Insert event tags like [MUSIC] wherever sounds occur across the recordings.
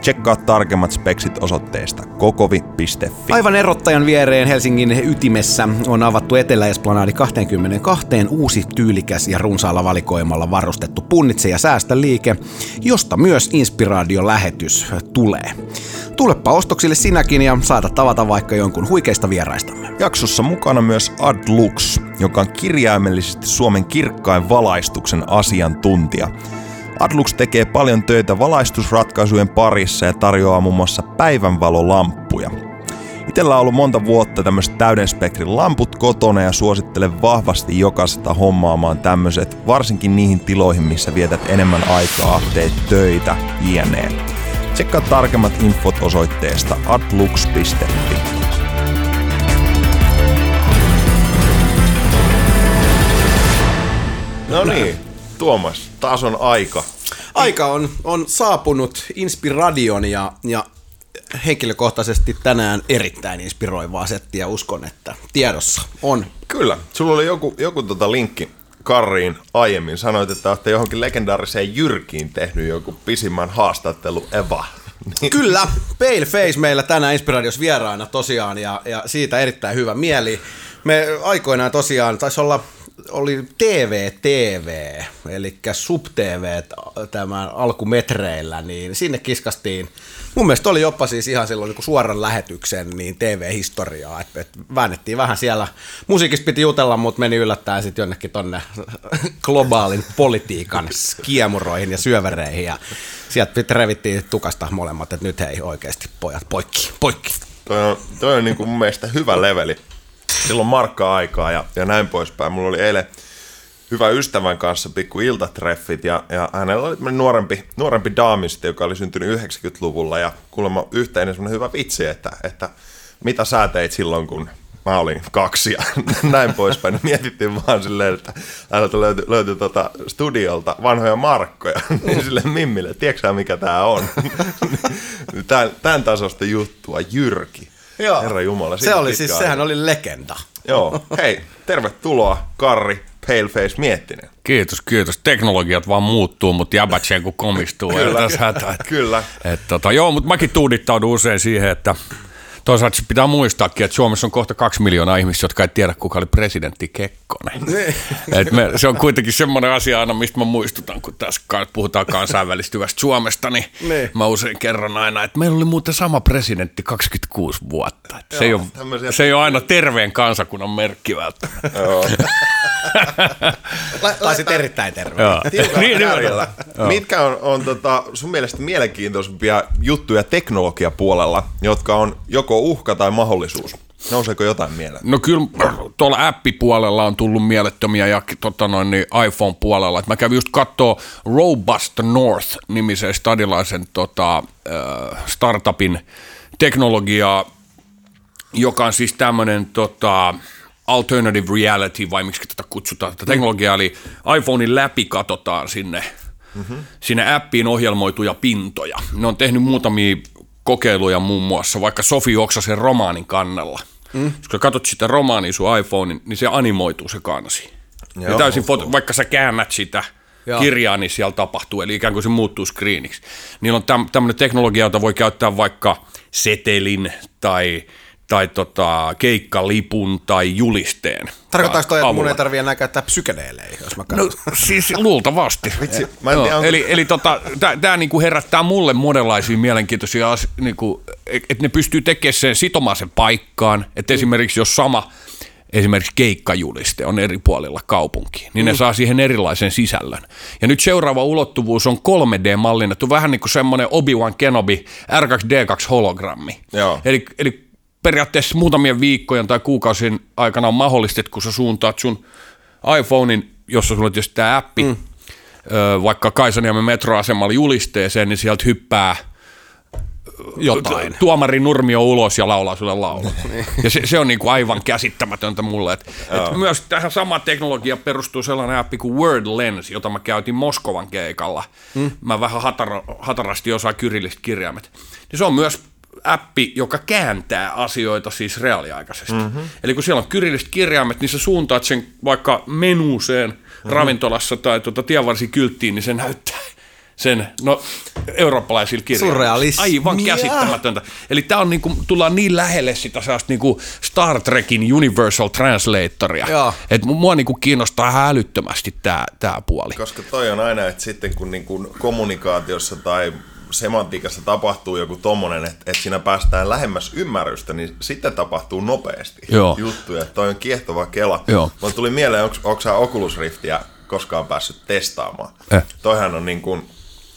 Tsekkaa tarkemmat speksit osoitteesta kokovi.fi. Aivan erottajan viereen Helsingin ytimessä on avattu Etelä-Esplanadi 22 uusi tyylikäs ja runsaalla valikoimalla varustettu punnitse ja säästä liike, josta myös inspiraatiolähetys tulee. Tulepa ostoksille sinäkin ja saada tavata vaikka jonkun huikeista vieraistamme. Jaksossa mukana myös Adlux, joka on kirjaimellisesti Suomen kirkkain valaistuksen asiantuntija – Adlux tekee paljon töitä valaistusratkaisujen parissa ja tarjoaa muun muassa päivänvalolamppuja. Itellä on ollut monta vuotta tämmöiset täyden spektrin lamput kotona ja suosittelen vahvasti jokaista hommaamaan tämmöiset, varsinkin niihin tiloihin, missä vietät enemmän aikaa, teet töitä, jne. Tsekkaa tarkemmat infot osoitteesta adlux.fi. No niin, Tuomas, taas on aika. Aika on, on saapunut Inspiradion ja, ja henkilökohtaisesti tänään erittäin inspiroivaa settiä. Uskon, että tiedossa on. Kyllä. Sulla oli joku, joku tota linkki Karriin aiemmin. Sanoit, että olette johonkin legendaariseen Jyrkiin tehnyt joku pisimmän haastattelu Eva. Niin. Kyllä, Pale Face meillä tänään Inspiradios vieraana tosiaan ja, ja siitä erittäin hyvä mieli. Me aikoinaan tosiaan, taisi olla oli TV TV, eli Sub TV tämän alkumetreillä, niin sinne kiskastiin. Mun mielestä oli jopa siis ihan silloin niin suoran lähetyksen niin TV-historiaa, että, että väännettiin vähän siellä. Musiikista piti jutella, mutta meni yllättäen sitten jonnekin tonne [LAUGHS] globaalin politiikan kiemuroihin ja syövereihin ja sieltä revittiin tukasta molemmat, että nyt hei oikeasti pojat, poikki, poikki. Toi on, toi on niin kuin mun mielestä hyvä leveli silloin markkaa aikaa ja, ja näin poispäin. Mulla oli eilen hyvä ystävän kanssa pikku iltatreffit ja, ja hänellä oli nuorempi, nuorempi daamisti, joka oli syntynyt 90-luvulla ja kuulemma yhteinen semmoinen hyvä vitsi, että, että mitä sä teit silloin, kun mä olin kaksi ja [LAUGHS] näin poispäin. Mietittiin vaan silleen, että täältä löytyi, löytyi tuota studiolta vanhoja markkoja, [LAUGHS] niin sille Mimmille, tiedätkö mikä tää on? [LAUGHS] Tämän, tämän tasosta juttua, Jyrki. Joo. Herra Jumala. Se oli siis, sehän oli legenda. Joo, hei, tervetuloa Karri Paleface Miettinen. Kiitos, kiitos. Teknologiat vaan muuttuu, mutta jäbätseen kun [LAUGHS] komistuu. kyllä, hätä, kyllä. Et, tota, joo, mutta mäkin tuudittaudun usein siihen, että Toisaalta se pitää muistaakin, että Suomessa on kohta kaksi miljoonaa ihmistä, jotka ei tiedä, kuka oli presidentti Kekkonen. [LAUGHS] Niin. Et me, se on kuitenkin semmoinen asia aina, mistä mä muistutan, kun tässä puhutaan kansainvälistyvästä Suomesta, niin ne. mä usein kerron aina, että meillä oli muuten sama presidentti 26 vuotta. Et se, Joo, ei ole, se ei ole aina terveen kansakunnan merkki välttämättä. [LAUGHS] Taisit erittäin terve. [LAUGHS] niin, niin, Mitkä on, on tota, sun mielestä mielenkiintoisempia juttuja teknologiapuolella, jotka on joko uhka tai mahdollisuus? Nouseeko jotain mieleen? No kyllä tuolla appipuolella on tullut mielettömiä ja tota noin, niin iPhone-puolella. Et mä kävin just katsoa Robust North-nimisen stadilaisen tota, startupin teknologiaa, joka on siis tämmöinen tota, alternative reality, vai miksi tätä kutsutaan, tätä teknologiaa, eli iPhonein läpi katsotaan sinne, mm-hmm. sinne appiin ohjelmoituja pintoja. Ne on tehnyt muutamia kokeiluja muun muassa, vaikka Sofi Oksasen romaanin kannella. Mm. Kun katsot sitä romaania sun iPhone, niin se animoituu se kansi. Joo, täysin foto, vaikka sä käännät sitä Joo. kirjaa, niin siellä tapahtuu, eli ikään kuin se muuttuu screeniksi. Niillä on täm, tämmöinen teknologia, jota voi käyttää vaikka setelin tai tai tota, keikkalipun tai julisteen. Tarkoittaako toi, että mun ei tarvitse enää käyttää psykedeelejä, jos mä No siis luultavasti. [LAUGHS] Vitsi, mä en tiedä, onko... Eli, eli tota, tämä niinku herättää mulle monenlaisia mielenkiintoisia asioita, niinku, että ne pystyy tekemään sen, sitomaan sen paikkaan, että mm. esimerkiksi jos sama esimerkiksi keikkajuliste on eri puolilla kaupunkiin, niin mm. ne saa siihen erilaisen sisällön. Ja nyt seuraava ulottuvuus on 3D-mallinnettu, vähän niin kuin semmoinen Obi-Wan Kenobi R2D2-hologrammi. Joo. Eli, eli periaatteessa muutamien viikkojen tai kuukausien aikana on mahdollista, että kun sä suuntaat sun iPhonein, jossa sulla on tietysti tämä appi, mm. vaikka Kaisaniemen metroasemalla julisteeseen, niin sieltä hyppää Jotain. tuomari Nurmio ulos ja laulaa sulle laulun. [LAUGHS] ja se, se on niinku aivan käsittämätöntä mulle. Et, et myös tähän samaan teknologiaan perustuu sellainen appi kuin Word Lens, jota mä käytin Moskovan keikalla. Mm. Mä vähän hatara, hatarasti osaan kyrillistä kirjaimet. Niin se on myös appi, joka kääntää asioita siis reaaliaikaisesti. Mm-hmm. Eli kun siellä on kyrilliset kirjaimet, niin sä suuntaat sen vaikka menuuseen mm-hmm. ravintolassa tai tuota tienvarsikylttiin, niin se näyttää sen, no eurooppalaisilla kirjoilla. Aivan käsittämätöntä. Eli tää on niinku, tullaan niin lähelle sitä sellaista niinku Star Trekin Universal Translatoria, että mua niinku kiinnostaa ihan älyttömästi tää, tää puoli. Koska toi on aina, että sitten kun niin kuin kommunikaatiossa tai semantiikassa tapahtuu joku tommonen, että, että siinä päästään lähemmäs ymmärrystä, niin sitten tapahtuu nopeasti Joo. juttuja. Toi on kiehtova kela. Joo. Mulla tuli mieleen, onko, onko sä Oculus Riftiä koskaan päässyt testaamaan? Eh. Toihan on niin kuin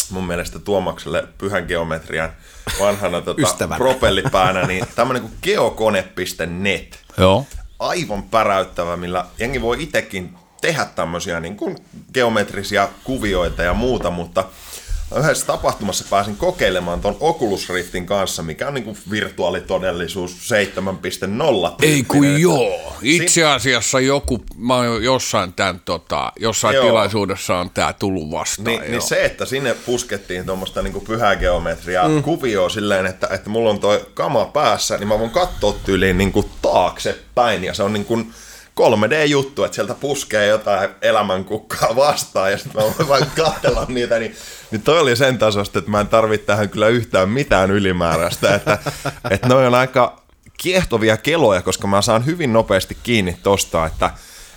mun mielestä Tuomakselle pyhän geometrian vanhana tota, propellipäänä, niin tämmöinen kuin geokone.net Joo. aivan päräyttävä, millä jengi voi itsekin tehdä tämmöisiä niin kuin geometrisia kuvioita ja muuta, mutta yhdessä tapahtumassa pääsin kokeilemaan ton Oculus Riftin kanssa, mikä on niin kuin virtuaalitodellisuus 7.0. Ei kun tyyppinen. joo. Itse asiassa joku, mä oon jossain tämän, tota, jossain Joo. tilaisuudessa on tää tullut vastaan. Joo. niin se, että sinne puskettiin tuommoista niinku pyhää geometriaa mm. kuvioa silleen, että, että mulla on toi kama päässä, niin mä voin katsoa tyyliin niinku taaksepäin ja se on niinku 3D-juttu, että sieltä puskee jotain elämänkukkaa vastaan ja sitten mä voin vain katsella niitä, niin, niin toi oli sen tasosta, että mä en tarvitse tähän kyllä yhtään mitään ylimääräistä, että, että noi on aika kiehtovia keloja, koska mä saan hyvin nopeasti kiinni tosta, että,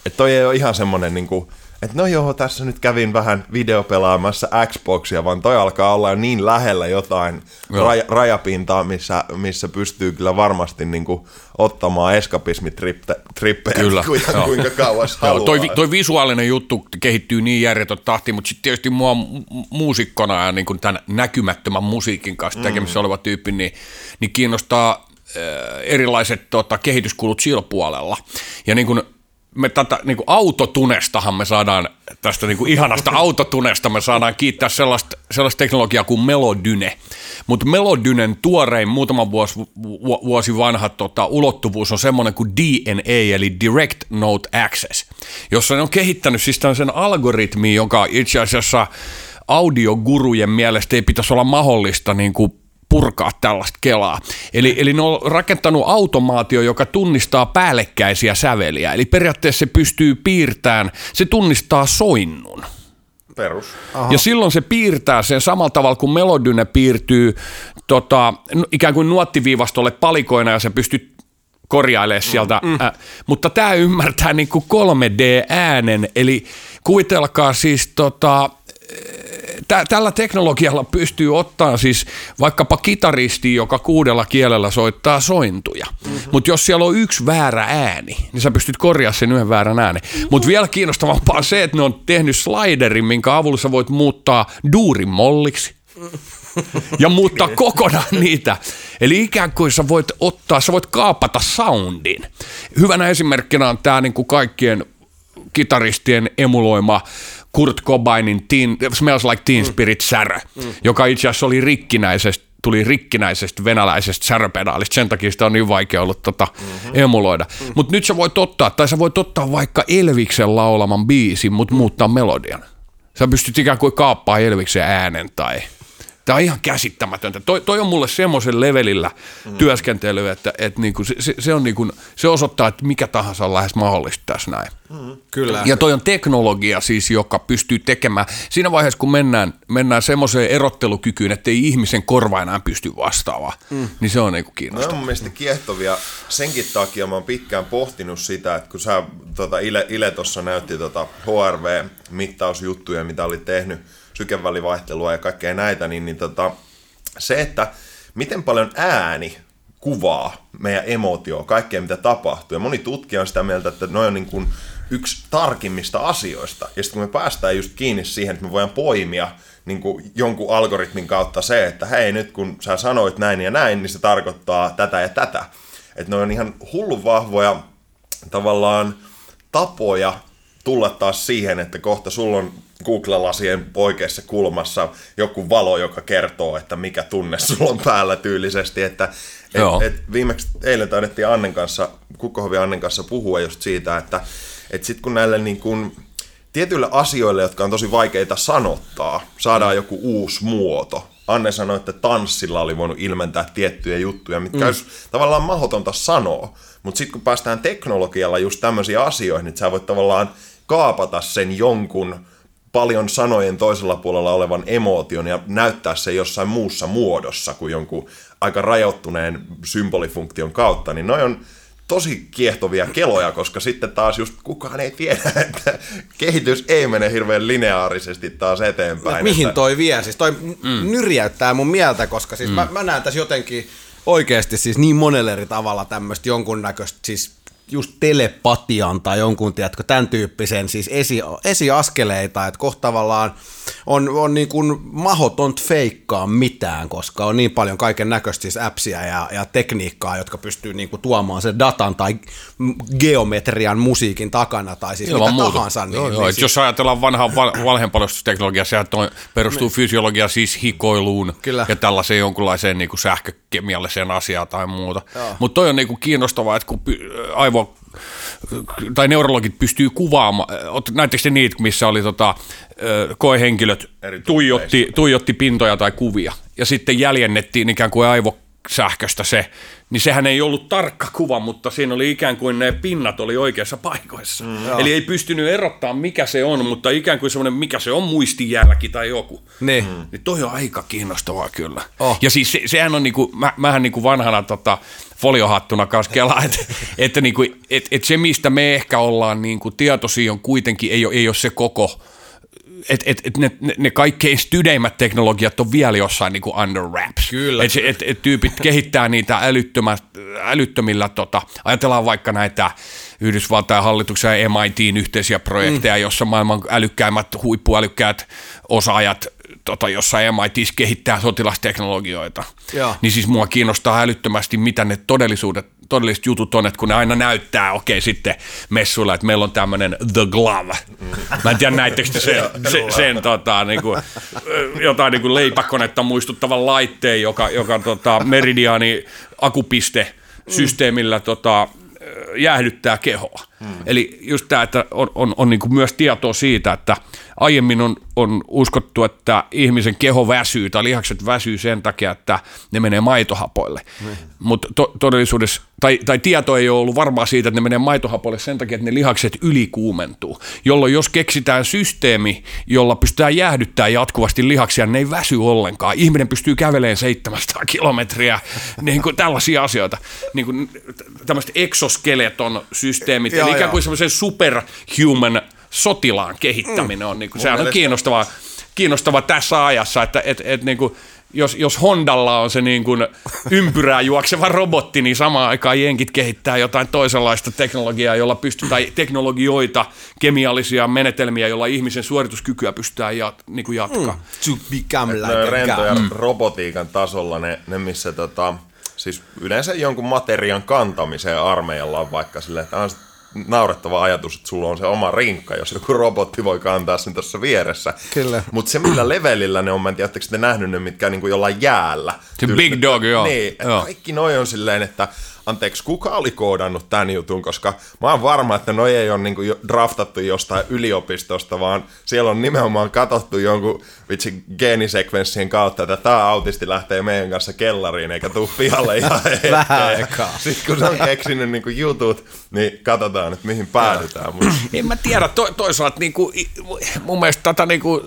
että toi ei ole ihan semmonen niinku, että no joo, tässä nyt kävin vähän videopelaamassa Xboxia, vaan toi alkaa olla niin lähellä jotain raj, rajapintaa, missä, missä pystyy kyllä varmasti niinku ottamaan eskapismitrippejä Kyllä, [LAUGHS] kuinka, joo. kuinka kauas Joo, haluaa. toi, toi visuaalinen juttu kehittyy niin järjetön tahti, mutta sitten tietysti mua mu- muusikkona ja niin tämän näkymättömän musiikin kanssa tekemisissä oleva tyyppi, niin, niin kiinnostaa äh, erilaiset tota, kehityskulut sillä puolella. Ja niin kuin me tätä niin kuin autotunestahan me saadaan, tästä niin kuin ihanasta [LAUGHS] autotunesta me saadaan kiittää sellaista, sellaista teknologiaa kuin Melodyne. Mutta Melodynen tuorein muutama vuosi, vu- vuosi vanha tota, ulottuvuus on semmoinen kuin DNA, eli Direct Note Access, jossa ne on kehittänyt siis sen algoritmi, joka itse asiassa audiogurujen mielestä ei pitäisi olla mahdollista niin kuin purkaa tällaista kelaa. Eli, eli ne on rakentanut automaatio, joka tunnistaa päällekkäisiä säveliä. Eli periaatteessa se pystyy piirtämään, se tunnistaa soinnun. Perus. Aha. Ja silloin se piirtää sen samalla tavalla kuin melodyne piirtyy tota, ikään kuin nuottiviivastolle palikoina ja se pystyy korjailemaan sieltä. Mm. Äh, mutta tämä ymmärtää niin kuin 3D-äänen, eli kuvitelkaa siis tota, tä, tällä teknologialla pystyy ottaa siis vaikkapa kitaristi, joka kuudella kielellä soittaa sointuja. Mm-hmm. Mutta jos siellä on yksi väärä ääni, niin sä pystyt korjaamaan sen yhden väärän äänen. Mutta vielä kiinnostavampaa on se, että ne on tehnyt sliderin, minkä avulla sä voit muuttaa duurin molliksi [LAUGHS] ja muuttaa kokonaan niitä. Eli ikään kuin sä voit ottaa, sä voit kaapata soundin. Hyvänä esimerkkinä on tämä niinku kaikkien kitaristien emuloima Kurt Cobainin teen, Smells Like Teen Spirit särö, joka itse asiassa oli rikkinäisestä tuli rikkinäisestä venäläisestä säröpedaalista, sen takia sitä on niin vaikea ollut tota mm-hmm. emuloida. Mm-hmm. Mutta nyt sä voit ottaa, tai sä voit ottaa vaikka Elviksen laulaman biisin, mutta muuttaa melodian. Sä pystyt ikään kuin kaappaa Elviksen äänen tai... Tämä on ihan käsittämätöntä. Toi, toi on mulle semmoisen levelillä mm. työskentely, että, että niinku se, se, se, on niinku, se osoittaa, että mikä tahansa on lähes mahdollista tässä näin. Kyllä. Ja toi on teknologia siis, joka pystyy tekemään, siinä vaiheessa kun mennään, mennään semmoiseen erottelukykyyn, että ei ihmisen korva enää pysty vastaavaan, mm. niin se on niinku No kiinnostavaa. on mun mielestä kiehtovia. Senkin takia mä oon pitkään pohtinut sitä, että kun sä tota, Ile, Ile tuossa näytti tota HRV-mittausjuttuja, mitä oli tehnyt, sykevälivaihtelua ja kaikkea näitä, niin, niin tota, se, että miten paljon ääni kuvaa meidän emotioa, kaikkea mitä tapahtuu. Ja moni tutkija on sitä mieltä, että noin on niin kuin yksi tarkimmista asioista. Ja sitten kun me päästään just kiinni siihen, että me voidaan poimia niin kuin jonkun algoritmin kautta se, että hei nyt kun sä sanoit näin ja näin, niin se tarkoittaa tätä ja tätä. Että ne on ihan hullun vahvoja tavallaan tapoja tulla taas siihen, että kohta sulla on Google-lasien poikeessa kulmassa joku valo, joka kertoo, että mikä tunne sulla on päällä tyylisesti. Että Joo. et, et viimeksi eilen taidettiin Annen kanssa, Kukkohovi Annen kanssa puhua just siitä, että et sitten kun näille niin kun, tietyille asioille, jotka on tosi vaikeita sanottaa, saadaan joku uusi muoto. Anne sanoi, että tanssilla oli voinut ilmentää tiettyjä juttuja, mitkä mm. olisi tavallaan mahdotonta sanoa. Mutta sitten kun päästään teknologialla just tämmöisiin asioihin, niin sä voit tavallaan kaapata sen jonkun paljon sanojen toisella puolella olevan emootion ja näyttää se jossain muussa muodossa kuin jonkun aika rajoittuneen symbolifunktion kautta, niin noi on tosi kiehtovia keloja, koska sitten taas just kukaan ei tiedä, [LAUGHS] että kehitys ei mene hirveän lineaarisesti taas eteenpäin. Mihin että, toi vie? Siis toi mm. nyrjäyttää mun mieltä, koska siis mm. mä, mä näen tässä jotenkin oikeasti siis niin monella eri tavalla tämmöistä jonkunnäköistä siis just telepatian tai jonkun, tiedätkö, tämän tyyppisen siis esi, esiaskeleita, että kohta tavallaan on, on niin kuin mahoton feikkaa mitään, koska on niin paljon kaiken näköistä siis appsia ja, ja tekniikkaa, jotka pystyy niin kuin tuomaan sen datan tai geometrian musiikin takana tai siis Ilman mitä muuta. tahansa. Niin, joo, joo. niin siis, Jos ajatellaan vanhaa val- valheenpaljoitusteknologiaa, sehän toi, perustuu fysiologiaan siis hikoiluun Kyllä. ja tällaiseen jonkunlaiseen niin kuin sähkökemialliseen asiaan tai muuta. Mutta toi on niin kuin kiinnostavaa, että kun aivo tai neurologit pystyy kuvaamaan, näittekö te niitä, missä oli tota, koehenkilöt tuijotti, tuijotti pintoja tai kuvia? Ja sitten jäljennettiin ikään kuin aivosähköstä se, niin sehän ei ollut tarkka kuva, mutta siinä oli ikään kuin ne pinnat oli oikeassa paikoissa. Mm, Eli ei pystynyt erottaa mikä se on, mutta ikään kuin semmoinen mikä se on muistijälki tai joku. niin. Mm. Niin toi on aika kiinnostavaa kyllä. Oh. Ja siis se, sehän on niinku, mä, mähän niinku vanhana tota, foliohattuna kanssa kelaa, että, että niinku, et, et se mistä me ehkä ollaan niinku tietoisia on kuitenkin, ei ole, ei ole se koko, että et, et ne, ne, ne kaikkein stydeimmät teknologiat on vielä jossain niinku under wraps. Kyllä. Et, et, et tyypit kehittää niitä älyttömät, älyttömillä, tota, ajatellaan vaikka näitä Yhdysvaltain hallituksen ja MITin yhteisiä projekteja, mm. jossa maailman älykkäimmät, huippuälykkäät osaajat tota, jossa MITissä kehittää sotilasteknologioita. Joo. Niin siis mua kiinnostaa älyttömästi, mitä ne todellisuudet, todelliset jutut on, että kun ne aina näyttää, okei sitten messuilla, että meillä on tämmöinen The Glove. Mä en tiedä, näittekö te sen, [LAUGHS] sen, sen tota, niinku, jotain niinku leipäkonetta muistuttavan laitteen, joka, joka tota, Meridiani akupiste systeemillä tota, jäähdyttää kehoa. Hmm. Eli just tämä, että on, on, on niin myös tietoa siitä, että aiemmin on, on uskottu, että ihmisen keho väsyy tai lihakset väsyy sen takia, että ne menee maitohapoille. Hmm. Mutta to, todellisuudessa, tai, tai tieto ei ole ollut varmaa siitä, että ne menee maitohapoille sen takia, että ne lihakset ylikuumentuu. Jolloin jos keksitään systeemi, jolla pystytään jäähdyttämään jatkuvasti lihaksia, niin ne ei väsy ollenkaan. Ihminen pystyy kävelemään 700 kilometriä, niin kuin tällaisia asioita. Niin kuin tämmöiset exoskeleton systeemit, eli ikään kuin semmoisen superhuman sotilaan kehittäminen on, niin kuin, sehän on kiinnostavaa, kiinnostavaa tässä ajassa, että et, et, niin kuin, jos, jos Hondalla on se niin kuin ympyrää juokseva robotti, niin samaan aikaan jenkit kehittää jotain toisenlaista teknologiaa, jolla pystyy, tai teknologioita, kemiallisia menetelmiä, joilla ihmisen suorituskykyä pystytään jat, niin kuin jatkaa. To become like a rentoja god. robotiikan tasolla, ne, ne missä tota, siis yleensä jonkun materian kantamiseen armeijalla on vaikka sille, että on naurettava ajatus, että sulla on se oma rinkka, jos joku robotti voi kantaa sen tuossa vieressä. Kyllä. Mutta se millä levelillä ne on, mä en tiedä, te nähnyt ne, mitkä niinku jollain jäällä. Se Big Dog, joo. Niin, että Joo. kaikki noi on silleen, että anteeksi, kuka oli koodannut tämän jutun, koska mä oon varma, että noi ei ole niinku jo draftattu jostain yliopistosta, vaan siellä on nimenomaan katsottu jonkun vitsi geenisekvenssien kautta, että tämä autisti lähtee meidän kanssa kellariin eikä tuu pihalle [LAUGHS] ihan Vähän aikaa. Sitten kun se on keksinyt niinku jutut, niin katsotaan, että mihin päädytään. Mut En mä tiedä, to, toisaalta niinku, i- mun mielestä tätä niinku,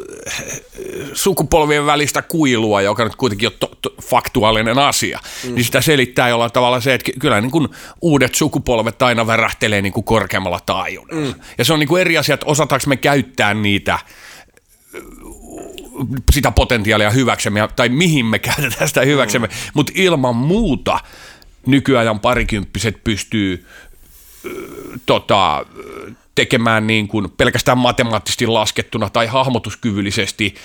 sukupolvien välistä kuilua, joka nyt kuitenkin on to, to, faktuaalinen asia, mm. niin sitä selittää jollain tavalla se, että ky- kyllä niin kuin uudet sukupolvet aina värähtelee niin kuin korkeammalla taajuudella. Mm. Ja se on niin kuin eri asia, että osataanko me käyttää niitä sitä potentiaalia hyväksemme, tai mihin me käytetään sitä hyväksemme, mm. mutta ilman muuta nykyajan parikymppiset pystyy tota, tekemään niin kuin pelkästään matemaattisesti laskettuna tai hahmotuskyvyllisesti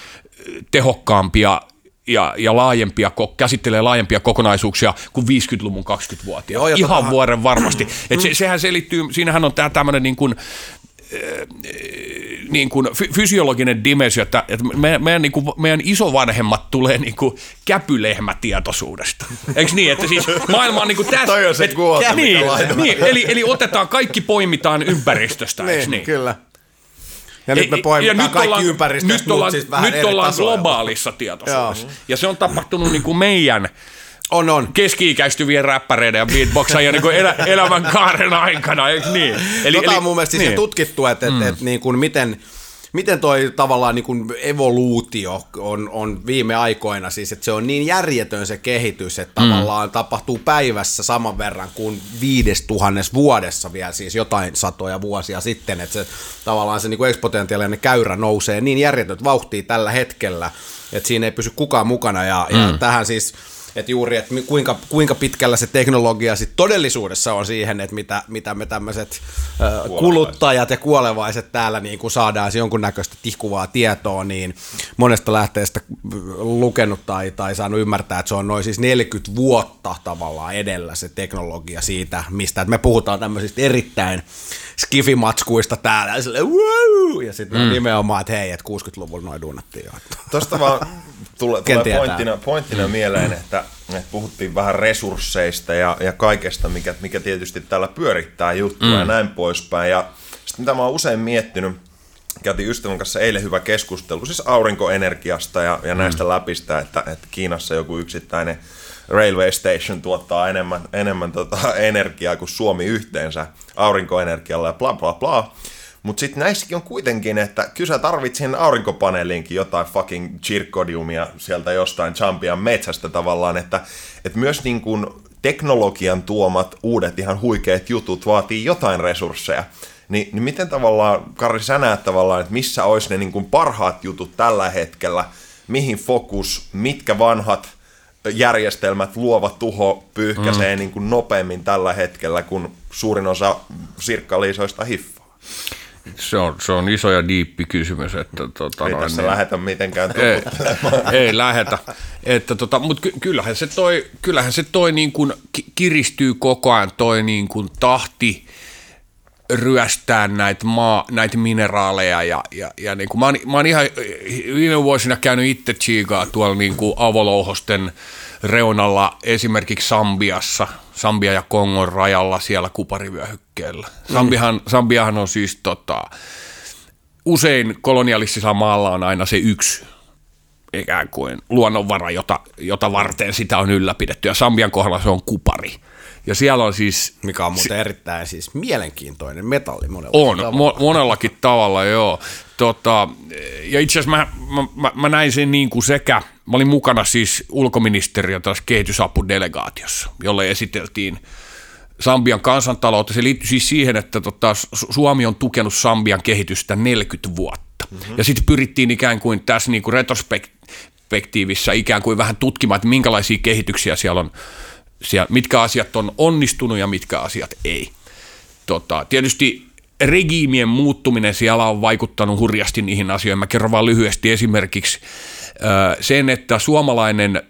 tehokkaampia ja, ja laajempia, käsittelee laajempia kokonaisuuksia kuin 50-luvun 20-vuotiaat. Joo, ja Ihan totahan- vuoren varmasti. [CLEARS THROAT] Et se, sehän selittyy, siinähän on tämä tämmöinen niin kuin, niin kuin fy- fysiologinen dimensio, että, että meidän, meidän, niin kuin, meidän isovanhemmat tulee niin kuin käpylehmätietoisuudesta. Eikö niin, että siis maailma on niin kuin tässä. Toi on se kuote, niin, niin, eli, eli otetaan kaikki poimitaan ympäristöstä, eikö Niin, niin? kyllä. Ja nyt me poimitaan kaikki ympäristöstä, nyt ollaan, siis vähän nyt ollaan tasoilla. globaalissa tietoisuudessa. Ja se on tapahtunut niin kuin meidän On, on. keski-ikäistyvien räppäreiden ja beatboxaajien niin elä, elämän kaaren aikana, eikö niin? Eli, tota on mun mielestä siis niin. tutkittu, että mm. et, et, niin kuin miten, miten toi tavallaan niin kuin evoluutio on, on viime aikoina, siis että se on niin järjetön se kehitys, että mm. tavallaan tapahtuu päivässä saman verran kuin viides tuhannes vuodessa vielä, siis jotain satoja vuosia sitten, että se tavallaan se niin kuin eksponentiaalinen käyrä nousee niin järjetön vauhtia tällä hetkellä, että siinä ei pysy kukaan mukana ja, mm. ja tähän siis että juuri, että kuinka, kuinka pitkällä se teknologia sit todellisuudessa on siihen, että mitä, mitä me tämmöiset kuluttajat ja kuolevaiset täällä niin kuin saadaan jonkunnäköistä tihkuvaa tietoa, niin monesta lähteestä lukenut tai, tai saanut ymmärtää, että se on noin siis 40 vuotta tavallaan edellä se teknologia siitä, mistä että me puhutaan tämmöisistä erittäin skifimatskuista täällä ja, silleen, "Wow!" ja sitten mm. nimenomaan, että hei, että 60-luvulla noin duunattiin jo. Tuosta vaan tulee, tulee pointtina, pointtina mieleen, että, että puhuttiin vähän resursseista ja, ja kaikesta, mikä, mikä tietysti täällä pyörittää juttua mm. ja näin poispäin. Ja sitten mitä mä oon usein miettinyt, käytiin ystävän kanssa eilen hyvä keskustelu, siis aurinkoenergiasta ja, ja näistä mm. läpistä, että, että Kiinassa joku yksittäinen railway station tuottaa enemmän, enemmän tota [LAUGHS] energiaa kuin Suomi yhteensä aurinkoenergialla ja bla bla bla. Mutta sitten näissäkin on kuitenkin, että kyllä sä tarvit siihen aurinkopaneeliinkin jotain fucking zirconiumia sieltä jostain champion metsästä tavallaan, että, että myös niin kuin teknologian tuomat uudet ihan huikeat jutut vaatii jotain resursseja. Ni, niin miten tavallaan, Karri, sä näet tavallaan, että missä olisi ne niin kuin parhaat jutut tällä hetkellä, mihin fokus, mitkä vanhat järjestelmät luovat tuho pyyhkäisee mm. niin kuin nopeammin tällä hetkellä, kun suurin osa sirkkaliisoista hiffaa. Se on, se on iso ja diippi kysymys. Että, tota, Ei noin, tässä niin- lähetä mitenkään ei, ei lähetä. Että tota, Mutta ky- kyllähän se toi, kyllähän se toi niin kuin ki- kiristyy koko ajan toi niin kuin tahti ryöstää näitä, maa, näitä mineraaleja ja, ja, ja niin kuin mä, oon, mä oon ihan viime vuosina käynyt itse chiikaa tuolla niin kuin avolouhosten reunalla esimerkiksi Sambiassa, Sambia ja Kongon rajalla siellä kuparivyöhykkeellä. Sambiahan, Sambiahan on siis tota, usein kolonialistisella maalla on aina se yksi ikään kuin luonnonvara, jota, jota varten sitä on ylläpidetty. Ja Sambian kohdalla se on kupari. Ja siellä on siis... Mikä on muuten erittäin siis mielenkiintoinen metalli monella On, tavalla. mo- monellakin tavalla, joo. Tota, ja itse asiassa mä, mä, mä, mä näin sen niin kuin sekä, mä olin mukana siis ulkoministeriön tässä kehitysapudelegaatiossa, jolle esiteltiin Sambian kansantaloutta. Se liittyy siis siihen, että tota, Su- Suomi on tukenut Sambian kehitystä 40 vuotta. Mm-hmm. Ja sitten pyrittiin ikään kuin tässä niin kuin retrospektiivissä ikään kuin vähän tutkimaan, että minkälaisia kehityksiä siellä on, siellä, mitkä asiat on onnistunut ja mitkä asiat ei. Tota, tietysti regiimien muuttuminen siellä on vaikuttanut hurjasti niihin asioihin. Mä kerron vaan lyhyesti esimerkiksi sen, että suomalainen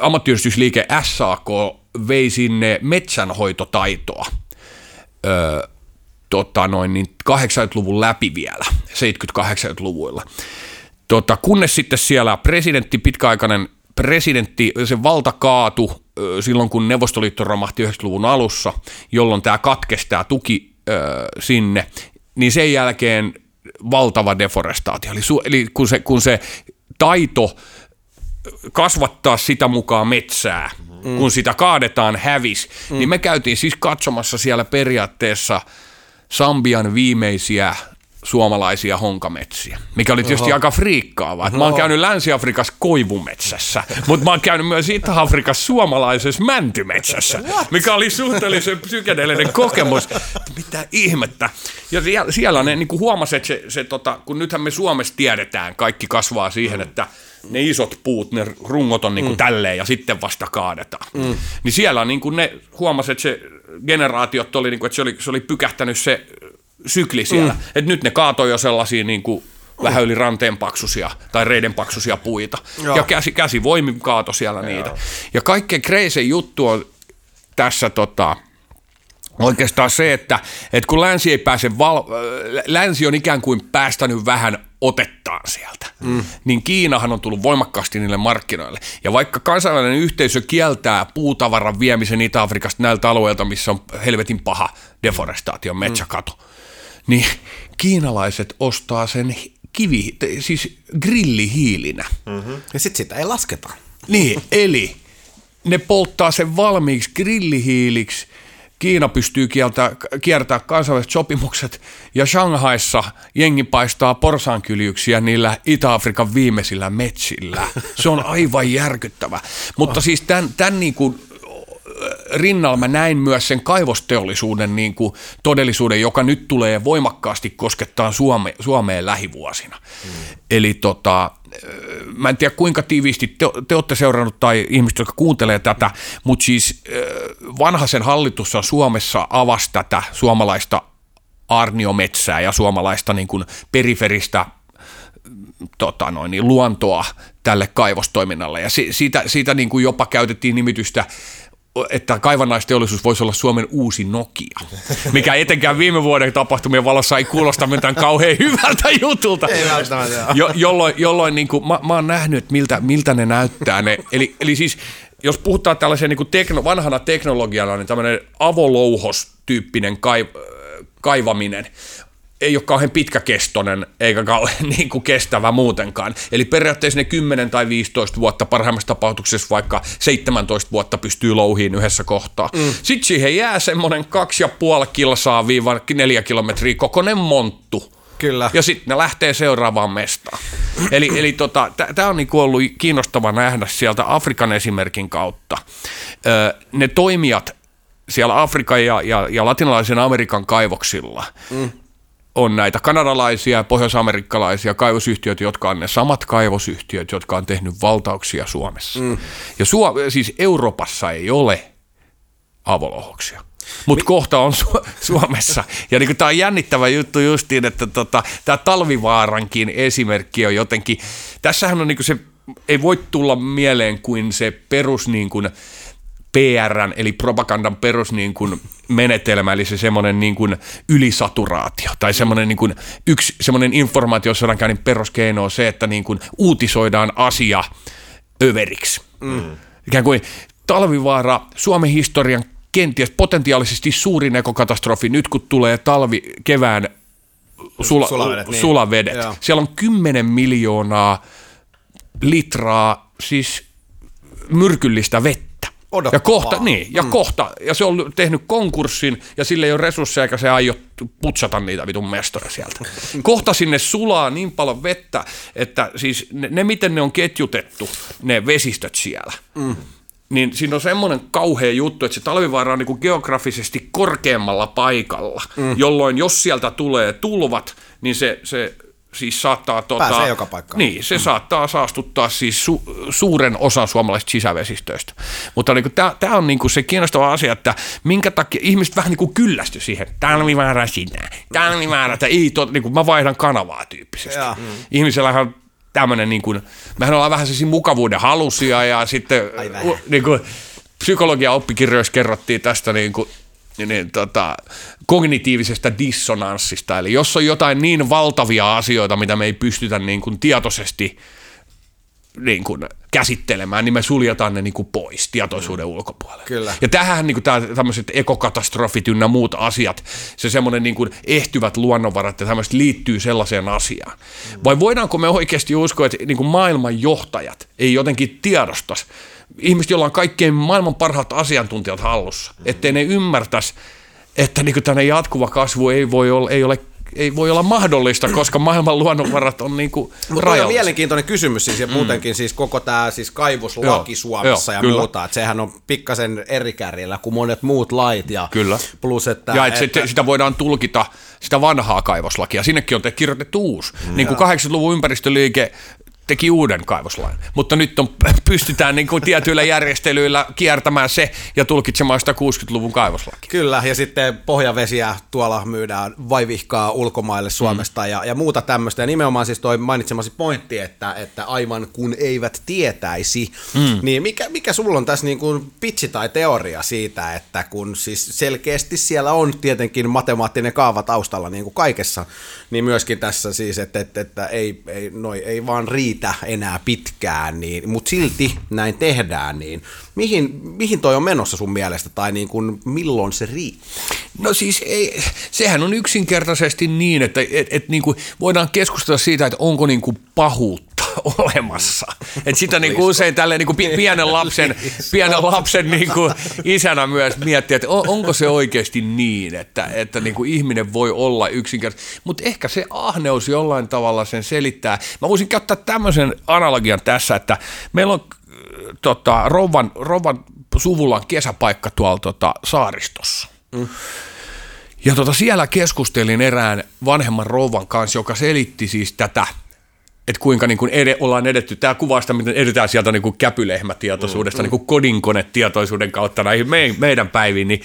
ammattiyhdistysliike SAK vei sinne metsänhoitotaitoa ö, tota noin, niin 80-luvun läpi vielä, 70-80-luvuilla. Tota, kunnes sitten siellä presidentti, pitkäaikainen presidentti, se valta kaatu silloin, kun Neuvostoliitto romahti 90-luvun alussa, jolloin tämä katkesi tämä tuki sinne, niin sen jälkeen valtava deforestaatio. Eli, su, eli kun, se, kun se taito kasvattaa sitä mukaan metsää, mm. kun sitä kaadetaan hävis, mm. niin me käytiin siis katsomassa siellä periaatteessa Sambian viimeisiä suomalaisia honkametsiä, mikä oli tietysti Oho. aika friikkaavaa. Mä oon käynyt Länsi-Afrikassa koivumetsässä, mutta mä oon käynyt myös Itä-Afrikassa suomalaisessa mäntymetsässä, mikä oli suhteellisen psykedeellinen kokemus. Mitä ihmettä. Ja siellä, siellä ne niin huomasi, että se, se tota, kun nythän me Suomessa tiedetään, kaikki kasvaa siihen, että ne isot puut, ne rungot on niin kuin mm. tälleen ja sitten vasta kaadetaan. Mm. Niin siellä niin kuin ne huomasi, että se generaatiot oli, niin kuin, että se oli, se oli pykähtänyt se sykli siellä. Mm. Että nyt ne kaatoi jo sellaisia niin kuin vähän yli ranteen paksusia tai reiden paksusia puita. Joo. Ja käsi, käsivoimin kaato siellä Joo. niitä. Ja kaikkein kreisen juttu on tässä tota, Oikeastaan se, että, että kun länsi ei pääse, val, länsi on ikään kuin päästänyt vähän otettaan sieltä, mm. niin Kiinahan on tullut voimakkaasti niille markkinoille. Ja vaikka kansainvälinen yhteisö kieltää puutavaran viemisen Itä-Afrikasta näiltä alueilta, missä on helvetin paha deforestaatio, metsäkato, mm. Niin kiinalaiset ostaa sen kivi, siis grillihiilinä. Mm-hmm. Ja sitten sitä ei lasketa. Niin, eli ne polttaa sen valmiiksi grillihiiliksi, Kiina pystyy kieltää, kiertämään kansainväliset sopimukset ja Shanghaissa jengi paistaa porsaankyljyksiä niillä Itä-Afrikan viimeisillä metsillä. Se on aivan järkyttävä. Mutta siis tämän, tämän niin kuin rinnalla mä näin myös sen kaivosteollisuuden niin kuin todellisuuden, joka nyt tulee voimakkaasti koskettaa Suome, Suomeen lähivuosina. Mm. Eli tota, mä en tiedä kuinka tiiviisti te, te olette seurannut tai ihmiset, jotka kuuntelee tätä, mutta siis vanhaisen hallitus on Suomessa avasi tätä suomalaista arniometsää ja suomalaista niin kuin periferistä tota noin, niin luontoa tälle kaivostoiminnalle. Ja siitä, siitä niin kuin jopa käytettiin nimitystä että kaivannaisteollisuus voisi olla Suomen uusi Nokia, mikä etenkään viime vuoden tapahtumien valossa ei kuulosta mitään kauhean hyvältä jutulta. Ei jo, jolloin, jolloin niin kuin, mä, mä oon nähnyt, että miltä, miltä ne näyttää. Ne. Eli, eli siis jos puhutaan tällaisen niin kuin tekno, vanhana teknologiana, niin tämmöinen avolouhos-tyyppinen kai, kaivaminen ei ole kauhean pitkäkestoinen eikä kauhean [LAUGHS] niin kuin kestävä muutenkaan. Eli periaatteessa ne 10 tai 15 vuotta, parhaimmassa tapauksessa vaikka 17 vuotta pystyy louhiin yhdessä kohtaa. Mm. Sitten siihen jää semmoinen 2,5 kilsaa viiva 4 kilometriä kokoinen monttu. Kyllä. Ja sitten ne lähtee seuraavaan mestaan. eli eli tota, tämä on niinku ollut kiinnostava nähdä sieltä Afrikan esimerkin kautta. Öö, ne toimijat siellä Afrikan ja, ja, ja latinalaisen Amerikan kaivoksilla, mm on näitä kanadalaisia ja pohjoisamerikkalaisia kaivosyhtiöitä, jotka on ne samat kaivosyhtiöt, jotka on tehnyt valtauksia Suomessa. Mm. Ja Suo- siis Euroopassa ei ole avolohoksia. Mutta Mi- kohta on Su- Suomessa. Ja niin tämä on jännittävä juttu justiin, että tota, tämä talvivaarankin esimerkki on jotenkin, tässähän on niin se, ei voi tulla mieleen kuin se perus niin kuin, PRn eli propagandan perus niin kuin menetelmä, eli se semmoinen niin kuin ylisaturaatio tai semmoinen niin kuin yksi semmoinen informaatiosodankäynnin peruskeino on se, että niin kuin uutisoidaan asia överiksi. Mm. Ikään kuin talvivaara Suomen historian kenties potentiaalisesti suurin ekokatastrofi nyt kun tulee talvi kevään sula, sulavedet. Niin. sulavedet. Siellä on 10 miljoonaa litraa siis myrkyllistä vettä Odottaa ja kohta, niin, ja mm. kohta, ja se on tehnyt konkurssin, ja sille ei ole resursseja, eikä se aio putsata niitä vitun mestoja sieltä. [LAUGHS] Kohta sinne sulaa niin paljon vettä, että siis ne, ne miten ne on ketjutettu, ne vesistöt siellä, mm. niin siinä on semmoinen kauhea juttu, että se talvivaara on niin geografisesti korkeammalla paikalla, mm. jolloin jos sieltä tulee tulvat, niin se, se siis saattaa... Tota, Pääsee joka paikkaan. Niin, se mm. saattaa saastuttaa siis su, suuren osan suomalaisista sisävesistöistä. Mutta niin tämä on niin kuin se kiinnostava asia, että minkä takia ihmiset vähän niin kuin kyllästy siihen, talvivaara sinä, talvivaara, että ei, tot, niin kuin mä vaihdan kanavaa tyyppisesti. Ja. Mm. Ihmisellähän tämmöinen, niin kuin, mehän ollaan vähän sellaisia mukavuuden halusia ja sitten niin kuin, psykologia oppikirjoissa kerrottiin tästä niin kuin, niin, niin, tota, kognitiivisesta dissonanssista. Eli jos on jotain niin valtavia asioita, mitä me ei pystytä niin kuin tietoisesti niin kuin käsittelemään, niin me suljetaan ne niin kuin pois tietoisuuden mm. ulkopuolelle. Kyllä. Ja tähän niin kuin tämmöiset ekokatastrofit ynnä muut asiat, se semmoinen niin kuin ehtyvät luonnonvarat ja tämmöiset liittyy sellaiseen asiaan. Mm. Vai voidaanko me oikeasti uskoa, että niin kuin maailman johtajat ei jotenkin tiedostaisi, ihmiset, joilla on kaikkein maailman parhaat asiantuntijat hallussa, mm-hmm. ettei ne ymmärtäisi, että niin tämmöinen jatkuva kasvu ei voi olla, ei ole ei voi olla mahdollista, koska maailman luonnonvarat on niin kuin Mutta on mielenkiintoinen kysymys siis, ja mm. muutenkin siis koko tämä siis kaivoslaki joo, Suomessa joo, ja kyllä. muuta, että sehän on pikkasen eri kärjellä kuin monet muut lait. Ja kyllä. Plus, että, ja että, että, sitä voidaan tulkita, sitä vanhaa kaivoslakia, sinnekin on kirjoitettu uusi. Mm. Niin kuin 80-luvun ympäristöliike teki uuden kaivoslain. Mutta nyt on, [LAUGHS] pystytään niin kuin tietyillä järjestelyillä kiertämään se ja tulkitsemaan sitä 60-luvun kaivoslaki. Kyllä, ja sitten pohjavesiä tuolla myydään vaivihkaa ulkomaille Suomesta mm. ja, ja muuta tämmöistä. Ja nimenomaan siis toi mainitsemasi pointti, että, että aivan kun eivät tietäisi, mm. niin mikä, mikä sulla on tässä niin kuin pitsi tai teoria siitä, että kun siis selkeästi siellä on tietenkin matemaattinen kaava taustalla niin kuin kaikessa, niin myöskin tässä siis, että, että, että ei, ei, noi, ei vaan riitä enää pitkään, niin, mutta silti näin tehdään, niin mihin, mihin toi on menossa sun mielestä, tai niin kuin, milloin se riittää? No siis ei, sehän on yksinkertaisesti niin, että et, et niin kuin voidaan keskustella siitä, että onko niin kuin pahuutta [LAUGHS] olemassa. Et sitä niin kuin usein tälleen niin kuin pienen lapsen, pienen lapsen niin kuin isänä myös miettiä, että on, onko se oikeasti niin, että, että niin kuin ihminen voi olla yksinkertaisesti. Mutta ehkä se ahneus jollain tavalla sen selittää. Mä voisin käyttää tämmöisen analogian tässä, että meillä on tota, rouvan, rouvan suvulla on kesäpaikka tuolla tota, saaristossa. Mm. Ja tota, siellä keskustelin erään vanhemman rouvan kanssa, joka selitti siis tätä, että kuinka niin kuin ed- ollaan edetty. Tämä kuvaa sitä, miten edetään sieltä niin kuin käpylehmätietoisuudesta, mm, mm. niin kuin kodinkonetietoisuuden kautta näihin me- meidän päiviin, niin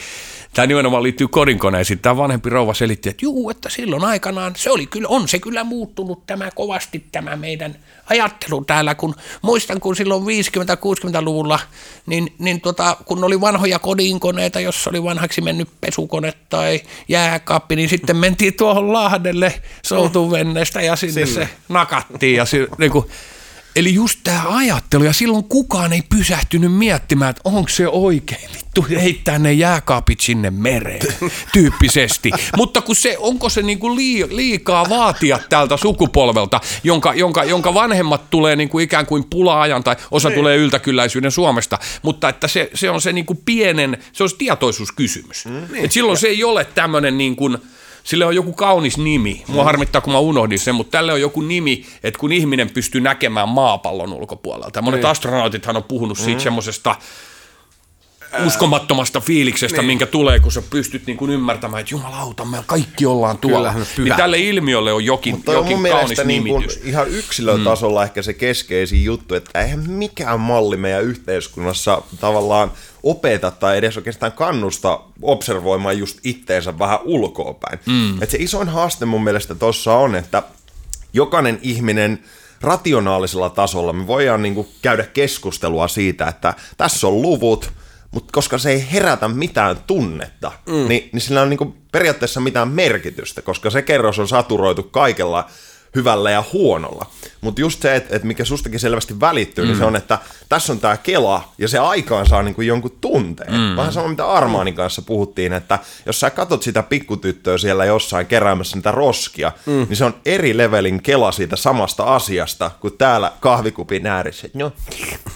Tämä nimenomaan liittyy kodinkoneisiin. Tämä vanhempi rouva selitti, että juu, että silloin aikanaan se oli kyllä, on se kyllä muuttunut tämä kovasti tämä meidän ajattelu täällä, kun muistan, kun silloin 50-60-luvulla, niin, niin tota, kun oli vanhoja kodinkoneita, jossa oli vanhaksi mennyt pesukone tai jääkaappi, niin sitten mentiin tuohon Lahdelle soutuvenneestä ja sinne, sinne. se nakattiin ja si, niin kuin, Eli just tämä ajattelu, ja silloin kukaan ei pysähtynyt miettimään, että onko se oikein vittu heittää ne jääkaapit sinne mereen [LAUGHS] tyyppisesti. Mutta kun se, onko se niinku liikaa vaatia tältä sukupolvelta, jonka, jonka, jonka vanhemmat tulee niinku ikään kuin pula-ajan, tai osa niin. tulee yltäkylläisyyden Suomesta, mutta että se, se on se niinku pienen, se on se tietoisuuskysymys. Mm, niin. Et silloin se ei ole tämmöinen niin kuin, Sille on joku kaunis nimi. Mua harmittaa, kun mä unohdin sen, mutta tälle on joku nimi, että kun ihminen pystyy näkemään maapallon ulkopuolelta. Monet niin. astronautithan on puhunut siitä mm. semmoisesta uskomattomasta fiiliksestä, niin. minkä tulee, kun sä pystyt niin kuin ymmärtämään, että jumalauta, me kaikki ollaan tuolla. Niin tälle ilmiölle on jokin, Mutta jokin on mun kaunis niin kuin ihan yksilötasolla mm. ehkä se keskeisin juttu, että eihän mikään malli meidän yhteiskunnassa tavallaan opeta tai edes oikeastaan kannusta observoimaan just itteensä vähän ulkoopäin. Mm. Et se isoin haaste mun mielestä tuossa on, että jokainen ihminen rationaalisella tasolla me voidaan niin käydä keskustelua siitä, että tässä on luvut, mutta koska se ei herätä mitään tunnetta, mm. niin, niin sillä on niin periaatteessa mitään merkitystä, koska se kerros on saturoitu kaikella hyvällä ja huonolla. Mutta just se, että et mikä sustakin selvästi välittyy, mm. niin se mm. on, että tässä on tämä Kela, ja se aikaan saa niinku jonkun tunteen. Mm. Vähän sama, mitä Armaanin kanssa puhuttiin, että jos sä katot sitä pikkutyttöä siellä jossain keräämässä niitä roskia, mm. niin se on eri levelin Kela siitä samasta asiasta, kuin täällä kahvikupin ääressä. No,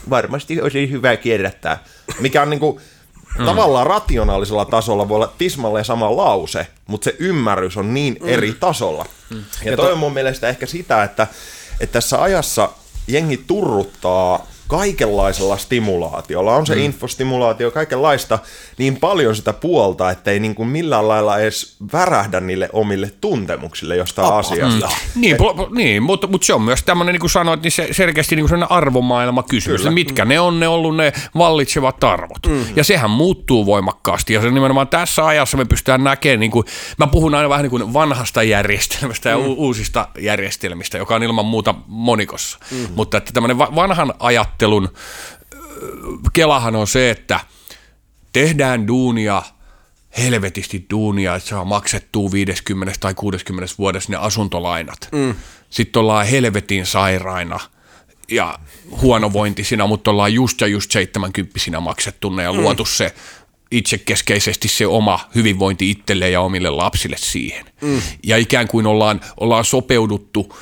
varmasti olisi hyvä kierrättää. Mikä on niinku, Mm. Tavallaan rationaalisella tasolla voi olla tismalleen sama lause, mutta se ymmärrys on niin mm. eri tasolla. Mm. Ja, ja toi to... on mun mielestä ehkä sitä, että, että tässä ajassa jengi turruttaa kaikenlaisella stimulaatiolla, on se mm. infostimulaatio, kaikenlaista, niin paljon sitä puolta, että ei niin kuin millään lailla edes värähdä niille omille tuntemuksille jostain Apa, asiasta. Mm. Niin, po, niin mutta, mutta se on myös tämmöinen, niin kuin sanoit, niin se selkeästi niin kuin arvomaailma kysymys, Kyllä. mitkä mm. ne on ne ollut ne vallitsevat arvot. Mm. Ja sehän muuttuu voimakkaasti, ja se nimenomaan tässä ajassa me pystytään näkemään, niin kuin, mä puhun aina vähän niin kuin vanhasta järjestelmästä ja mm. uusista järjestelmistä, joka on ilman muuta monikossa, mm. mutta että tämmöinen vanhan ajattelun ajattelun kelahan on se, että tehdään duunia, helvetisti duunia, että saa maksettua 50 tai 60 vuodessa ne asuntolainat. Mm. Sitten ollaan helvetin sairaina ja huonovointisina, mutta ollaan just ja just 70 maksettuna ja mm. luotu se itsekeskeisesti se oma hyvinvointi itselle ja omille lapsille siihen. Mm. Ja ikään kuin ollaan, ollaan sopeuduttu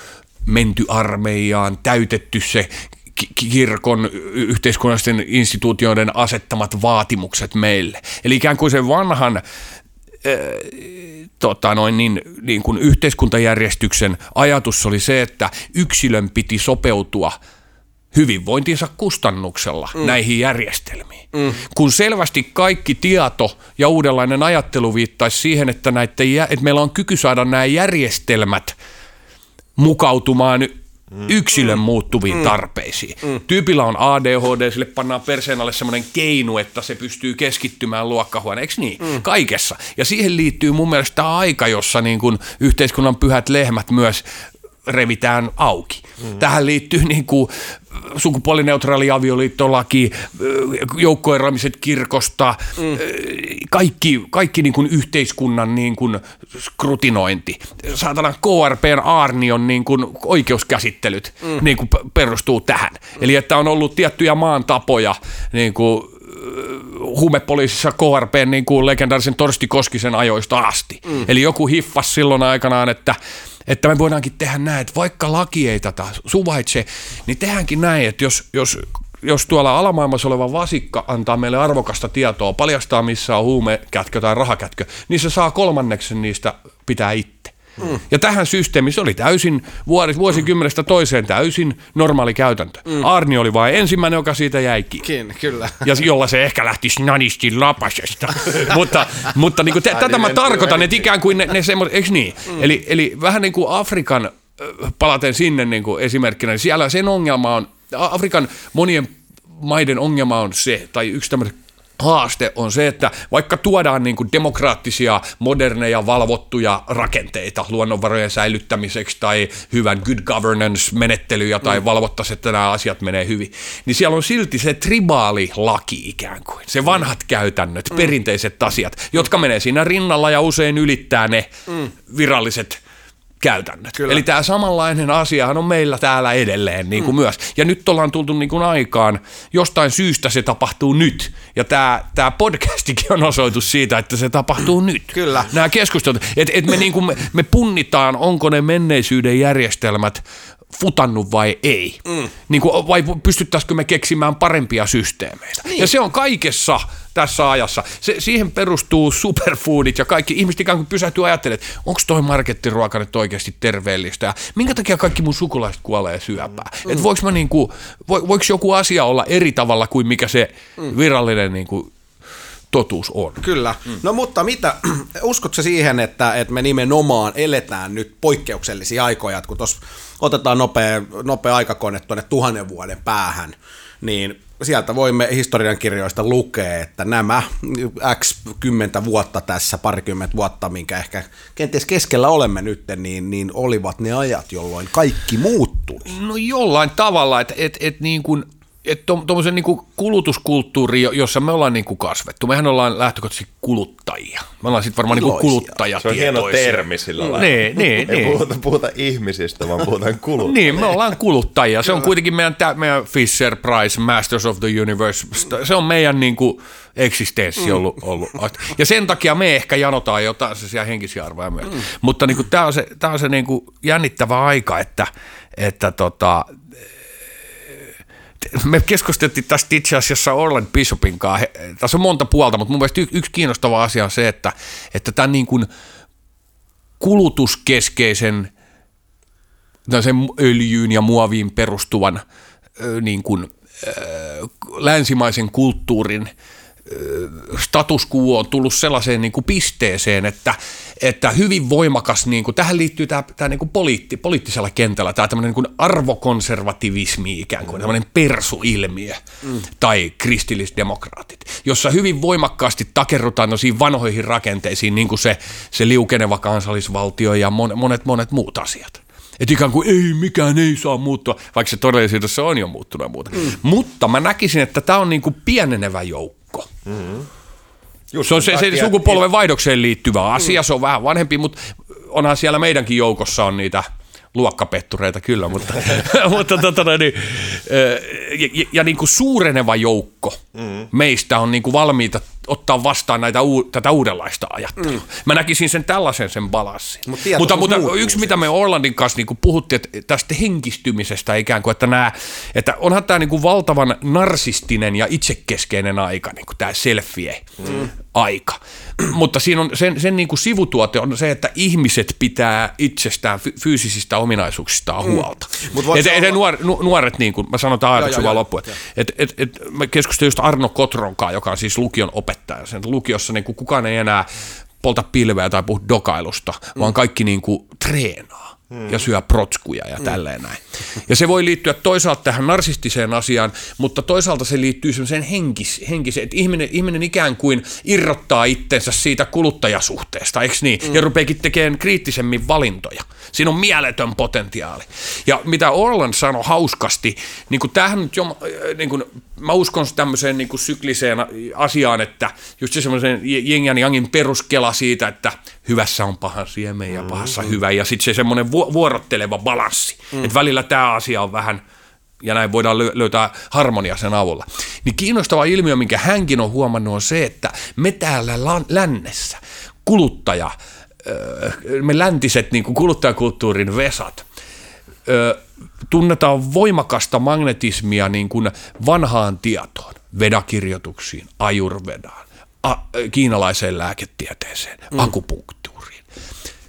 menty armeijaan, täytetty se kirkon yhteiskunnallisten instituutioiden asettamat vaatimukset meille. Eli ikään kuin sen vanhan tota noin, niin, niin kuin yhteiskuntajärjestyksen ajatus oli se, että yksilön piti sopeutua hyvinvointinsa kustannuksella mm. näihin järjestelmiin. Mm. Kun selvästi kaikki tieto ja uudenlainen ajattelu viittaisi siihen, että, näitä, että meillä on kyky saada nämä järjestelmät mukautumaan yksilön muuttuviin tarpeisiin. Tyypillä on ADHD, sille pannaan perseen alle semmoinen keinu, että se pystyy keskittymään luokkahuoneen, eikö niin? Kaikessa. Ja siihen liittyy mun mielestä tämä aika, jossa niin kuin yhteiskunnan pyhät lehmät myös revitään auki. Mm. Tähän liittyy niin kuin sukupuolineutraali avioliittolaki, joukkoeroamiset kirkosta, mm. kaikki, kaikki niin kuin yhteiskunnan niin kuin skrutinointi. Saatana KRPn Arnion niin kuin oikeuskäsittelyt mm. niin kuin perustuu tähän. Mm. Eli että on ollut tiettyjä maan tapoja niin kuin huumepoliisissa KRP niin kuin legendaarisen Torsti Koskisen ajoista asti. Mm. Eli joku hiffas silloin aikanaan, että että me voidaankin tehdä näin, että vaikka laki ei tätä suvaitse, niin tehdäänkin näin, että jos, jos jos tuolla alamaailmassa oleva vasikka antaa meille arvokasta tietoa, paljastaa missä on huumekätkö tai rahakätkö, niin se saa kolmanneksen niistä pitää itse. Mm. Ja tähän systeemiin se oli täysin vuosikymmenestä toiseen täysin normaali käytäntö. Mm. Arni oli vain ensimmäinen, joka siitä jäi kiinni. Kyllä. Ja jolla se ehkä lähti snanisti lapasesta. [LAUGHS] mutta mutta niin kuin te, tätä mä tarkoitan, että ikään kuin ne, ne semmoiset, eikö niin? Mm. Eli, eli vähän niin kuin Afrikan, palaten sinne niin kuin esimerkkinä, niin siellä sen ongelma on, Afrikan monien maiden ongelma on se, tai yksi tämmöinen haaste on se, että vaikka tuodaan niin kuin demokraattisia, moderneja, valvottuja rakenteita luonnonvarojen säilyttämiseksi tai hyvän good governance-menettelyjä tai mm. valvottaisiin, että nämä asiat menee hyvin, niin siellä on silti se tribaali laki ikään kuin, se vanhat käytännöt, mm. perinteiset asiat, jotka menee siinä rinnalla ja usein ylittää ne mm. viralliset käytännöt. Kyllä. Eli tämä samanlainen asiahan on meillä täällä edelleen niin kuin mm. myös. Ja nyt ollaan tultu niin kuin aikaan, jostain syystä se tapahtuu nyt. Ja tämä, tämä podcastikin on osoitus siitä, että se tapahtuu nyt. Kyllä. Nämä keskustelut, että et me, niin kuin me, me punnitaan, onko ne menneisyyden järjestelmät futannut vai ei. Mm. Niin kuin, vai pystyttäisikö me keksimään parempia systeemeitä. Niin. Ja se on kaikessa tässä ajassa. Se, siihen perustuu superfoodit ja kaikki. Ihmiset ikään kuin pysähtyy ajattelemaan, että onko toi markettiruoka nyt oikeasti terveellistä ja minkä takia kaikki mun sukulaiset kuolee syöpää. Mm. Että voiko, niin kuin, vo, voiko joku asia olla eri tavalla kuin mikä se mm. virallinen niin kuin, totuus on. Kyllä. Mm. No mutta mitä, [CLEARS THROAT] uskotko siihen, että, että me nimenomaan eletään nyt poikkeuksellisia aikoja, kun tuossa otetaan nopea, nopea aikakone tuonne tuhannen vuoden päähän, niin sieltä voimme historiankirjoista lukea, että nämä X kymmentä vuotta tässä, parikymmentä vuotta, minkä ehkä kenties keskellä olemme nyt, niin, niin olivat ne ajat, jolloin kaikki muuttui. No jollain tavalla, että et, et niin kuin – tuommoisen niin kulutuskulttuuri, jossa me ollaan niin kuin kasvettu, mehän ollaan lähtökohtaisesti kuluttajia. Me ollaan sitten varmaan niin kuluttajatietoisia. Se on hieno termi sillä lailla. Niin, niin, Ei niin. Puhuta, puhuta ihmisistä, vaan puhutaan [LAUGHS] kuluttajia. niin, me ollaan kuluttajia. Se on kuitenkin meidän, meidän Fisher Price, Masters of the Universe, se on meidän niin kuin eksistenssi mm. ollut, ollut. Ja sen takia me ehkä janotaan jotain sellaisia henkisiä arvoja myös. Mm. Mutta niin kuin, tämä on se, tämä on se niin kuin jännittävä aika, että, että tota, me keskusteltiin tästä itse asiassa Orland Bishopin kanssa. Tässä on monta puolta, mutta mun mielestä yksi kiinnostava asia on se, että, että tämän niin kuin kulutuskeskeisen sen öljyyn ja muoviin perustuvan niin kuin, länsimaisen kulttuurin – status quo on tullut sellaiseen niin kuin pisteeseen, että, että hyvin voimakas, niin kuin, tähän liittyy tämä, tämä niin kuin poliitti, poliittisella kentällä tämä tämmöinen niin kuin arvokonservativismi ikään kuin, tämmöinen persuilmiö mm. tai kristillisdemokraatit, jossa hyvin voimakkaasti takerrutaan noisiin vanhoihin rakenteisiin, niin kuin se, se liukeneva kansallisvaltio ja monet, monet, monet muut asiat. Että ikään kuin ei, mikään ei saa muuttua, vaikka se todellisuudessa on jo muuttunut ja muuta. Mm. Mutta mä näkisin, että tämä on niin kuin pienenevä joukko joukko. Mm-hmm. Just se on se, se sukupolven vaihdokseen liittyvä asia, mm. se on vähän vanhempi, mutta onhan siellä meidänkin joukossa on niitä luokkapettureita kyllä, [LAUGHS] mutta, [LAUGHS] mutta tota, niin, ja, ja, ja niin kuin suureneva joukko mm. meistä on niin kuin valmiita ottaa vastaan näitä, tätä uudenlaista ajattelua. Mm. Mä näkisin sen tällaisen sen balanssin. Mut mutta, mutta yksi, mitä me Orlandin kanssa niin puhuttiin, että tästä henkistymisestä ikään kuin, että, nämä, että onhan tämä niin kuin valtavan narsistinen ja itsekeskeinen aika, niin kuin tämä selfie. Mm aika. [CLEARS THROAT] Mutta siinä on sen, sen niin kuin sivutuote on se, että ihmiset pitää itsestään fyysisistä ominaisuuksistaan mm. huolta. Mm. Et, et, nuor, nuoret, niin kuin mä sanon tämän ajatuksen vaan loppuun, että et, et, mä keskustelin just Arno Kotronkaan, joka on siis lukion opettaja. Sen lukiossa niin kuin kukaan ei enää polta pilveä tai puhu dokailusta, mm. vaan kaikki niin kuin treenaa. Ja syö protskuja ja tälleen näin. Ja se voi liittyä toisaalta tähän narsistiseen asiaan, mutta toisaalta se liittyy semmoiseen henkis, henkiseen, että ihminen, ihminen ikään kuin irrottaa itsensä siitä kuluttajasuhteesta, eikö niin? Mm. Ja rupeekin tekemään kriittisemmin valintoja. Siinä on mieletön potentiaali. Ja mitä Orland sanoi hauskasti, niin kuin tämähän nyt jo, niin kuin, mä uskon tämmöiseen niin kuin sykliseen asiaan, että just se semmoisen jengän jangin peruskela siitä, että hyvässä on pahan siemen ja pahassa mm, hyvä, ja sitten se semmoinen vuorotteleva balanssi, mm. että välillä tämä asia on vähän, ja näin voidaan löytää harmonia sen avulla. Niin kiinnostava ilmiö, minkä hänkin on huomannut, on se, että me täällä lännessä, kuluttaja, me läntiset niin kuin kuluttajakulttuurin vesat, tunnetaan voimakasta magnetismia niin kuin vanhaan tietoon, vedakirjoituksiin, ajurvedaan, a, kiinalaiseen lääketieteeseen, mm. akupunktuuriin.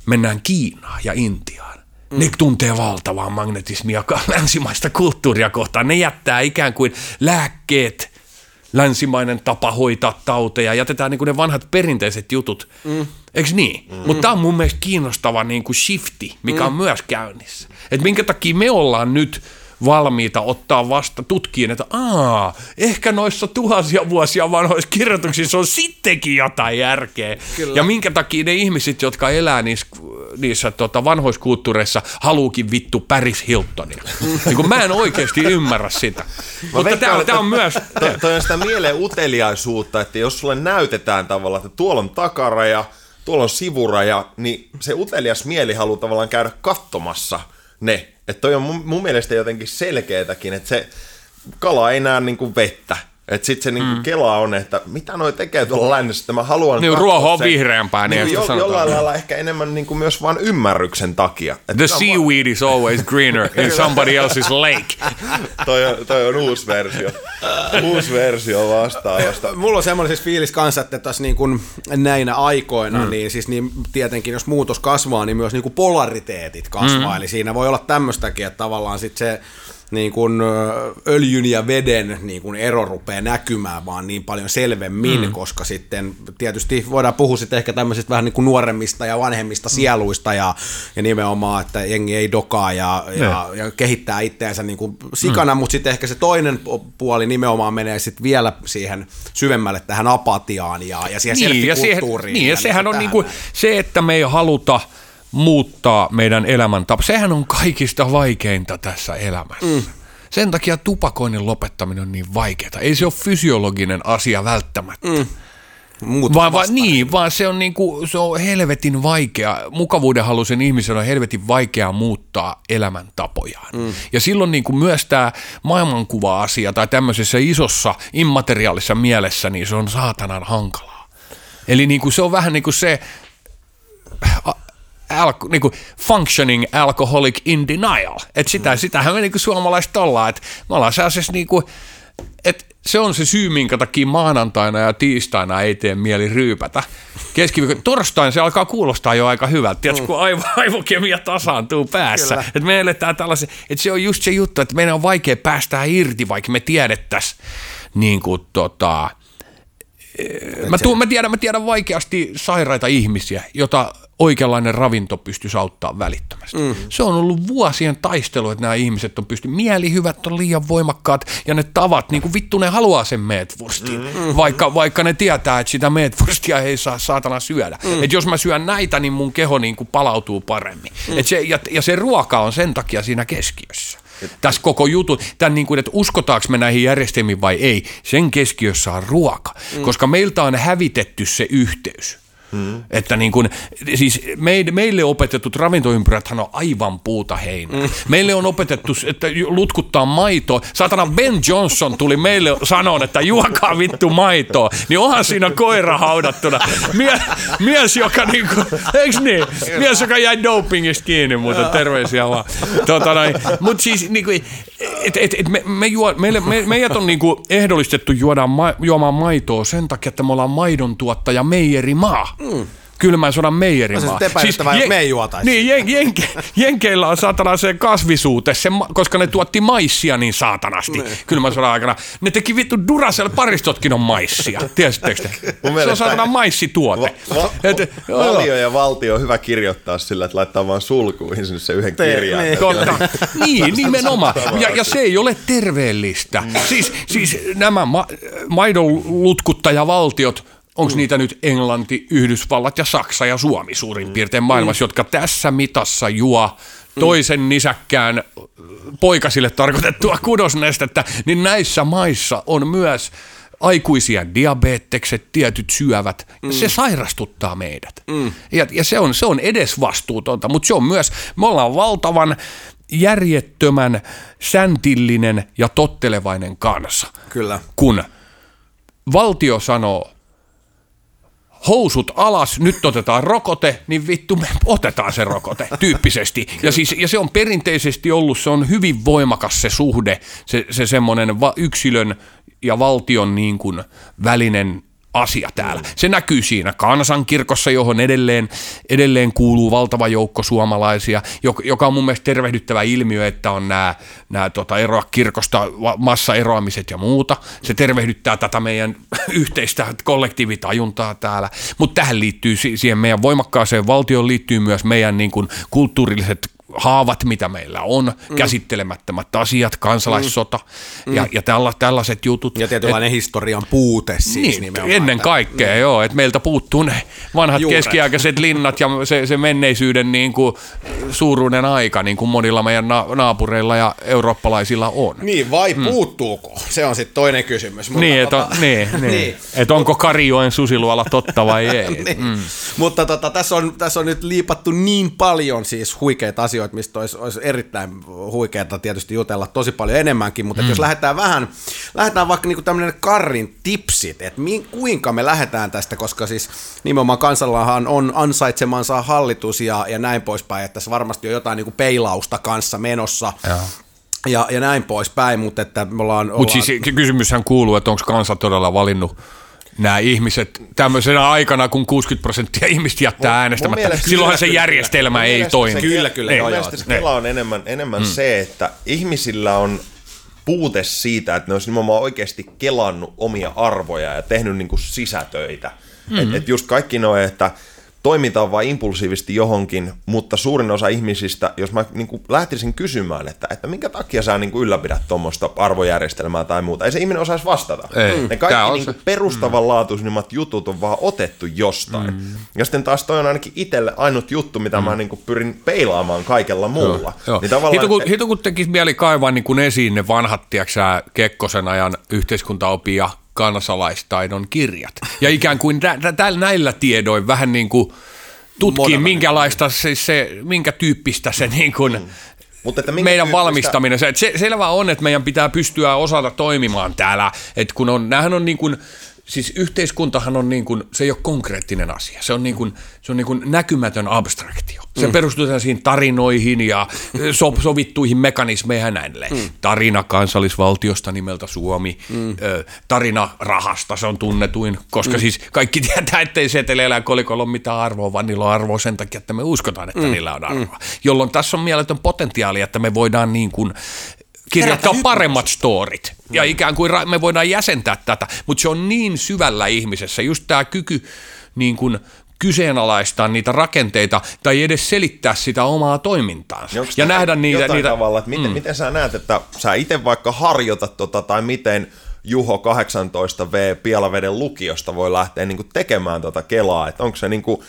Mennään Kiinaan ja Intiaan. Mm. Ne tuntee valtavaa magnetismia [LAUGHS] länsimaista kulttuuria kohtaan. Ne jättää ikään kuin lääkkeet, länsimainen tapa hoitaa tauteja, jätetään niin kuin ne vanhat perinteiset jutut. Mm. Eikö niin? Mm. Mutta tämä on mun mielestä kiinnostava niin kuin shifti, mikä mm. on myös käynnissä. Että minkä takia me ollaan nyt valmiita ottaa vasta tutkiin, että aa, ehkä noissa tuhansia vuosia vanhoissa kirjoituksissa on sittenkin jotain järkeä. Kyllä. Ja minkä takia ne ihmiset, jotka elää niissä, niissä tota, vanhoissa kulttuureissa, haluukin vittu Paris Hiltonille. [LAUGHS] niin kun mä en oikeasti ymmärrä sitä. Mutta tämä, tämä on myös... Toi, toi on sitä mieleen uteliaisuutta, että jos sulle näytetään tavallaan, että tuolla on takaraja, tuolla on sivuraja, niin se utelias mieli haluaa tavallaan käydä katsomassa ne että toi on mun, mun mielestä jotenkin selkeätäkin, että se kala ei näe niin kuin vettä. Että sitten se niinku mm. kela on, että mitä noi tekee tuolla lännessä, että mä haluan... Niin ruoho on vihreämpää. Niin, niin jo, jollain lailla ehkä enemmän niinku myös vain ymmärryksen takia. Että The seaweed is always greener in somebody else's lake. [LAUGHS] toi, on, toi on uusi versio. uusi versio vastaavasta. [LAUGHS] Mulla on semmoinen siis fiilis kanssa, että tässä niin kuin näinä aikoina, mm. niin siis niin tietenkin jos muutos kasvaa, niin myös niin kuin polariteetit kasvaa. Mm. Eli siinä voi olla tämmöistäkin, että tavallaan sitten se niin kuin öljyn ja veden niin kuin ero rupeaa näkymään vaan niin paljon selvemmin, mm. koska sitten tietysti voidaan puhua sitten ehkä tämmöisistä vähän niin kuin nuoremmista ja vanhemmista mm. sieluista ja, ja nimenomaan, että jengi ei dokaa ja, ja, ja kehittää itteensä niin kuin sikana, mm. mutta sitten ehkä se toinen puoli nimenomaan menee sitten vielä siihen syvemmälle tähän apatiaan ja, ja siihen niin, ja, siihen, niin, ja, ja sehän on niin kuin se, että me ei haluta – muuttaa meidän elämäntapa. Sehän on kaikista vaikeinta tässä elämässä. Mm. Sen takia tupakoinnin lopettaminen on niin vaikeaa. Ei se ole fysiologinen asia välttämättä. Mm. vaan, vaan, niin, vaan se on, niinku, se on helvetin vaikea, mukavuuden halusen ihmisen on helvetin vaikea muuttaa elämäntapojaan. Mm. Ja silloin niinku myös tämä maailmankuva-asia tai tämmöisessä isossa immateriaalisessa mielessä, niin se on saatanan hankalaa. Eli niinku se on vähän niin kuin se, alko, niin kuin functioning alcoholic in denial. Et sitä, mm. Sitähän me niin kuin suomalaiset ollaan. Et me ollaan sellaisessa niin kuin, et se on se syy, minkä takia maanantaina ja tiistaina ei tee mieli ryypätä. Keskiviikko, torstain se alkaa kuulostaa jo aika hyvältä, tiedätkö, kun aivo, aivokemia tasaantuu päässä. Että me eletään tällaisen, että se on just se juttu, että meidän on vaikea päästää irti, vaikka me tiedettäisiin niin kuin tota, Mä, tuun, mä, tiedän, mä tiedän vaikeasti sairaita ihmisiä, jota oikeanlainen ravinto pystyisi auttamaan välittömästi. Mm. Se on ollut vuosien taistelu, että nämä ihmiset on pysty mielihyvät on liian voimakkaat ja ne tavat, niin kuin vittu ne haluaa sen meetwurstin, mm. vaikka, vaikka ne tietää, että sitä meetwurstia ei saa saatana syödä. Mm. Että jos mä syön näitä, niin mun keho niin kuin palautuu paremmin. Mm. Et se, ja, ja se ruoka on sen takia siinä keskiössä. Tässä koko jutun, tämän niin kuin, että uskotaanko me näihin järjestelmiin vai ei, sen keskiössä on ruoka, mm. koska meiltä on hävitetty se yhteys. Mm. Että niin kuin, siis meille, opetetut ravintoympyrät on aivan puuta heinää. Mm. Meille on opetettu, että lutkuttaa maitoa. Saatana Ben Johnson tuli meille sanoa, että juokaa vittu maitoa. Niin onhan siinä koira haudattuna. Mie, mies, joka niin kuin, eikö niin? Mies, joka jäi dopingista kiinni, mutta terveisiä vaan. Tota Mutta siis niin kuin, et, et, et me, me juo, meille, me, meidät on niinku ehdollistettu juodaan ma, juomaan maitoa sen takia, että me ollaan maidon tuottaja meijerimaa. Mm. kylmän sodan meijerimaa. On se sitten epäilyttävää, jos me ei juotaisi Niin, jen, jenke, jenkeillä on saatana se kasvisuute, se, ma- koska ne tuotti maissia niin saatanasti Niin. kylmän sodan aikana. Ne teki vittu Duracell paristotkin on maissia, tiesittekö te? Se on saatana maissituote. Va- va- Et- joo. Valio ja valtio on hyvä kirjoittaa sillä, että laittaa vaan sulkuihin sinne se yhden Te- kirjan. niin. Totta. Niin, nimenomaan. Ja, ja se ei ole terveellistä. Mm. Siis, siis nämä ma- maidon lutkuttajavaltiot, onko niitä nyt Englanti, Yhdysvallat ja Saksa ja Suomi suurin Mm. piirtein maailmassa, jotka tässä mitassa juo toisen nisäkkään poikasille tarkoitettua kudosnestettä, niin näissä maissa on myös aikuisia diabetekset, tietyt syövät, mm. se sairastuttaa meidät. Mm. Ja, ja se, on, se on edesvastuutonta, mutta se on myös, me ollaan valtavan järjettömän, säntillinen ja tottelevainen kansa. Kyllä. Kun valtio sanoo, housut alas, nyt otetaan rokote, niin vittu me otetaan se rokote [LAUGHS] tyyppisesti. Ja, siis, ja se on perinteisesti ollut, se on hyvin voimakas se suhde, se, se semmoinen va- yksilön ja valtion niin kuin välinen asia täällä. Se näkyy siinä kansankirkossa, johon edelleen, edelleen kuuluu valtava joukko suomalaisia, joka, on mun mielestä tervehdyttävä ilmiö, että on nämä, nämä tota, eroa kirkosta, massaeroamiset ja muuta. Se tervehdyttää tätä meidän [LAUGHS] yhteistä kollektiivitajuntaa täällä. Mutta tähän liittyy, si- siihen meidän voimakkaaseen valtioon liittyy myös meidän niin kuin, kulttuurilliset haavat, mitä meillä on, mm. käsittelemättömät asiat, kansalaissota mm. ja, ja tälla, tällaiset jutut. Ja tietynlainen historian puute siis Niin, ennen että- kaikkea, joo, että meiltä puuttuu ne vanhat Juuret. keskiaikaiset linnat ja se, se menneisyyden niin kuin, suuruuden aika, niin kuin monilla meidän na- naapureilla ja eurooppalaisilla on. Niin, vai mm. puuttuuko? Se on sitten toinen kysymys. Mutta Niin, että tota- niin, [LAUGHS] niin. niin. Et onko Karijoen susiluola totta vai [LAUGHS] ei? niin. mm. Mutta tota, tässä, on, tässä on nyt liipattu niin paljon siis huikeita asioita, mistä olisi, olisi erittäin huikeata tietysti jutella tosi paljon enemmänkin, mutta mm. jos lähdetään vähän, lähdetään vaikka niinku tämmöinen Karrin tipsit, että mi, kuinka me lähdetään tästä, koska siis nimenomaan kansallahan on ansaitsemansa hallitus ja, ja näin poispäin, että tässä varmasti on jotain niinku peilausta kanssa menossa. Joo. Ja, ja näin poispäin, mutta että me ollaan... Mutta ollaan siis ky- kysymyshän kuuluu, että onko kansa todella valinnut nämä ihmiset tämmöisenä aikana, kun 60 prosenttia ihmistä jättää äänestämättä. mielestä- Silloinhan se kyllä, järjestelmä Mun ei toimi. se- Kyllä, kyllä, Mun joo, mielestä joo. se Kela on enemmän, enemmän mm. se, että ihmisillä on puute siitä, että ne olisi nimenomaan oikeasti kelannut omia arvoja ja tehnyt niin kuin sisätöitä. Mm-hmm. Että et just kaikki noin, että toimitaan vain impulsiivisesti johonkin, mutta suurin osa ihmisistä, jos mä niin kuin lähtisin kysymään, että, että minkä takia sä niin kuin ylläpidät tuommoista arvojärjestelmää tai muuta, ei se ihminen osaisi vastata. Ei. Ne Tää kaikki on niin se. perustavanlaatuisimmat jutut on vaan otettu jostain. Mm. Ja sitten taas toi on ainakin itselle ainut juttu, mitä mm. mä niin kuin pyrin peilaamaan kaikella muulla. Joo. Niin tavallaan, hito, kun, hito kun tekisi mieli kaivaa niin kuin esiin ne vanhat, tiiäksä, Kekkosen ajan yhteiskuntaopi ja kansalaistaidon kirjat. Ja ikään kuin tä, tä, näillä tiedoin vähän niin kuin Monella minkälaista se, se, minkä tyyppistä se niin kuin, Mutta että minkä meidän tyyppistä- valmistaminen. Se, selvä on, että meidän pitää pystyä osata toimimaan täällä. Että kun on, näähän on niin kuin, siis yhteiskuntahan on niin kuin, se ei ole konkreettinen asia. Se on niin kuin, se on niin kuin näkymätön abstraktio. Se mm. perustuu tällaisiin tarinoihin ja so, sovittuihin mekanismeihin ja näin. Mm. Tarina kansallisvaltiosta nimeltä Suomi, mm. tarina rahasta, se on tunnetuin, koska mm. siis kaikki tietää, ettei seteleillä ja kolikolla ole mitään arvoa, vaan niillä on arvoa sen takia, että me uskotaan, että mm. niillä on arvoa. Mm. Jolloin tässä on mieletön potentiaali, että me voidaan niin kuin kirjoittaa paremmat storit. Ja ikään kuin me voidaan jäsentää tätä, mutta se on niin syvällä ihmisessä, just tämä kyky niin kuin kyseenalaistaa niitä rakenteita tai edes selittää sitä omaa toimintaansa. Onks ja nähdä niitä... niitä tavalla, että miten, mm. miten sä näet, että sä itse vaikka harjoitat tota, tai miten Juho 18V Pielaveden lukiosta voi lähteä niin tekemään tota kelaa, että onko se niin kuin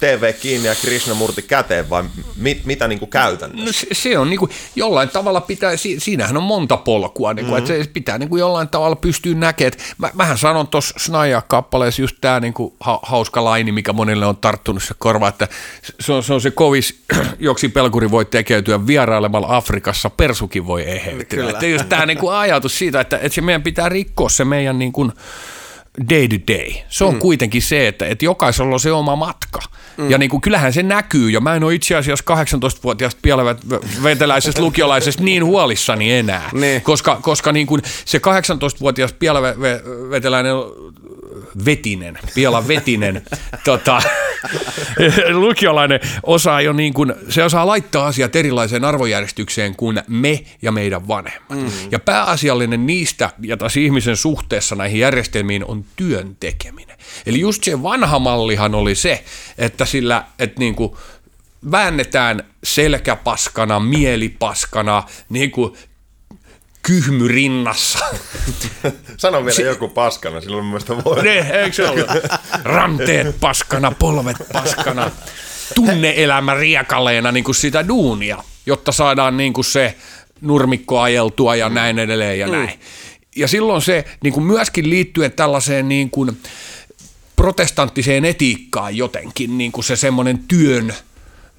TV kiinni ja Krishnamurti käteen vai mit, mitä niin kuin käytännössä? No se, se on niinku, jollain tavalla pitää, si, siinähän on monta polkua, niinku, mm-hmm. että se pitää niinku jollain tavalla pystyä näkemään. Mä, mähän sanon tuossa Snaja-kappaleessa just tämä niinku, ha, hauska laini, mikä monelle on tarttunut se korva, että se on se, on se kovis, [CLEARS THROAT] joksi pelkuri voi tekeytyä vierailemalla Afrikassa, persukin voi eheytyä. Kyllä. Että just tämä niinku ajatus siitä, että, että se meidän pitää rikkoa se meidän niinku, day to day. Se on mm. kuitenkin se, että, että jokaisella on se oma matka. Mm. Ja niin kuin, kyllähän se näkyy, ja mä en ole itse asiassa 18-vuotiaasta pielaveteläisestä lukiolaisesta niin huolissani enää. Niin. Koska, koska niin kuin se 18-vuotias pielaveteläinen Vetinen, Piela Vetinen, [LAUGHS] tota, lukiolainen osaa jo niin kuin, se osaa laittaa asiat erilaiseen arvojärjestykseen kuin me ja meidän vanhemmat. Mm. Ja pääasiallinen niistä ja taas ihmisen suhteessa näihin järjestelmiin on työn tekeminen. Eli just se vanha mallihan oli se, että sillä, että niin kuin väännetään selkäpaskana, mielipaskana, niin kuin kyhmy rinnassa. [LAUGHS] Sano vielä se, joku paskana, silloin mun mielestä voi. Ne, eikö se ole? Ranteet paskana, polvet paskana, tunneelämä riekaleena niin kuin sitä duunia, jotta saadaan niin kuin se nurmikko ajeltua ja näin edelleen ja mm. näin. Ja silloin se niin kuin myöskin liittyen tällaiseen niin kuin protestanttiseen etiikkaan jotenkin, niin kuin se semmoinen työn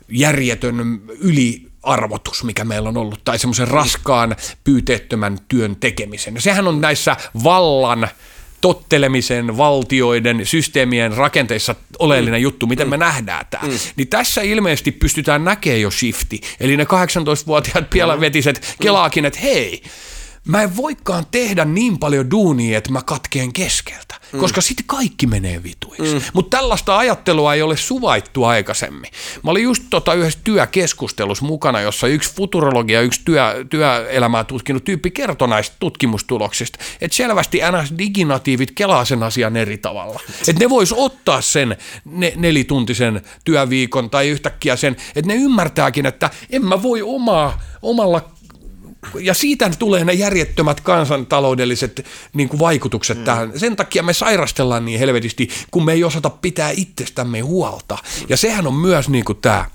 järjetön yli arvotus, mikä meillä on ollut, tai semmoisen raskaan pyyteettömän työn tekemisen. Ja sehän on näissä vallan tottelemisen, valtioiden, systeemien rakenteissa oleellinen mm. juttu, miten me nähdään tämä. Mm. Niin tässä ilmeisesti pystytään näkemään jo shifti. Eli ne 18-vuotiaat pielavetiset mm. kelaakin, että hei, mä en voikaan tehdä niin paljon duunia, että mä katkeen keskeltä, mm. koska sitten kaikki menee vituiksi. Mm. Mutta tällaista ajattelua ei ole suvaittu aikaisemmin. Mä olin just tota yhdessä työkeskustelussa mukana, jossa yksi futurologia, ja yksi työ, työelämää tutkinut tyyppi kertoi näistä tutkimustuloksista, että selvästi NS-diginatiivit kelaa sen asian eri tavalla. [LAUGHS] Että ne vois ottaa sen ne, nelituntisen työviikon tai yhtäkkiä sen, että ne ymmärtääkin, että en mä voi omaa, omalla ja siitä tulee ne järjettömät kansantaloudelliset niin kuin vaikutukset mm. tähän. Sen takia me sairastellaan niin helvetisti, kun me ei osata pitää itsestämme huolta. Ja sehän on myös niin kuin tämä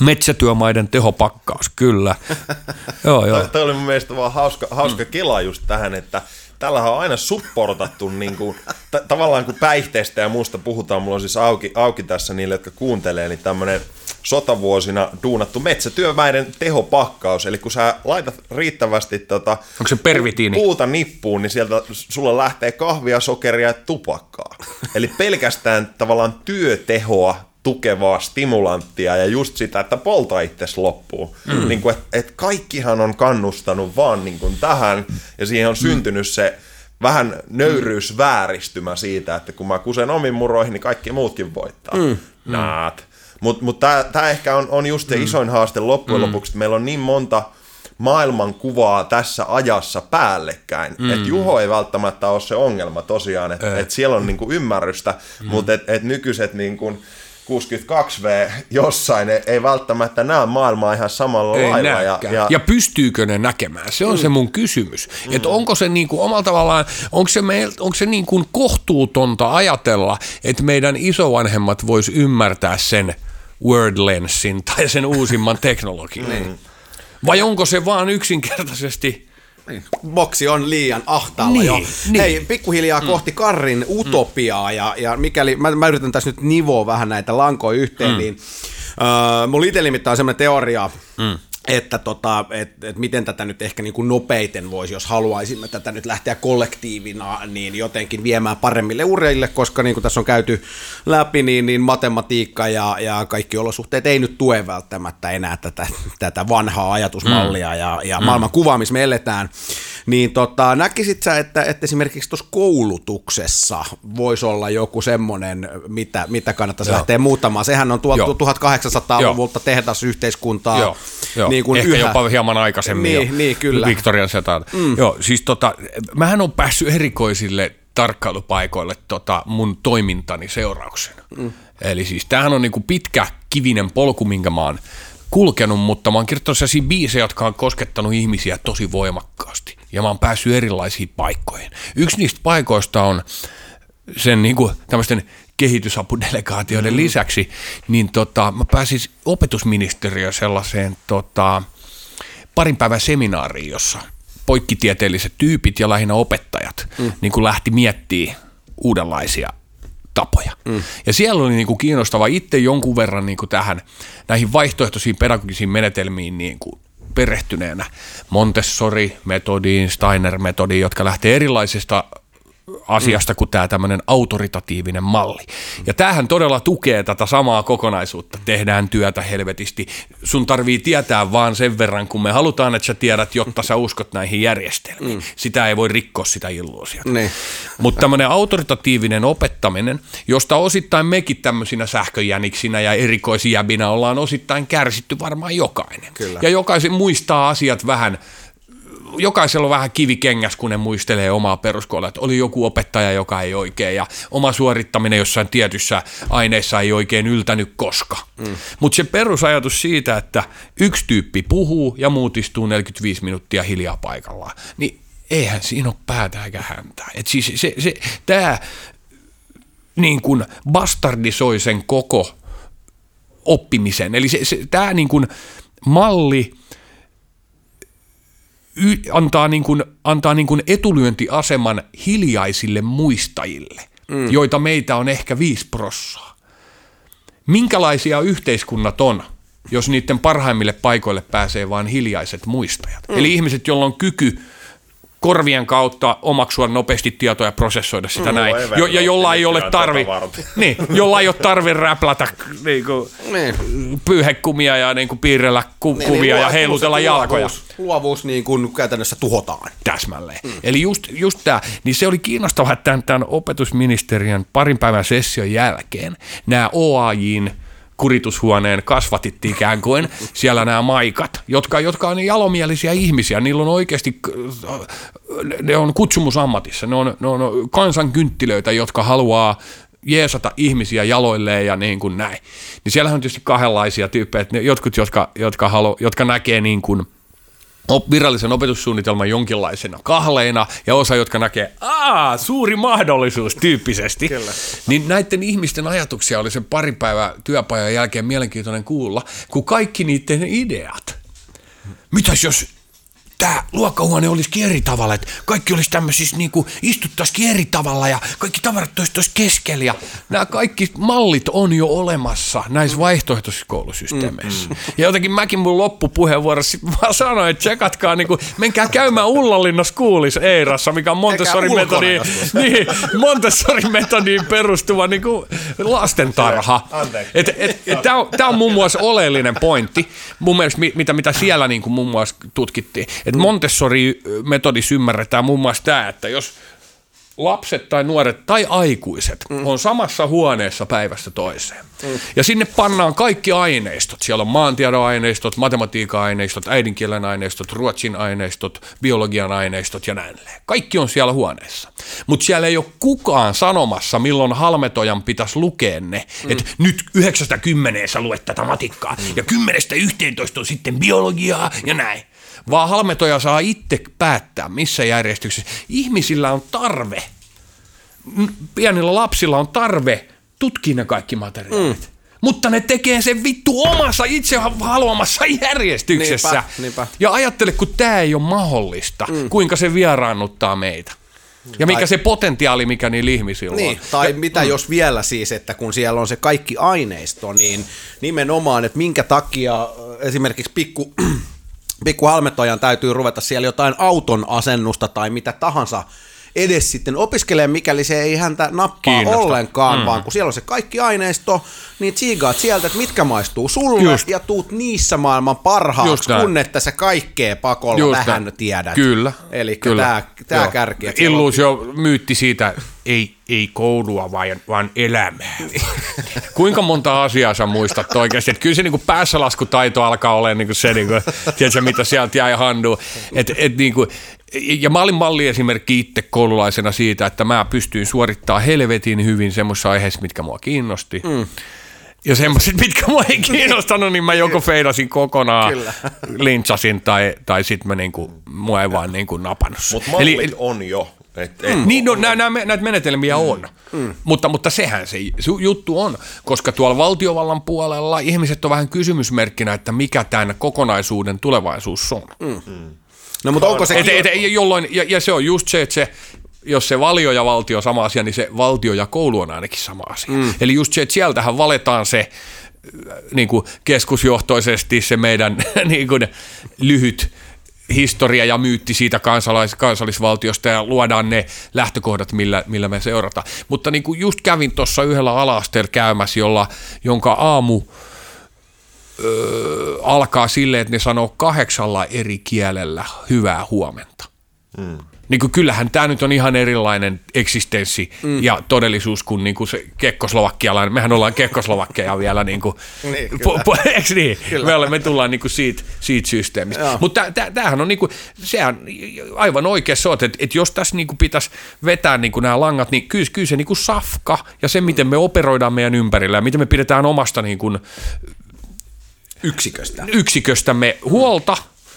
metsätyömaiden tehopakkaus, kyllä. [LAUGHS] joo, joo. Tämä oli mun mielestä vaan hauska, hauska mm. kela just tähän, että tällähän on aina supportattu niin kuin, t- tavallaan kun päihteistä ja muusta puhutaan, mulla on siis auki, auki tässä niille, jotka kuuntelee, niin tämmöinen sotavuosina duunattu metsätyöväiden tehopakkaus, eli kun sä laitat riittävästi tota, Onko se pervitiini? puuta nippuun, niin sieltä sulla lähtee kahvia, sokeria ja tupakkaa. eli pelkästään tavallaan työtehoa tukevaa stimulanttia ja just sitä, että polta itses loppuu. Mm. Niin kuin, että et kaikkihan on kannustanut vaan niin kuin tähän ja siihen on syntynyt se vähän nöyryysvääristymä siitä, että kun mä kusen omin muroihin, niin kaikki muutkin voittaa. Mm. Naat. Mutta mut, tämä ehkä on, on just se mm. isoin haaste loppujen mm. lopuksi, että meillä on niin monta maailman kuvaa tässä ajassa päällekkäin. Mm. Että Juho ei välttämättä ole se ongelma tosiaan, että et siellä on niinku ymmärrystä, mm. mutta et, et nykyiset niinku 62V jossain ei, ei välttämättä näe maailmaa ihan samalla ei lailla. Ja, ja, ja pystyykö ne näkemään? Se on mm. se mun kysymys. Mm. Että onko se niin kuin omalla tavallaan, onko se, meil, onko se niin kuin kohtuutonta ajatella, että meidän isovanhemmat vois ymmärtää sen WordLensin tai sen uusimman teknologian? Mm. Vai onko se vaan yksinkertaisesti niin. Boksi on liian ahtaalla niin, jo. Niin. Hei, pikkuhiljaa mm. kohti Karrin utopiaa, mm. ja, ja mikäli, mä, mä yritän tässä nyt nivoa vähän näitä lankoja yhteen, mm. niin äh, mulla itsellä nimittäin on semmoinen teoria, mm että tota, et, et miten tätä nyt ehkä niin kuin nopeiten voisi, jos haluaisimme tätä nyt lähteä kollektiivina, niin jotenkin viemään paremmille ureille, koska niin kuin tässä on käyty läpi, niin, niin matematiikka ja, ja kaikki olosuhteet ei nyt tue välttämättä enää tätä, tätä vanhaa ajatusmallia mm. ja, ja mm. maailman kuvaa, missä me eletään. Niin tota, näkisit sä, että, että esimerkiksi tuossa koulutuksessa voisi olla joku semmoinen, mitä, mitä kannattaisi Joo. lähteä muuttamaan? Sehän on tuolta 1800-luvulta tehdasyhteiskuntaa. Joo. Joo. Niin kuin Ehkä yhä. jopa hieman aikaisemmin niin, jo. Niin, kyllä. Victorian setaan. Mm. Joo, siis tota, mähän on päässyt erikoisille tarkkailupaikoille tota mun toimintani seurauksena. Mm. Eli siis tämähän on niinku pitkä kivinen polku, minkä mä oon kulkenut, mutta mä oon kirjoittanut sellaisia biisejä, jotka on koskettanut ihmisiä tosi voimakkaasti. Ja mä oon päässyt erilaisiin paikkoihin. Yksi niistä paikoista on sen niin kuin, tämmöisten kehitysapudelegaatioiden mm. lisäksi, niin tota, mä pääsin opetusministeriö sellaiseen tota, parin päivän seminaariin, jossa poikkitieteelliset tyypit ja lähinnä opettajat mm. niin kuin lähti miettimään uudenlaisia tapoja. Mm. Ja siellä oli niin kuin kiinnostava itse jonkun verran niin kuin tähän näihin vaihtoehtoisiin pedagogisiin menetelmiin niin kuin perehtyneenä Montessori-metodiin, Steiner-metodiin, jotka lähtee erilaisista asiasta kuin tämä tämmöinen autoritatiivinen malli. Ja tämähän todella tukee tätä samaa kokonaisuutta. Tehdään työtä helvetisti. Sun tarvii tietää vaan sen verran, kun me halutaan, että sä tiedät, jotta sä uskot näihin järjestelmiin. Mm. Sitä ei voi rikkoa sitä illuusiota. Niin. Mutta tämmöinen autoritatiivinen opettaminen, josta osittain mekin tämmöisinä sähköjäniksinä ja erikoisjäbinä ollaan osittain kärsitty varmaan jokainen. Kyllä. Ja jokaisen muistaa asiat vähän jokaisella on vähän kivikengäs, kun ne muistelee omaa peruskoulua, että oli joku opettaja, joka ei oikein, ja oma suorittaminen jossain tietyssä aineessa ei oikein yltänyt koska. Mm. Mutta se perusajatus siitä, että yksi tyyppi puhuu ja muut istuu 45 minuuttia hiljaa paikallaan, niin eihän siinä ole päätä eikä häntä. Et siis se, se, tämä niin kuin bastardisoi sen koko oppimisen. Eli se, se, tämä niin kuin malli y, antaa, niin kuin, antaa niin kuin etulyöntiaseman hiljaisille muistajille, mm. joita meitä on ehkä viisi prossaa. Minkälaisia yhteiskunnat on, jos niiden parhaimmille paikoille pääsee vain hiljaiset muistajat? Mm. Eli ihmiset, joilla on kyky korvien kautta omaksua nopeasti tietoja ja prosessoida sitä mm, näin. Jo, ja jolla ei ole tarvi, [LAUGHS] niin, jolla ei ole tarvi räplätä niin kuin, niin. pyyhekumia ja niin kuin, piirrellä ku, niin, kuvia niin, ja heilutella jalkoja. Luovuus, luovuus niin kuin käytännössä tuhotaan. Täsmälleen. Mm. Eli just, just tämä, niin se oli kiinnostavaa, että tämän, tämän opetusministeriön parin päivän session jälkeen nämä OAJin kuritushuoneen kasvatit ikään kuin, siellä nämä maikat, jotka, jotka on jalomielisiä ihmisiä, niillä on oikeasti, ne on kutsumusammatissa, ne on, ne on kansankynttilöitä, jotka haluaa jeesata ihmisiä jaloilleen ja niin kuin näin. Niin siellä on tietysti kahdenlaisia tyyppejä, että ne, jotkut, jotka, jotka, halu, jotka näkee niin kuin – virallisen opetussuunnitelman jonkinlaisena kahleina ja osa, jotka näkee, aa, suuri mahdollisuus tyyppisesti. Kyllä. Niin näiden ihmisten ajatuksia oli sen pari päivää työpajan jälkeen mielenkiintoinen kuulla, kun kaikki niiden ideat. Mitäs jos tämä luokkahuone olisikin eri tavalla, että kaikki olisi tämmöisissä niin kuin istuttaisikin eri tavalla ja kaikki tavarat olisi keskellä ja nämä kaikki mallit on jo olemassa näissä vaihtoehtoisissa koulusysteemeissä. Mm, mm. Ja jotenkin mäkin mun loppupuheenvuorossa vaan sanoin, että tsekatkaa, niin kuin, menkää käymään Ullanlinnassa kuulis Eirassa, mikä on Montessorin metodiin, [LAUGHS] niin, Montessorin metodiin perustuva niin kuin lastentarha. Et, et, et, Tämä on, on muun muassa oleellinen pointti, mun mielestä, mitä, mitä siellä niin kuin muun muassa tutkittiin että Montessori-metodissa ymmärretään muun muassa tämä, että jos lapset tai nuoret tai aikuiset mm. on samassa huoneessa päivästä toiseen. Mm. Ja sinne pannaan kaikki aineistot. Siellä on maantiedon aineistot, matematiikan aineistot, äidinkielen aineistot, ruotsin aineistot, biologian aineistot ja näin. Kaikki on siellä huoneessa. Mutta siellä ei ole kukaan sanomassa, milloin halmetojan pitäisi lukea ne. Mm. Että nyt 90 sä luet tätä matikkaa mm. ja 10-11 on sitten biologiaa ja näin vaan halmetoja saa itse päättää, missä järjestyksessä. Ihmisillä on tarve, pienillä lapsilla on tarve tutkia ne kaikki materiaalit. Mm. Mutta ne tekee sen vittu omassa itse haluamassa järjestyksessä. Niinpä, niinpä. Ja ajattele, kun tämä ei ole mahdollista, mm. kuinka se vieraannuttaa meitä. Ja mikä tai, se potentiaali, mikä niillä ihmisillä niin, on. Tai ja, mitä mm. jos vielä siis, että kun siellä on se kaikki aineisto, niin nimenomaan, että minkä takia esimerkiksi pikku pikku halmetojan täytyy ruveta siellä jotain auton asennusta tai mitä tahansa edes sitten opiskelee, mikäli se ei häntä nappaa Kiinnosta. ollenkaan, mm. vaan kun siellä on se kaikki aineisto, niin tsiigaat sieltä, että mitkä maistuu sulle Just. ja tuut niissä maailman parhaaksi, kun että sä kaikkea pakolla Just vähän näin. tiedät. Kyllä. Eli tämä, tämä kärki. Illuusio myytti siitä, ei, ei koulua, vaan, vaan elämää. Kuinka monta asiaa sä muistat oikeasti? Että kyllä se niin päässälaskutaito alkaa olla niin se, niin kuin, tiedätkö, mitä sieltä jäi handuun. Et, et, niin kuin, ja mä olin malliesimerkki itse koululaisena siitä, että mä pystyin suorittamaan helvetin hyvin semmoisissa aiheissa, mitkä mua kiinnosti. Mm. Ja semmoiset, [LAUGHS] mitkä mua ei [LAUGHS] kiinnostanut, niin mä joko feidasin kokonaan, Kyllä. [LAUGHS] lintsasin tai, tai sitten mä niinku, mua ei vaan niinku napannut. Mutta mallit Eli, on jo. Et, et mm. Niin, no, nä, nä, näitä menetelmiä mm. on, mm. Mutta, mutta sehän se juttu on, koska tuolla valtiovallan puolella ihmiset on vähän kysymysmerkkinä, että mikä tämän kokonaisuuden tulevaisuus on. Mm. No mutta onko se... Et, et, et, jolloin, ja, ja se on just se, että se, jos se valio ja valtio on sama asia, niin se valtio ja koulu on ainakin sama asia. Mm. Eli just se, että sieltähän valetaan se niin kuin keskusjohtoisesti se meidän [LAUGHS] niin kuin, lyhyt historia ja myytti siitä kansalais, kansallisvaltiosta ja luodaan ne lähtökohdat, millä, millä me seurataan. Mutta niin kuin just kävin tuossa yhdellä alasteella käymässä, jolla, jonka aamu öö, alkaa silleen, että ne sanoo kahdeksalla eri kielellä hyvää huomenta. Mm niin kuin kyllähän tämä nyt on ihan erilainen eksistenssi mm. ja todellisuus kuin, niin kuin se kekkoslovakkialainen. Mehän ollaan kekkoslovakkeja vielä, niin kuin, [LAUGHS] niin, po, po, [LAUGHS] eikö niin? Kyllä. Me, olemme, me tullaan niin kuin siitä, siitä systeemistä. Mutta tämähän on niin kuin, sehän aivan oikeassa oot, että, että jos tässä niin kuin pitäisi vetää niin kuin nämä langat, niin kyllä, kyllä se niin kuin safka ja se, miten me operoidaan meidän ympärillä ja miten me pidetään omasta niin kuin, yksiköstä. yksiköstämme huolta,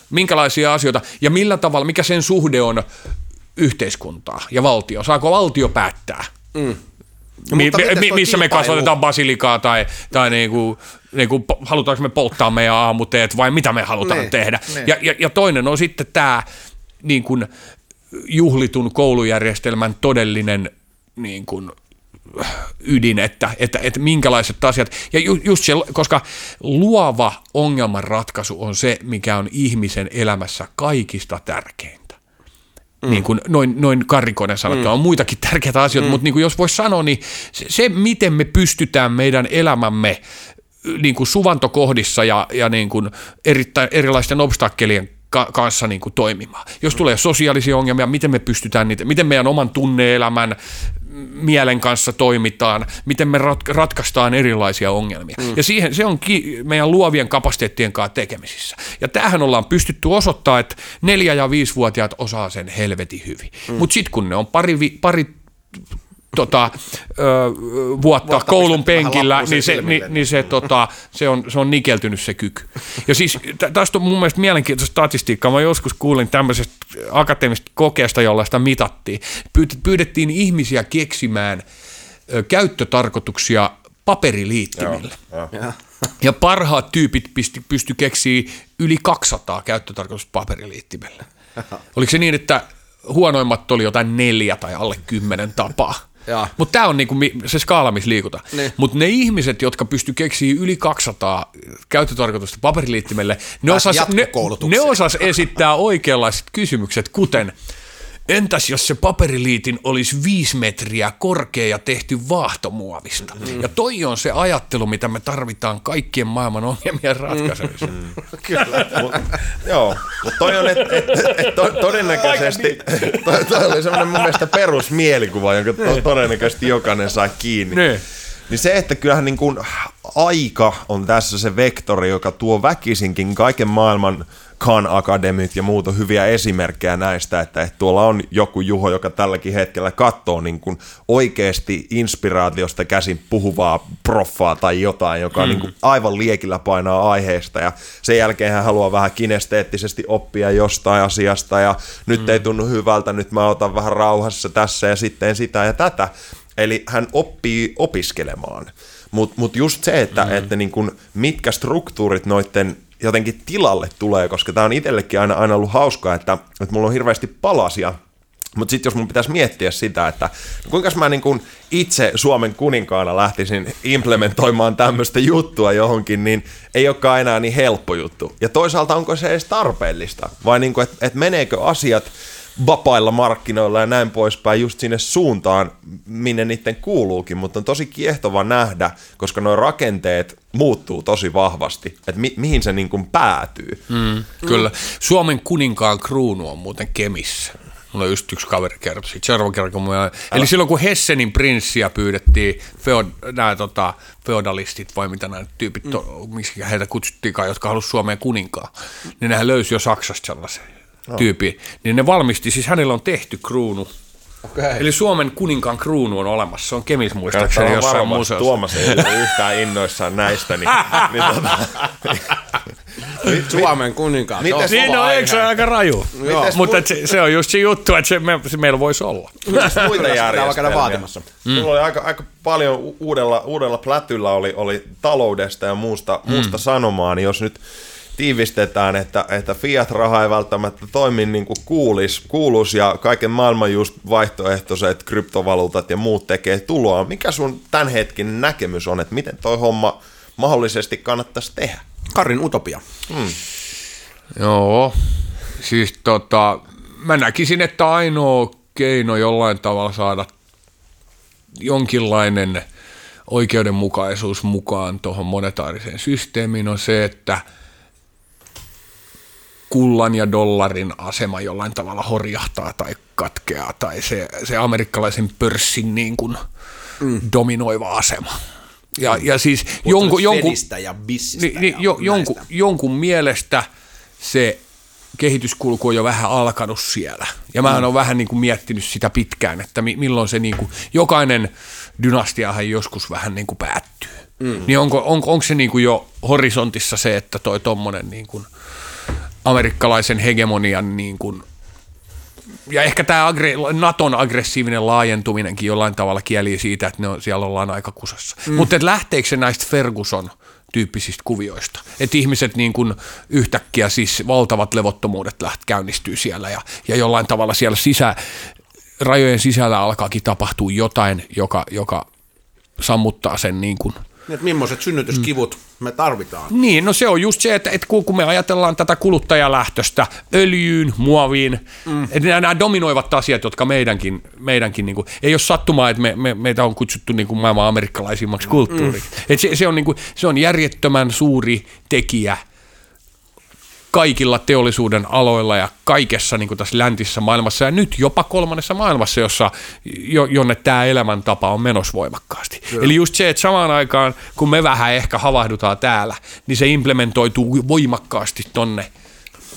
minkälaisia asioita ja millä tavalla, mikä sen suhde on yhteiskuntaa ja valtio. Saako valtio päättää? Mm. No, mi, mi, missä me kasvatetaan basilikaa tai, tai niinku, niinku, halutaanko me polttaa meidän aamuteet vai mitä me halutaan ne, tehdä. Ne. Ja, ja, ja toinen on sitten tämä niin juhlitun koulujärjestelmän todellinen niin kuin, ydin, että, että, että minkälaiset asiat, ja ju, just se, koska luova ongelmanratkaisu on se, mikä on ihmisen elämässä kaikista tärkein Mm. Niin kuin noin, noin karikoiden sanottuna. Mm. On muitakin tärkeitä asioita, mm. mutta niin kuin jos voisi sanoa, niin se, se, miten me pystytään meidän elämämme niin kuin suvantokohdissa ja, ja niin kuin erittäin, erilaisten obstakkelien kanssa niin kuin toimimaan. Jos tulee sosiaalisia ongelmia, miten me pystytään niitä, miten meidän oman tunneelämän mielen kanssa toimitaan, miten me rat- ratkaistaan erilaisia ongelmia. Mm. Ja siihen, se on ki- meidän luovien kapasiteettien kanssa tekemisissä. Ja tähän ollaan pystytty osoittaa, että neljä- ja viisivuotiaat osaa sen helvetin hyvin. Mm. Mutta sitten kun ne on pari, vi- pari tota, ö, vuotta Vuotta koulun penkillä, niin, se, niin, niin se, tota, se, on, se on nikeltynyt se kyky. Ja siis tästä on mun mielestä mielenkiintoista statistiikkaa. Mä joskus kuulin tämmöisestä akateemisesta kokeesta, jolla sitä mitattiin. Pyydettiin ihmisiä keksimään ö, käyttötarkoituksia paperiliittimille. Joo, joo. Ja parhaat tyypit pysty, pysty keksiä yli 200 käyttötarkoitusta paperiliittimelle. Oliko se niin, että huonoimmat oli jotain neljä tai alle kymmenen tapaa? Mutta tämä on niinku se skaala, missä liikutaan. Niin. Mutta ne ihmiset, jotka pysty keksiä yli 200 käyttötarkoitusta paperiliittimelle, ne osas, ne, ne osas esittää oikeanlaiset kysymykset, kuten – Entäs jos se paperiliitin olisi viisi metriä korkea ja tehty vaahtomuovista? Mm. Ja toi on se ajattelu, mitä me tarvitaan kaikkien maailman ongelmien ratkaisemiseen. Mm. [LAUGHS] Kyllä. Mut, joo, mutta toi on, että et, et, to, todennäköisesti, [LAUGHS] toi, toi oli semmoinen mun mielestä perusmielikuva, jonka to, todennäköisesti jokainen saa kiinni. Ne. Niin se, että kyllähän niin kuin aika on tässä se vektori, joka tuo väkisinkin kaiken maailman Khan Academyt ja muuta hyviä esimerkkejä näistä, että, että tuolla on joku Juho, joka tälläkin hetkellä katsoo niin kuin oikeasti inspiraatiosta käsin puhuvaa proffaa tai jotain, joka on mm. niin kuin aivan liekillä painaa aiheesta ja sen jälkeen hän haluaa vähän kinesteettisesti oppia jostain asiasta ja nyt mm. ei tunnu hyvältä, nyt mä otan vähän rauhassa tässä ja sitten sitä ja tätä. Eli hän oppii opiskelemaan. Mutta mut just se, että, mm. että niin kun, mitkä struktuurit noiden jotenkin tilalle tulee, koska tämä on itsellekin aina, aina ollut hauskaa, että, että mulla on hirveästi palasia, mutta sitten jos mun pitäisi miettiä sitä, että kuinka mä niin kun itse Suomen kuninkaana lähtisin implementoimaan tämmöistä juttua johonkin, niin ei olekaan enää niin helppo juttu. Ja toisaalta onko se edes tarpeellista? Vai niin että et meneekö asiat vapailla markkinoilla ja näin poispäin just sinne suuntaan, minne niiden kuuluukin, mutta on tosi kiehtova nähdä, koska nuo rakenteet muuttuu tosi vahvasti, että mi- mihin se niin kuin päätyy. Mm, kyllä. Suomen kuninkaan kruunu on muuten Kemissä. Mulla just yksi kaveri kertoi siitä. Seuraava kerran, kun mä... Eli silloin kun Hessenin prinssiä pyydettiin, feod, nämä tota, feodalistit vai mitä nämä tyypit, mm. to, miksi heitä kutsuttiinkaan, jotka halusivat Suomeen kuninkaan, niin nehän löysi jo Saksasta sellaisen no. tyyppi, niin ne valmisti, siis hänellä on tehty kruunu. Okay. Eli Suomen kuninkaan kruunu on olemassa, se on Kemis muistaakseni jossain museossa. Tuomas ei ole yhtään innoissaan näistä, niin, [LAUGHS] niin tota, Suomen kuninkaan. Niin on, eikö se aika raju? Mites, Mutta se, se, on just se juttu, että se, me, se meillä voisi olla. Mitäs muita järjestelmiä? vaatimassa. Mm. oli aika, aika paljon uudella, uudella plätyllä oli, oli taloudesta ja muusta, mm. muusta sanomaa, niin jos nyt tiivistetään, että, että fiat-raha ei välttämättä toimi niin kuin kuulis, kuulus ja kaiken maailman just vaihtoehtoiset kryptovaluutat ja muut tekee tuloa. Mikä sun tämänhetkinen näkemys on, että miten toi homma mahdollisesti kannattaisi tehdä? Karin utopia. Hmm. Joo, Siis tota, mä näkisin, että ainoa keino jollain tavalla saada jonkinlainen oikeudenmukaisuus mukaan tuohon monetaariseen systeemiin on se, että kullan ja dollarin asema jollain tavalla horjahtaa tai katkeaa tai se, se amerikkalaisen pörssin niin kuin mm. dominoiva asema. Ja, ja siis jonkun, jonkun, ja niin, niin, jo, jonkun, jonkun mielestä se kehityskulku on jo vähän alkanut siellä. Ja mä mm. vähän niin kuin miettinyt sitä pitkään, että mi- milloin se niin kuin, jokainen dynastiahan joskus vähän niin kuin päättyy. Mm. Niin onko, on, onko se niin kuin jo horisontissa se, että toi tommonen niin kuin amerikkalaisen hegemonian niin kuin ja ehkä tämä agre- Naton aggressiivinen laajentuminenkin jollain tavalla kieli siitä, että ne on, siellä ollaan aika kusassa. Mm. Mutta lähteekö se näistä Ferguson tyyppisistä kuvioista? Että ihmiset niin kuin yhtäkkiä siis valtavat levottomuudet läht, käynnistyy siellä ja, ja jollain tavalla siellä sisä, rajojen sisällä alkaakin tapahtua jotain, joka, joka sammuttaa sen niin kuin – että millaiset synnytyskivut mm. me tarvitaan. Niin, no se on just se, että, että kun me ajatellaan tätä kuluttajalähtöstä öljyyn, muoviin, mm. että nämä, nämä dominoivat asiat, jotka meidänkin, meidänkin niin kuin, ei ole sattumaa, että me, me, meitä on kutsuttu niin kuin maailman amerikkalaisimmaksi kulttuuriksi. Mm. Se, se, on niin kuin, se on järjettömän suuri tekijä – kaikilla teollisuuden aloilla ja kaikessa niin kuin tässä läntisessä maailmassa ja nyt jopa kolmannessa maailmassa, jossa, jo, jonne tämä elämäntapa on menossa voimakkaasti. Kyllä. Eli just se, että samaan aikaan, kun me vähän ehkä havahdutaan täällä, niin se implementoituu voimakkaasti tonne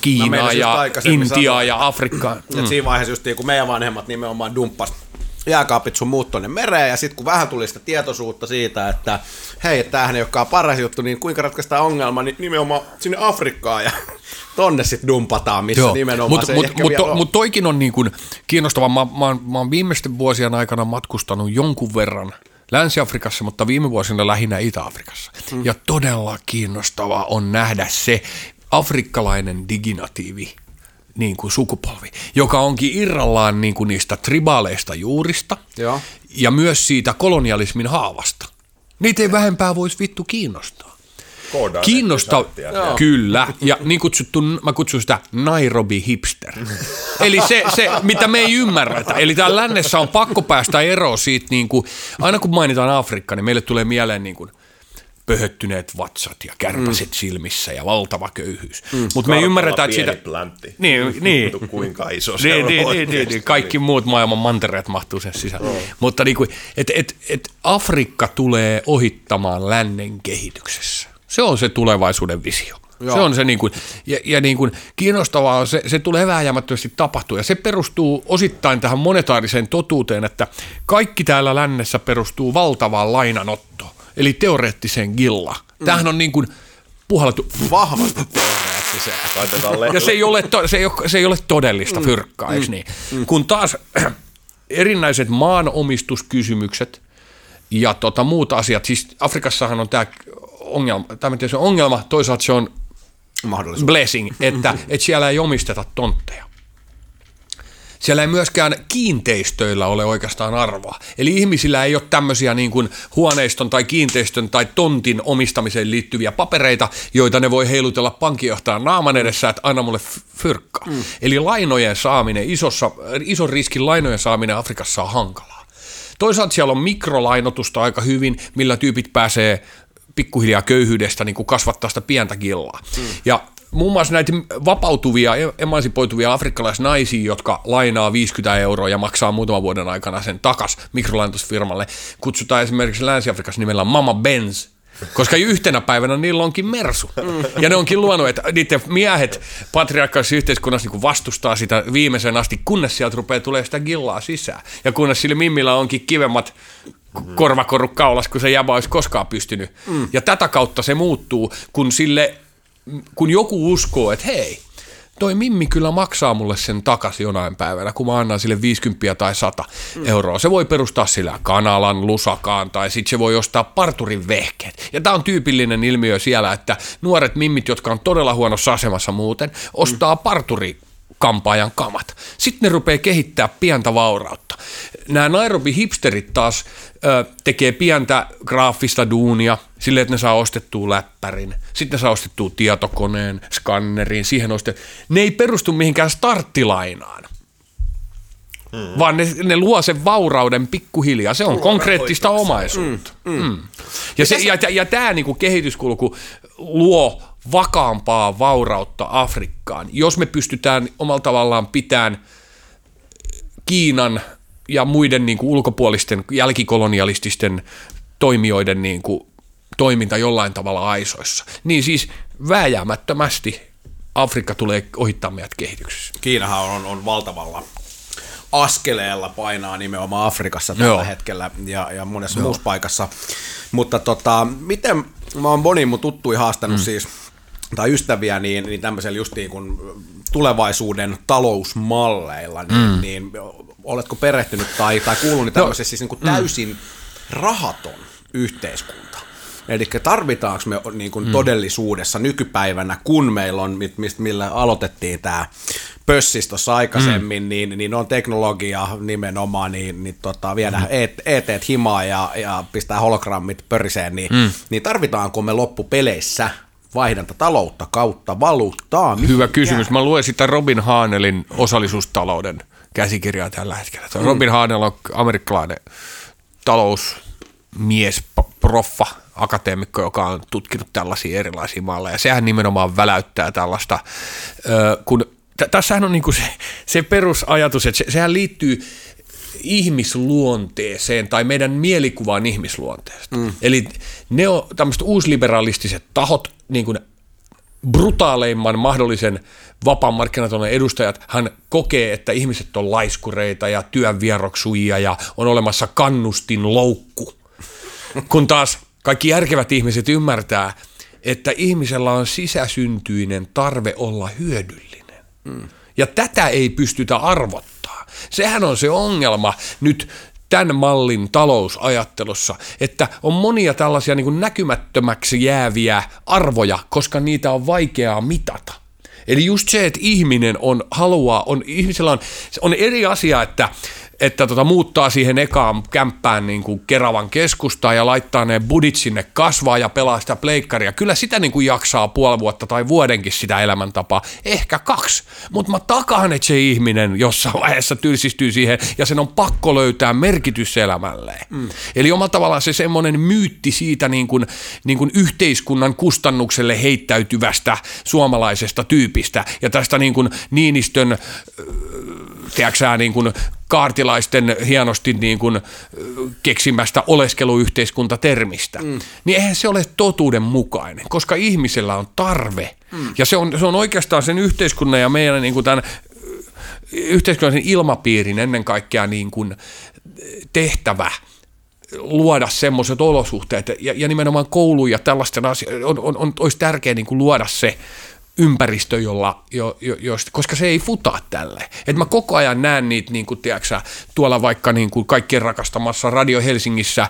Kiinaa ja Intiaa ja Afrikkaan. Mm. siinä vaiheessa just kun meidän vanhemmat nimenomaan dumppas jääkaapit sun muut tonne mereen, ja sitten kun vähän tuli sitä tietoisuutta siitä, että hei, tämähän ei olekaan paras juttu, niin kuinka ratkaistaan ongelma, niin nimenomaan sinne Afrikkaan ja [LAUGHS] tonne sitten dumpataan, missä Joo. nimenomaan mut, se mut, mut, Mutta toikin on niin kuin kiinnostava. Mä, mä, mä oon viimeisten vuosien aikana matkustanut jonkun verran Länsi-Afrikassa, mutta viime vuosina lähinnä Itä-Afrikassa. Mm. Ja todella kiinnostavaa on nähdä se afrikkalainen diginatiivi niin kuin sukupolvi, joka onkin irrallaan niin kuin niistä tribaaleista juurista Joo. ja myös siitä kolonialismin haavasta. Niitä ei vähempää voisi vittu kiinnostaa. Kiinnostaa, kyllä, ja niin kutsuttu, mä kutsun sitä Nairobi hipster. [LAUGHS] Eli se, se, mitä me ei ymmärretä. Eli täällä lännessä on pakko päästä eroon siitä, niin kuin, aina kun mainitaan Afrikka, niin meille tulee mieleen niin kuin, pöhöttyneet vatsat ja kärpäset mm. silmissä ja valtava köyhyys. Mm. Mutta me ymmärretään, että sitä... Pläntti. [LAUGHS] Niin, niin. Kuinka iso se niin, on niin, niin, niin, niin, Kaikki muut maailman mantereet mahtuu sen sisään. Mm. Mutta niin kuin, et, et, et Afrikka tulee ohittamaan lännen kehityksessä. Se on se tulevaisuuden visio. Joo. Se on se niin kuin, ja, ja niin kuin kiinnostavaa, se, se tulee vääjäämättömästi tapahtua ja se perustuu osittain tähän monetaariseen totuuteen, että kaikki täällä lännessä perustuu valtavaan lainanottoon eli teoreettiseen gilla. Tämähän on niin kuin puhallettu vahvasti teoreettiseen. ja se ei ole, to, se ei ole, se ei ole todellista mm. fyrkkaa, eikö mm. niin? Mm. Kun taas [CLEARS THROAT] erinäiset maanomistuskysymykset ja tota, muut asiat, siis Afrikassahan on tämä ongelma, tämä se on ongelma, toisaalta se on blessing, että, [LAUGHS] että siellä ei omisteta tontteja. Siellä ei myöskään kiinteistöillä ole oikeastaan arvoa. Eli ihmisillä ei ole tämmöisiä niin kuin huoneiston tai kiinteistön tai tontin omistamiseen liittyviä papereita, joita ne voi heilutella pankinjohtajan naaman edessä, että anna mulle fyrkka. Mm. Eli lainojen saaminen, isossa, ison riskin lainojen saaminen Afrikassa on hankalaa. Toisaalta siellä on mikrolainotusta aika hyvin, millä tyypit pääsee pikkuhiljaa köyhyydestä niin kuin kasvattaa sitä pientä gillaa. Mm. Ja muun muassa näitä vapautuvia, emansipoituvia afrikkalaisnaisia, jotka lainaa 50 euroa ja maksaa muutaman vuoden aikana sen takas mikrolainotusfirmalle, kutsutaan esimerkiksi Länsi-Afrikassa nimellä Mama Benz, koska yhtenä päivänä niillä onkin mersu. Mm. Ja ne onkin luonut, että niiden miehet patriarkkaisessa yhteiskunnassa niin vastustaa sitä viimeisen asti, kunnes sieltä rupeaa tulee sitä gillaa sisään. Ja kunnes sille mimmillä onkin kivemmat korvakorut kaulas, kun se jäbä olisi koskaan pystynyt. Mm. Ja tätä kautta se muuttuu, kun sille kun joku uskoo, että hei, toi Mimmi kyllä maksaa mulle sen takaisin jonain päivänä, kun mä annan sille 50 tai 100 mm. euroa. Se voi perustaa sillä kanalan, lusakaan tai sitten se voi ostaa parturin vehkeet. Ja tämä on tyypillinen ilmiö siellä, että nuoret mimmit, jotka on todella huonossa asemassa muuten, ostaa mm. parturi kampaajan kamat. Sitten ne rupeaa kehittää pientä vaurautta. Nämä Nairobi-hipsterit taas ö, tekee pientä graafista duunia silleen, että ne saa ostettua läppärin. Sitten ne saa ostettua tietokoneen, skannerin, siihen ostettua. Ne ei perustu mihinkään starttilainaan. Mm. Vaan ne, ne luo sen vaurauden pikkuhiljaa. Se on konkreettista omaisuutta. Mm. Mm. Ja, se, ja, ja, ja tämä niinku kehityskulku luo vakaampaa vaurautta Afrikkaan, jos me pystytään omalla tavallaan pitämään Kiinan ja muiden niin kuin ulkopuolisten jälkikolonialististen toimijoiden niin kuin toiminta jollain tavalla aisoissa. Niin siis vääjäämättömästi Afrikka tulee ohittaa meidät kehityksessä. Kiinahan on, on valtavalla askeleella painaa nimenomaan Afrikassa tällä Joo. hetkellä ja, ja monessa Joo. muussa paikassa. Mutta tota, miten, mä oon moni mun tuttui haastanut mm. siis, tai ystäviä, niin, niin tämmöisellä just niin kuin tulevaisuuden talousmalleilla, niin, mm. niin oletko perehtynyt tai, tai kuullut tämmöisessä no, siis niin kuin täysin mm. rahaton yhteiskunta? Eli tarvitaanko me niin kuin mm. todellisuudessa nykypäivänä, kun meillä on, mistä, millä aloitettiin tämä pössis tuossa aikaisemmin, mm. niin, niin on teknologia nimenomaan, niin, niin tota, viedä mm. ET e himaa ja, ja pistää hologrammit pöriseen, niin, mm. niin tarvitaanko me loppupeleissä vaihdanta taloutta kautta valuuttaa? Hyvä kysymys. Mä luen sitä Robin Haanelin osallisuustalouden käsikirjaa tällä hetkellä. Mm. Robin Haanel on amerikkalainen talousmies, proffa, akateemikko, joka on tutkinut tällaisia erilaisia malleja. Sehän nimenomaan väläyttää tällaista, kun tässähän on niinku se, se perusajatus, että se, sehän liittyy ihmisluonteeseen tai meidän mielikuvaan ihmisluonteesta. Mm. Eli ne on tämmöiset uusliberalistiset tahot, niin kuin brutaaleimman mahdollisen vapaan markkinatalouden edustajat, hän kokee, että ihmiset on laiskureita ja työn vieroksujia ja on olemassa kannustin loukku. Kun taas kaikki järkevät ihmiset ymmärtää, että ihmisellä on sisäsyntyinen tarve olla hyödyllinen. Mm. Ja tätä ei pystytä arvottaa. Sehän on se ongelma nyt tämän mallin talousajattelussa, että on monia tällaisia niin kuin näkymättömäksi jääviä arvoja, koska niitä on vaikeaa mitata. Eli just se, että ihminen on, haluaa, on, ihmisellä on, on eri asia, että että tota, muuttaa siihen ekaan kämppään niin kuin Keravan keskustaan ja laittaa ne budit sinne kasvaa ja pelaa sitä pleikkaria. Kyllä sitä niin kuin jaksaa puoli vuotta tai vuodenkin sitä elämäntapaa, ehkä kaksi. Mutta mä takaan, että se ihminen jossain vaiheessa tylsistyy siihen ja sen on pakko löytää merkitys elämälleen. Mm. Eli omalla tavallaan se semmoinen myytti siitä niin kuin, niin kuin yhteiskunnan kustannukselle heittäytyvästä suomalaisesta tyypistä ja tästä niin kuin Niinistön tiedätkö niin kuin kaartilaisten hienosti niin kuin keksimästä oleskeluyhteiskuntatermistä, mm. niin eihän se ole totuuden mukainen, koska ihmisellä on tarve. Mm. Ja se on, se on oikeastaan sen yhteiskunnan ja meidän niin kuin tämän yhteiskunnallisen ilmapiirin ennen kaikkea niin kuin tehtävä luoda semmoiset olosuhteet ja, ja nimenomaan koulu ja tällaisten asioiden on, on, on, olisi tärkeää niin kuin luoda se ympäristö, jolla, jo, jo, josta, koska se ei futaa tälle. Et mä koko ajan näen niitä, niin kuin, tiedätkö, tuolla vaikka niin kuin kaikkien rakastamassa Radio Helsingissä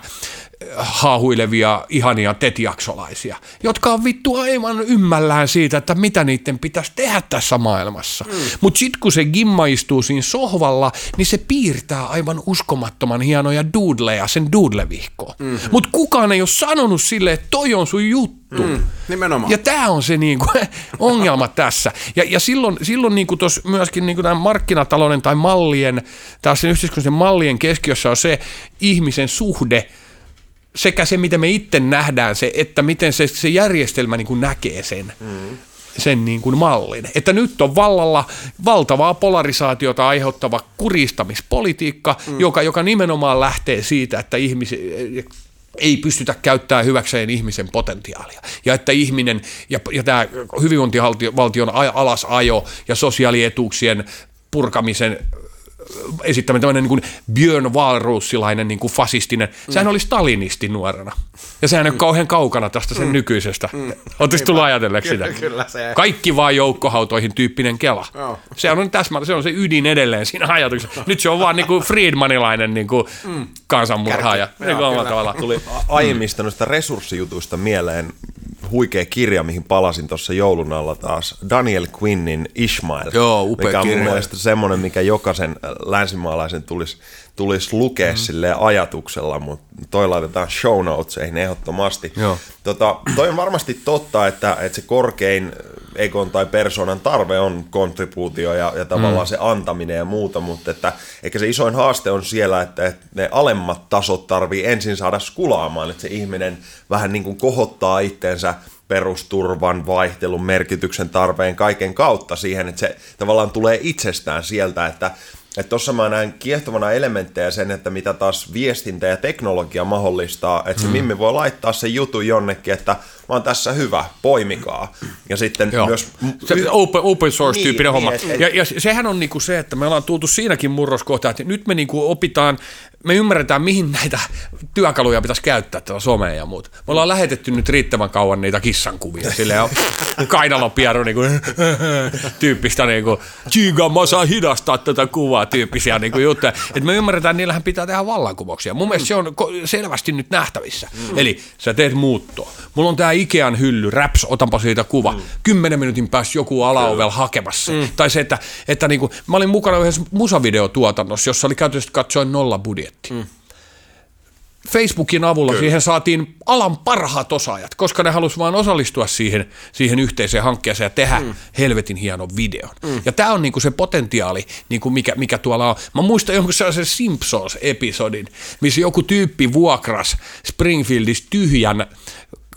haahuilevia, ihania tetiaksolaisia, jotka on vittu aivan ymmällään siitä, että mitä niiden pitäisi tehdä tässä maailmassa. Mm. Mutta sitten kun se gimma istuu siinä sohvalla, niin se piirtää aivan uskomattoman hienoja doodleja sen doodlevihkoon. Mm-hmm. Mutta kukaan ei ole sanonut sille, että toi on sun juttu. Mm, nimenomaan. Ja tämä on se niinku [LAUGHS] ongelma tässä. Ja, ja silloin, silloin niinku tos myöskin niinku tämän markkinatalouden tai mallien, taas sen yhteiskunnallisen mallien keskiössä on se ihmisen suhde – sekä se, miten me itse nähdään se, että miten se, se järjestelmä niin kuin näkee sen. Mm sen niin kuin mallin. Että nyt on vallalla valtavaa polarisaatiota aiheuttava kuristamispolitiikka, mm. joka, joka nimenomaan lähtee siitä, että ihmisi, ei pystytä käyttämään hyväkseen ihmisen potentiaalia. Ja että ihminen ja, ja tämä hyvinvointivaltion alasajo ja sosiaalietuuksien purkamisen esittämään tämmöinen niin kuin Björn Wahlroosilainen niin kuin fasistinen. Sehän mm. oli stalinisti nuorena. Ja sehän mm. on kauhean kaukana tästä sen mm. nykyisestä. Mm. Oletteko tullut ajatelleeksi sitä? Kyllä se. Kaikki vaan joukkohautoihin tyyppinen kela. Oh. Se on täsmä, se on se ydin edelleen siinä ajatuksessa. [LAUGHS] Nyt se on vaan niin kuin Friedmanilainen niin kuin mm. kansanmurhaaja. Niin kuin tavalla. Tuli aiemmista noista resurssijutuista mieleen huikea kirja, mihin palasin tuossa joulun alla taas. Daniel Quinnin Ishmael. Joo, upea Mikä on kirja. mun mielestä semmoinen, mikä jokaisen länsimaalaisen tulisi, tulisi lukea mm. silleen ajatuksella, mutta toi laitetaan show notesihin ehdottomasti. Joo. Tota, toi on varmasti totta, että, että se korkein ekon tai persoonan tarve on kontribuutio ja, ja tavallaan mm. se antaminen ja muuta, mutta että ehkä se isoin haaste on siellä, että, että ne alemmat tasot tarvii ensin saada skulaamaan, että se ihminen vähän niin kuin kohottaa itteensä perusturvan, vaihtelun, merkityksen tarpeen kaiken kautta siihen, että se tavallaan tulee itsestään sieltä, että että tuossa mä näen kiehtovana elementtejä sen, että mitä taas viestintä ja teknologia mahdollistaa, että se mm. Mimmi voi laittaa sen jutun jonnekin, että mä oon tässä hyvä, poimikaa. Ja sitten Joo. myös... Se open, open source-tyyppinen Niin, homma. niin, et- ja, ja sehän on niinku se, että me ollaan tultu siinäkin murroskohtaan, että nyt me niinku opitaan, me ymmärretään, mihin näitä työkaluja pitäisi käyttää, tätä somea ja muut. Me ollaan lähetetty nyt riittävän kauan niitä kissankuvia, silleen on kainalopieru niinku, [LAUGHS] tyyppistä niinku, Chiga, mä saan hidastaa tätä kuvaa, tyyppisiä niinku juttuja. Et me ymmärretään, että niillähän pitää tehdä vallankumouksia. Mun mielestä se on selvästi nyt nähtävissä. Mm. Eli sä teet muuttoa. Mulla on tää Ikean hylly, raps, otanpa siitä kuva. Mm. Kymmenen minuutin päästä joku alaovel hakemassa. Mm. Tai se, että, että niinku, mä olin mukana yhdessä musavideotuotannossa, jossa oli käytössä katsoen nolla budjetti. Mm. Facebookin avulla Kyllä. siihen saatiin alan parhaat osaajat, koska ne halusivat vain osallistua siihen, siihen yhteiseen hankkeeseen ja tehdä mm. helvetin hienon videon. Mm. Ja tämä on niinku se potentiaali, niinku mikä, mikä tuolla on. Mä muistan jonkun sellaisen Simpsons-episodin, missä joku tyyppi vuokras Springfieldissa tyhjän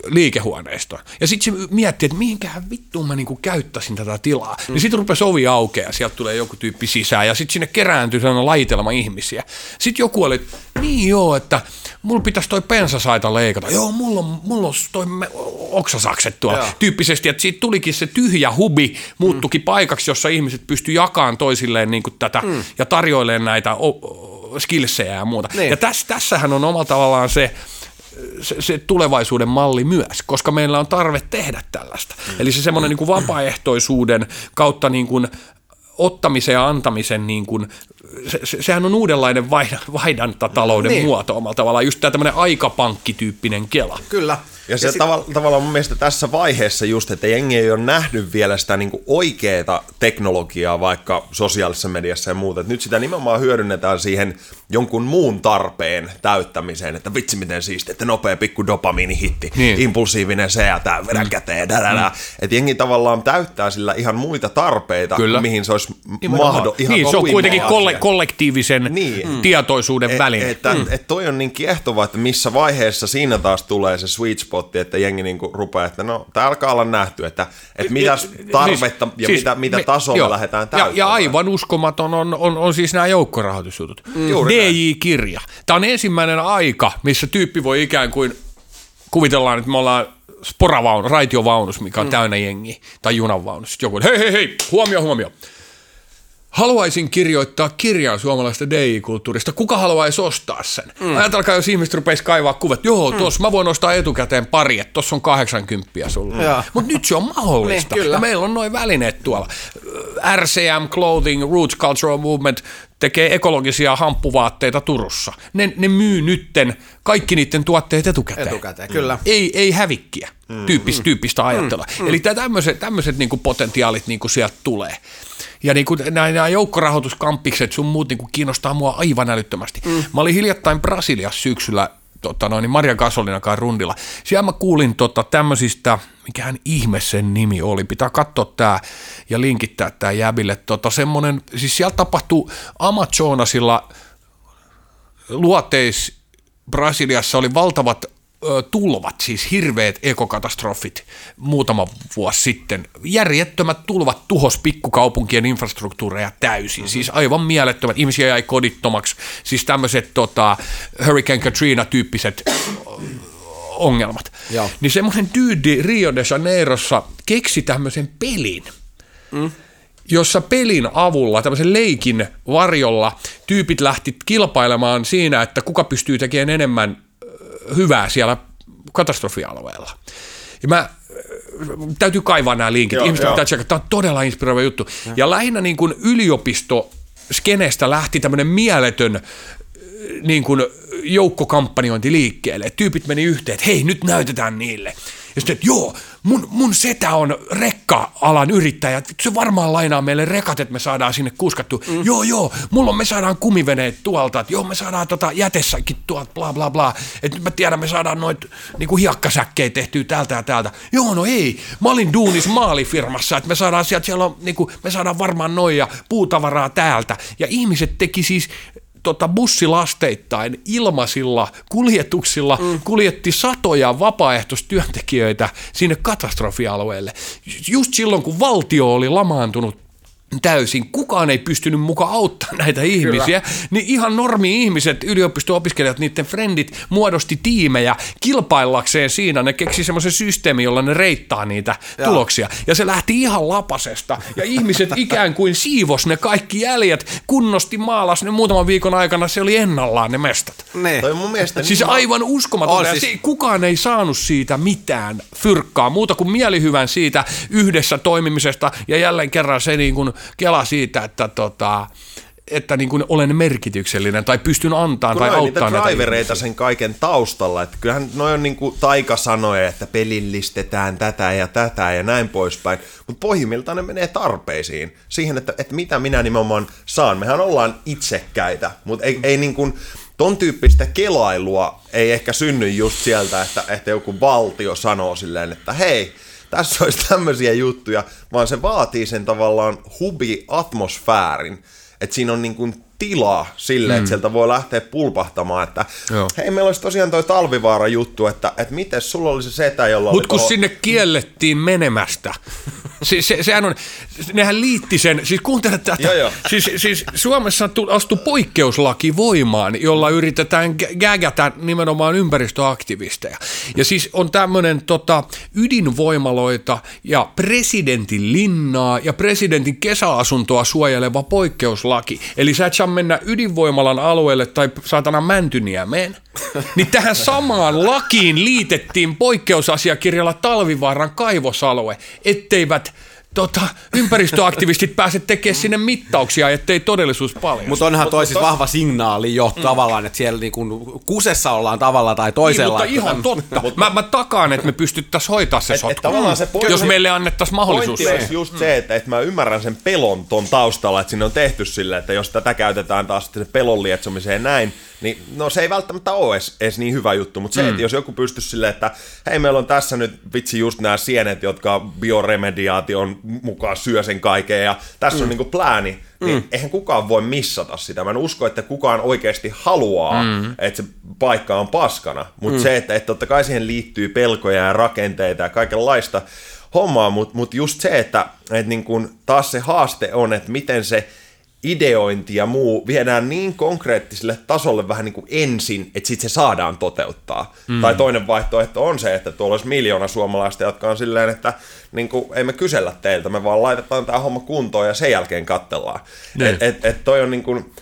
liikehuoneiston. Ja sitten se mietti, että mihinkähän vittuun mä niinku käyttäisin tätä tilaa. Mm. Niin sitten rupesi ovi aukeaa ja sieltä tulee joku tyyppi sisään ja sitten sinne kerääntyi sellainen lajitelma ihmisiä. Sitten joku oli, niin joo, että mulla pitäisi toi pensasaita leikata. Joo, mulla on, mulla on toi oksasakset tuolla Joo. tyyppisesti, että siitä tulikin se tyhjä hubi, muuttukin mm. paikaksi, jossa ihmiset pystyy jakamaan toisilleen niin tätä mm. ja tarjoilemaan näitä o- skillsejä ja muuta. Niin. Ja tässä, tässähän on omalla tavallaan se, se, se tulevaisuuden malli myös, koska meillä on tarve tehdä tällaista. Mm. Eli se semmoinen niin kuin vapaaehtoisuuden kautta niin kuin ottamisen ja antamisen, niin kuin, se, se, sehän on uudenlainen vaihda- vaihdantatalouden Niin. muoto omalla tavallaan, just tämä tämmöinen aikapankkityyppinen kela. Kyllä. Ja se sit- tav- tavallaan mun mielestä tässä vaiheessa just, että jengi ei ole nähnyt vielä sitä niinku oikeaa teknologiaa vaikka sosiaalisessa mediassa ja muuta. Et nyt sitä nimenomaan hyödynnetään siihen jonkun muun tarpeen täyttämiseen, että vitsi miten siisti, että nopea pikku dopamiinihitti, Niin. impulsiivinen se ja tää vedän käteen, dälälä. Mm. Että jengi tavallaan täyttää sillä ihan muita tarpeita, Kyllä. mihin se olisi Nimenomaan. mahdo, ihan niin, se on kuitenkin asia. Kolle- kollektiivisen Niin. niin. tietoisuuden Et- väline. Että mm. et toi on niin kiehtova, että missä vaiheessa siinä taas tulee se sweet spot, että jengi niinku rupeaa, että no, tää alkaa olla nähty, että et mitäs tarvetta ja mitä, mitä tasoa me lähdetään ja, täyttämään. ja aivan uskomaton on, on, on siis nämä joukkorahoitusjutut. Mm. DJ-kirja. Tämä on ensimmäinen aika, missä tyyppi voi ikään kuin, kuvitellaan, että me ollaan sporavaunu, raitiovaunus, mikä on mm. täynnä jengi, tai junanvaunus. Sitten joku, hei, hei, hei, huomio, huomio. Haluaisin kirjoittaa kirjan suomalaisesta DJ-kulttuurista. Kuka haluaisi ostaa sen? Mm. Ajatelkaa, jos ihmiset rupeisi kaivaa kuvat. Joo, tos mä voin ostaa etukäteen pari, että tossa on 80 sulla. Joo. Mutta nyt se on [LAUGHS] mahdollista. Niin, kyllä. Ja meillä on noin välineet tuolla. RCM Clothing, Roots Cultural Movement tekee ekologisia hamppuvaatteita Turussa. Ne, ne myy nytten kaikki niiden tuotteet etukäteen. Etukäteen, kyllä. Ei, ei hävikkiä, tyyppistä, tyyppistä ajattelua. Eli tämmöiset, tämmöiset niinku potentiaalit niinku sieltä tulee. Ja niinku nämä, nämä joukkorahoituskampikset sun muut niinku kiinnostaa mua aivan älyttömästi. Mm. Mä olin hiljattain Brasiliassa syksyllä tota noin, niin Maria Gasolinakaan rundilla. Siellä mä kuulin tota tämmöisistä, mikähän ihme sen nimi oli, pitää katsoa tää ja linkittää tää jäbille. Tota semmonen, siis siellä tapahtuu Amazonasilla luoteis Brasiliassa oli valtavat tulvat, siis hirveät ekokatastrofit muutama vuosi sitten. Järjettömät tulvat tuhos pikkukaupunkien infrastruktuureja täysin, siis aivan mielettömät. Ihmisiä jäi kodittomaksi, siis tämmöiset tota, Hurricane Katrina-tyyppiset ongelmat. Joo. Niin semmoinen tyydi Rio de Janeirossa keksi tämmöisen pelin, mm. jossa pelin avulla, tämmöisen leikin varjolla, tyypit lähti kilpailemaan siinä, että kuka pystyy tekemään enemmän hyvää siellä katastrofialueella. Ja mä täytyy kaivaa nämä linkit. Joo, Ihmiset joo. pitää tsekata. Tämä on todella inspiroiva juttu. Ja lähinnä niin kuin yliopisto skenestä lähti tämmöinen mieletön niin kuin joukkokampanjointi liikkeelle. Et Tyypit meni yhteen, että hei, nyt näytetään niille. Ja sitten, että joo, mun, mun setä on rekka-alan yrittäjä. Se varmaan lainaa meille rekat, että me saadaan sinne kuskattu. Mm. Joo, joo, mulla on, me saadaan kumiveneet tuolta. Että joo, me saadaan tota jätessäkin tuolta, bla bla bla. Että nyt mä tiedän, me saadaan noita niinku hiakkasäkkejä tehtyä täältä ja täältä. Joo, no ei. Mä olin duunis maalifirmassa, että me saadaan sieltä, siellä on, niinku, me saadaan varmaan noin ja puutavaraa täältä. Ja ihmiset teki siis tota, bussilasteittain ilmaisilla kuljetuksilla mm. kuljetti satoja vapaaehtoistyöntekijöitä sinne katastrofialueelle. Just silloin, kun valtio oli lamaantunut täysin. Kukaan ei pystynyt mukaan auttamaan näitä ihmisiä. Kyllä. Niin ihan normi-ihmiset, yliopisto-opiskelijat, niiden frendit muodosti tiimejä kilpaillakseen siinä. Ne keksi semmoisen systeemin, jolla ne reittaa niitä Joo. tuloksia. Ja se lähti ihan lapasesta. Ja ihmiset [LAUGHS] ikään kuin siivos ne kaikki jäljet, kunnosti maalas ne muutaman viikon aikana. Se oli ennallaan ne mestat. Ne. Toi mun mielestä siis niin aivan uskomatonta. Siis... Kukaan ei saanut siitä mitään fyrkkaa, muuta kuin mielihyvän siitä yhdessä toimimisesta. Ja jälleen kerran se niin kuin kela siitä, että tota, että niin kuin olen merkityksellinen tai pystyn antamaan tai auttamaan niitä drivereita sen kaiken taustalla. Että kyllähän noin on niin kuin taikasanoja, että pelillistetään tätä ja tätä ja näin poispäin. Mutta pohjimmiltaan ne menee tarpeisiin. Siihen, että, että mitä minä nimenomaan saan. Mehän ollaan itsekkäitä, mutta ei, ei niin kuin, ton tyyppistä kelailua ei ehkä synny just sieltä, että, että joku valtio sanoo silleen, että hei, tässä olisi tämmöisiä juttuja, vaan se vaatii sen tavallaan hubi-atmosfäärin, että siinä on niin kuin tilaa sille, mm. että sieltä voi lähteä pulpahtamaan, että Joo. hei, meillä olisi tosiaan toi talvivaara juttu, että, että miten sulla oli se setä, jolla Mutta kun toho... sinne kiellettiin menemästä, se, se, sehän on, nehän liitti sen, siis kuuntele tätä, joo, joo. Siis, siis Suomessa astui poikkeuslaki voimaan, jolla yritetään gägätä nimenomaan ympäristöaktivisteja. Ja siis on tämmöinen tota, ydinvoimaloita ja presidentin linnaa ja presidentin kesäasuntoa suojeleva poikkeuslaki. Eli sä et saa mennä ydinvoimalan alueelle tai saatana Mäntyniemeen. Niin tähän samaan lakiin liitettiin poikkeusasiakirjalla Talvivaaran kaivosalue, etteivät tota, ympäristöaktivistit pääse tekemään sinne mittauksia, ettei todellisuus paljon. Mutta onhan toi siis vahva signaali jo mm. tavallaan, että siellä niinku kusessa ollaan tavalla tai toisella. Niin, mutta ihan totta. mä, mä takaan, että me pystyttäisiin hoitaa se sotku, et, se point, jos meille annettaisiin mahdollisuus. Pointti olisi just se, että, että mä ymmärrän sen pelon ton taustalla, että sinne on tehty sille, että jos tätä käytetään taas sitten pelon lietsomiseen näin, niin no se ei välttämättä ole edes, edes niin hyvä juttu, mutta se, mm. että jos joku pystyisi silleen, että hei meillä on tässä nyt vitsi just nämä sienet, jotka bioremediaation mukaan syö sen kaiken ja tässä mm. on niinku plääni, niin mm. eihän kukaan voi missata sitä. Mä en usko, että kukaan oikeasti haluaa, mm. että se paikka on paskana, mutta mm. se, että, että totta kai siihen liittyy pelkoja ja rakenteita ja kaikenlaista hommaa, mutta mut just se, että, että niin kun taas se haaste on, että miten se ideointi ja muu viedään niin konkreettiselle tasolle vähän niin kuin ensin, että sitten se saadaan toteuttaa. Mm. Tai toinen vaihtoehto on se, että tuolla olisi miljoona suomalaista, jotka on silleen, että niin kuin, ei me kysellä teiltä, me vaan laitetaan tämä homma kuntoon ja sen jälkeen katsellaan. Niin. Et, et, et toi on niin kuin,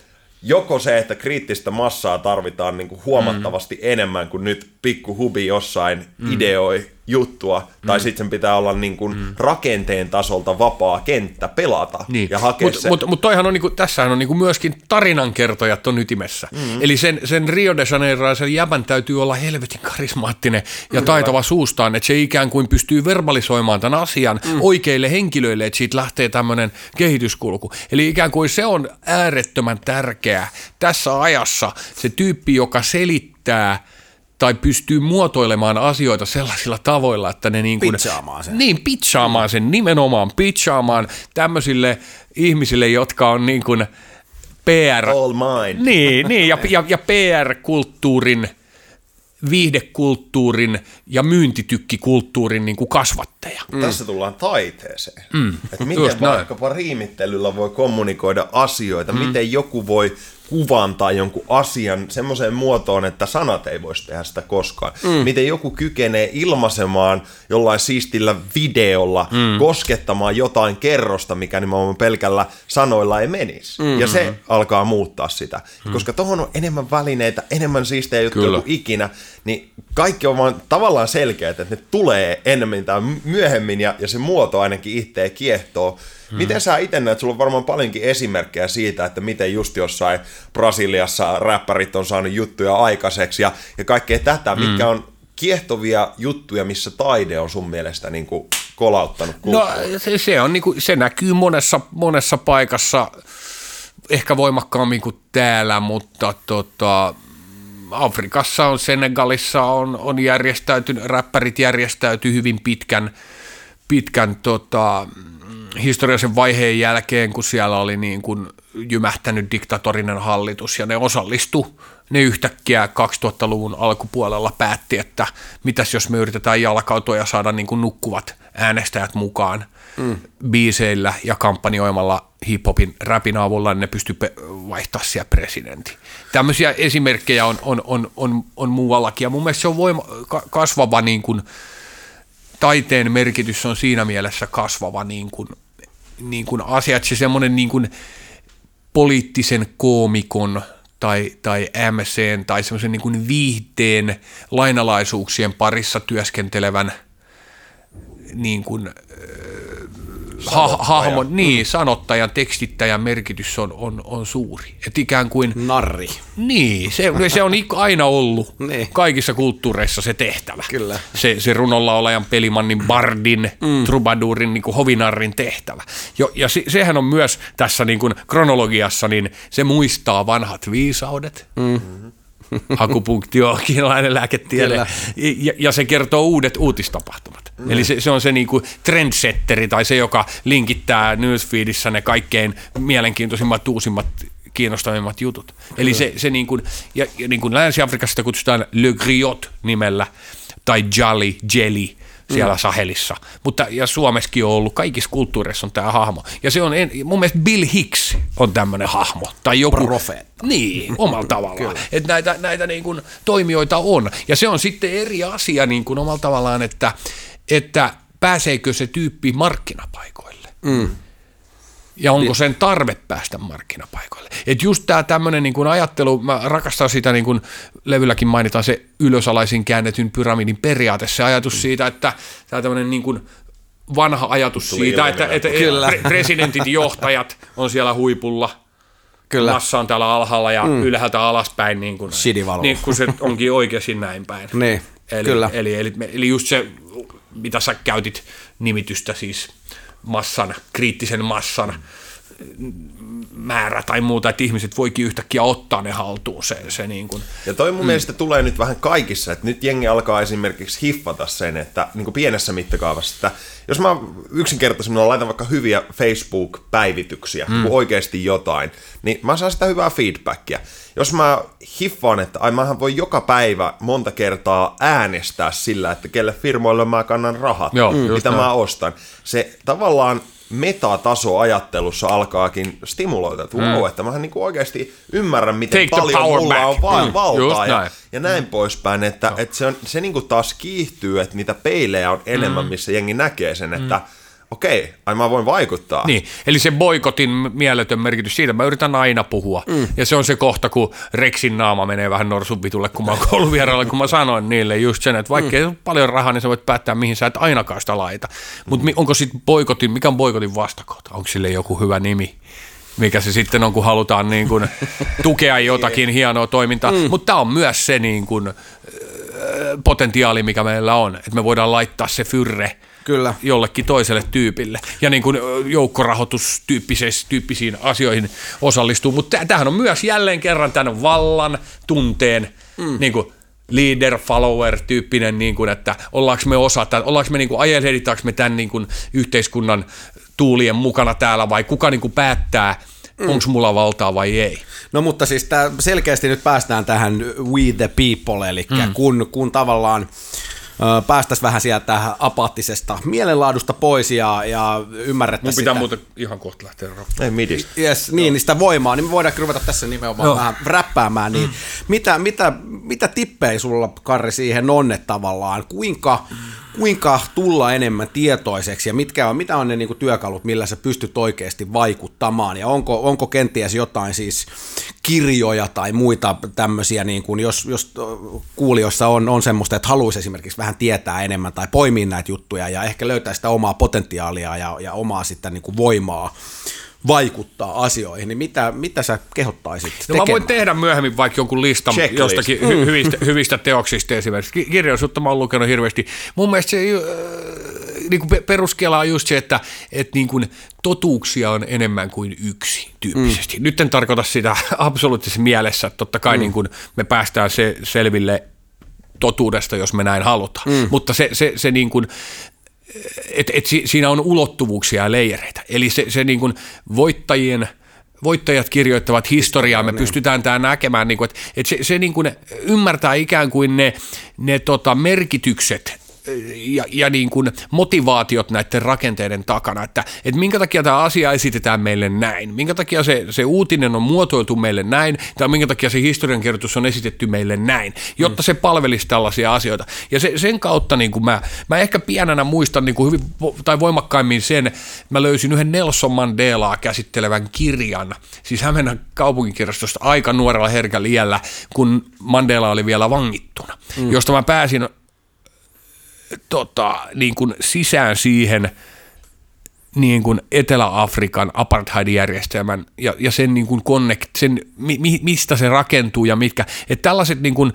joko se, että kriittistä massaa tarvitaan niin kuin huomattavasti mm. enemmän kuin nyt pikku hubi jossain mm. ideoi juttua, tai mm. sitten sen pitää olla niin kuin mm. rakenteen tasolta vapaa kenttä pelata niin. ja hakea Mutta mut, mut toihan on, niinku, tässähän on niinku myöskin tarinankertojat on ytimessä. Mm. Eli sen, sen Rio de Janeiroisen jäbän täytyy olla helvetin karismaattinen ja taitava suustaan, että se ikään kuin pystyy verbalisoimaan tämän asian mm. oikeille henkilöille, että siitä lähtee tämmöinen kehityskulku. Eli ikään kuin se on äärettömän tärkeä tässä ajassa, se tyyppi, joka selittää – tai pystyy muotoilemaan asioita sellaisilla tavoilla, että ne niin kuin... Pitchaamaan sen. Niin, pitchaamaan sen, nimenomaan pitchaamaan tämmöisille ihmisille, jotka on niin kuin PR... All mine. Niin, [LAUGHS] niin ja, ja, ja PR-kulttuurin viihdekulttuurin ja myyntitykkikulttuurin niin kuin kasvatteja. Mm. Tässä tullaan taiteeseen. Mm. Että miten Just vaikkapa näin. riimittelyllä voi kommunikoida asioita, mm. miten joku voi kuvan tai jonkun asian semmoiseen muotoon, että sanat ei voisi tehdä sitä koskaan. Mm. Miten joku kykenee ilmaisemaan jollain siistillä videolla, mm. koskettamaan jotain kerrosta, mikä nimenomaan pelkällä sanoilla ei menisi. Mm. Ja se alkaa muuttaa sitä. Mm. Koska tuohon on enemmän välineitä, enemmän siistejä juttuja kuin ikinä, niin kaikki on vaan tavallaan selkeät, että ne tulee enemmän tai myöhemmin ja, ja se muoto ainakin itseä kiehtoo. Hmm. Miten sä itse näet, sulla on varmaan paljonkin esimerkkejä siitä, että miten just jossain Brasiliassa räppärit on saanut juttuja aikaiseksi ja, ja kaikkea tätä, hmm. mitkä on kiehtovia juttuja, missä taide on sun mielestä niin kuin kolauttanut No se, se, on, niin kuin, se näkyy monessa, monessa paikassa, ehkä voimakkaammin kuin täällä, mutta tota, Afrikassa on, Senegalissa on, on järjestäytynyt, räppärit järjestäytyy hyvin pitkän, pitkän tota, historiallisen vaiheen jälkeen, kun siellä oli niin kuin jymähtänyt diktatorinen hallitus ja ne osallistu, ne yhtäkkiä 2000-luvun alkupuolella päätti, että mitäs jos me yritetään jalkautua ja saada niin kuin nukkuvat äänestäjät mukaan mm. biiseillä ja kampanjoimalla hiphopin räpin avulla, niin ne pystyy vaihtaa siellä presidentin. Tämmöisiä esimerkkejä on, on, on, on, on muuallakin ja mun mielestä se on voima, kasvava niin kuin, taiteen merkitys on siinä mielessä kasvava niin kuin, niin kuin asia, että se semmoinen niin kuin poliittisen koomikon tai, tai MCn tai semmoisen niin kuin viihteen lainalaisuuksien parissa työskentelevän niin kuin, ha, hahmon, niin, sanottajan, tekstittäjän merkitys on, on, on suuri. Et ikään kuin... Narri. Niin, se, se on aina ollut [LAUGHS] niin. kaikissa kulttuureissa se tehtävä. Kyllä. Se, se runolla olajan pelimannin, bardin, mm. trubadurin, niin kuin hovinarrin tehtävä. Jo, ja se, sehän on myös tässä niin kuin kronologiassa, niin se muistaa vanhat viisaudet. Mm akupunktio, kiinalainen lääketiede, ja, ja se kertoo uudet uutistapahtumat. Mm. Eli se, se on se niinku trendsetteri tai se, joka linkittää newsfeedissä ne kaikkein mielenkiintoisimmat, uusimmat kiinnostavimmat jutut. Eli se, se niin kuin, ja, ja niin kuin Länsi-Afrikassa kutsutaan Le Griot nimellä, tai Jolly, Jelly, siellä mm. Sahelissa. Mutta, ja Suomessakin on ollut, kaikissa kulttuureissa on tämä hahmo. Ja se on, mun mielestä Bill Hicks on tämmöinen hahmo. Tai joku, Profeetta. Niin, omalla tavallaan. että näitä, näitä niin kuin toimijoita on. Ja se on sitten eri asia niin kuin omalla tavallaan, että, että pääseekö se tyyppi markkinapaikoille. Mm ja onko sen tarve päästä markkinapaikoille. Että just tämä tämmöinen niin ajattelu, mä rakastan sitä, niin kuin levylläkin mainitaan se ylösalaisin käännetyn pyramidin periaate, se ajatus mm. siitä, että tämä tämmöinen niin kuin vanha ajatus Tuli siitä, että, että Kyllä. presidentit johtajat on siellä huipulla, Kyllä. massa on täällä alhaalla ja mm. ylhäältä alaspäin, niin kuin, niin kuin se onkin oikeasti näin päin. niin, eli, kyllä. Eli, eli, eli just se, mitä sä käytit nimitystä siis massan, kriittisen massan, määrä tai muuta, että ihmiset voikin yhtäkkiä ottaa ne haltuun. Se, se niin kuin. Ja toi mun mm. mielestä tulee nyt vähän kaikissa, että nyt jengi alkaa esimerkiksi hiffata sen, että niin kuin pienessä mittakaavassa, että jos mä yksinkertaisemmin laitan vaikka hyviä Facebook-päivityksiä, mm. kun oikeasti jotain, niin mä saan sitä hyvää feedbackia. Jos mä hiffaan, että ai mähän voi joka päivä monta kertaa äänestää sillä, että kelle firmoille mä kannan rahat, Joo, mitä mä ostan. Se tavallaan metataso ajattelussa alkaakin stimuloida, että wow, mm. että mähän niin oikeasti ymmärrän, miten Take paljon mulla back. on va- mm. valtaa ja, näin. ja näin mm. poispäin, että, no. että se, on, se niin taas kiihtyy, että niitä peilejä on enemmän, mm. missä jengi näkee sen, että mm okei, ai mä voin vaikuttaa. Niin, eli se boikotin mieletön merkitys, siitä mä yritän aina puhua. Mm. Ja se on se kohta, kun Rexin naama menee vähän norsun vitulle, kun mä oon kun mä sanoin niille just sen, että vaikka mm. ei ole paljon rahaa, niin sä voit päättää, mihin sä et ainakaan sitä laita. Mutta mm. onko sitten boikotin, mikä on boikotin vastakohta? Onko sille joku hyvä nimi? mikä se sitten on, kun halutaan niin kuin [LAUGHS] tukea jotakin hienoa toimintaa. Mm. Mutta tämä on myös se niin kuin, potentiaali, mikä meillä on, että me voidaan laittaa se fyrre – Kyllä. jollekin toiselle tyypille. Ja niin kuin joukkorahoitustyyppisiin asioihin osallistuu. Mutta tämähän on myös jälleen kerran tämän vallan tunteen mm. niin kuin leader, follower tyyppinen, niin kuin, että ollaanko me osa, että ollaanko me niin kuin, ajelehdittaanko me tämän niin kuin, yhteiskunnan tuulien mukana täällä vai kuka niin kuin, päättää, mm. onko mulla valtaa vai ei. No mutta siis tää selkeästi nyt päästään tähän we the people, eli mm. kun, kun tavallaan päästäisiin vähän sieltä apaattisesta mielenlaadusta pois ja, ja ymmärrettäisiin Mun pitää sitä. muuten ihan kohta lähteä rappaamaan. Ei midistä. Yes, niin, niin sitä voimaa, niin me voidaan ruveta tässä nimenomaan Joo. vähän räppäämään. Niin mm. mitä, mitä, mitä tippejä sulla, Karri, siihen on, että tavallaan, kuinka, kuinka tulla enemmän tietoiseksi ja mitkä on, mitä on ne niin työkalut, millä sä pystyt oikeasti vaikuttamaan? Ja onko, onko kenties jotain siis kirjoja tai muita tämmöisiä, niin kuin jos, jos kuulijoissa on, on semmoista, että haluaisi esimerkiksi vähän tietää enemmän tai poimia näitä juttuja ja ehkä löytää sitä omaa potentiaalia ja, ja omaa sitten niin kuin voimaa, vaikuttaa asioihin, niin mitä, mitä sä kehottaisit No tekemään? mä voin tehdä myöhemmin vaikka jonkun listan Checklist. jostakin hy- hyvistä, hyvistä teoksista esimerkiksi. Ki- Kirjallisuutta mä oon lukenut hirveästi. Mun mielestä se äh, niin kuin peruskela on just se, että, että niin kuin totuuksia on enemmän kuin yksi tyyppisesti. Mm. Nyt en tarkoita sitä [LAUGHS] absoluuttisessa mielessä, että totta kai mm. niin kuin me päästään se selville totuudesta, jos me näin halutaan. Mm. Mutta se, se, se niin kuin, et, et si, siinä on ulottuvuuksia ja leijereitä. Eli se, se niin kuin voittajien voittajat kirjoittavat historiaa, me pystytään tämä näkemään, niin kuin, että, että se, se niin kuin ymmärtää ikään kuin ne, ne tota merkitykset ja, ja niin kuin motivaatiot näiden rakenteiden takana, että, että minkä takia tämä asia esitetään meille näin, minkä takia se, se uutinen on muotoiltu meille näin, tai minkä takia se historiankirjoitus on esitetty meille näin, jotta se palvelisi tällaisia asioita. Ja se, sen kautta niin kuin mä, mä ehkä pienenä muistan niin kuin hyvin, tai voimakkaimmin sen, mä löysin yhden Nelson Mandelaa käsittelevän kirjan, siis Hämeenä kaupunkikirjastosta aika nuorella herkällä iällä, kun Mandela oli vielä vangittuna, mm. josta mä pääsin tota, niin kuin sisään siihen niin kuin Etelä-Afrikan apartheid-järjestelmän ja, ja sen, niin kuin connect, sen mi, mi, mistä se rakentuu ja mitkä. Että tällaiset niin kuin,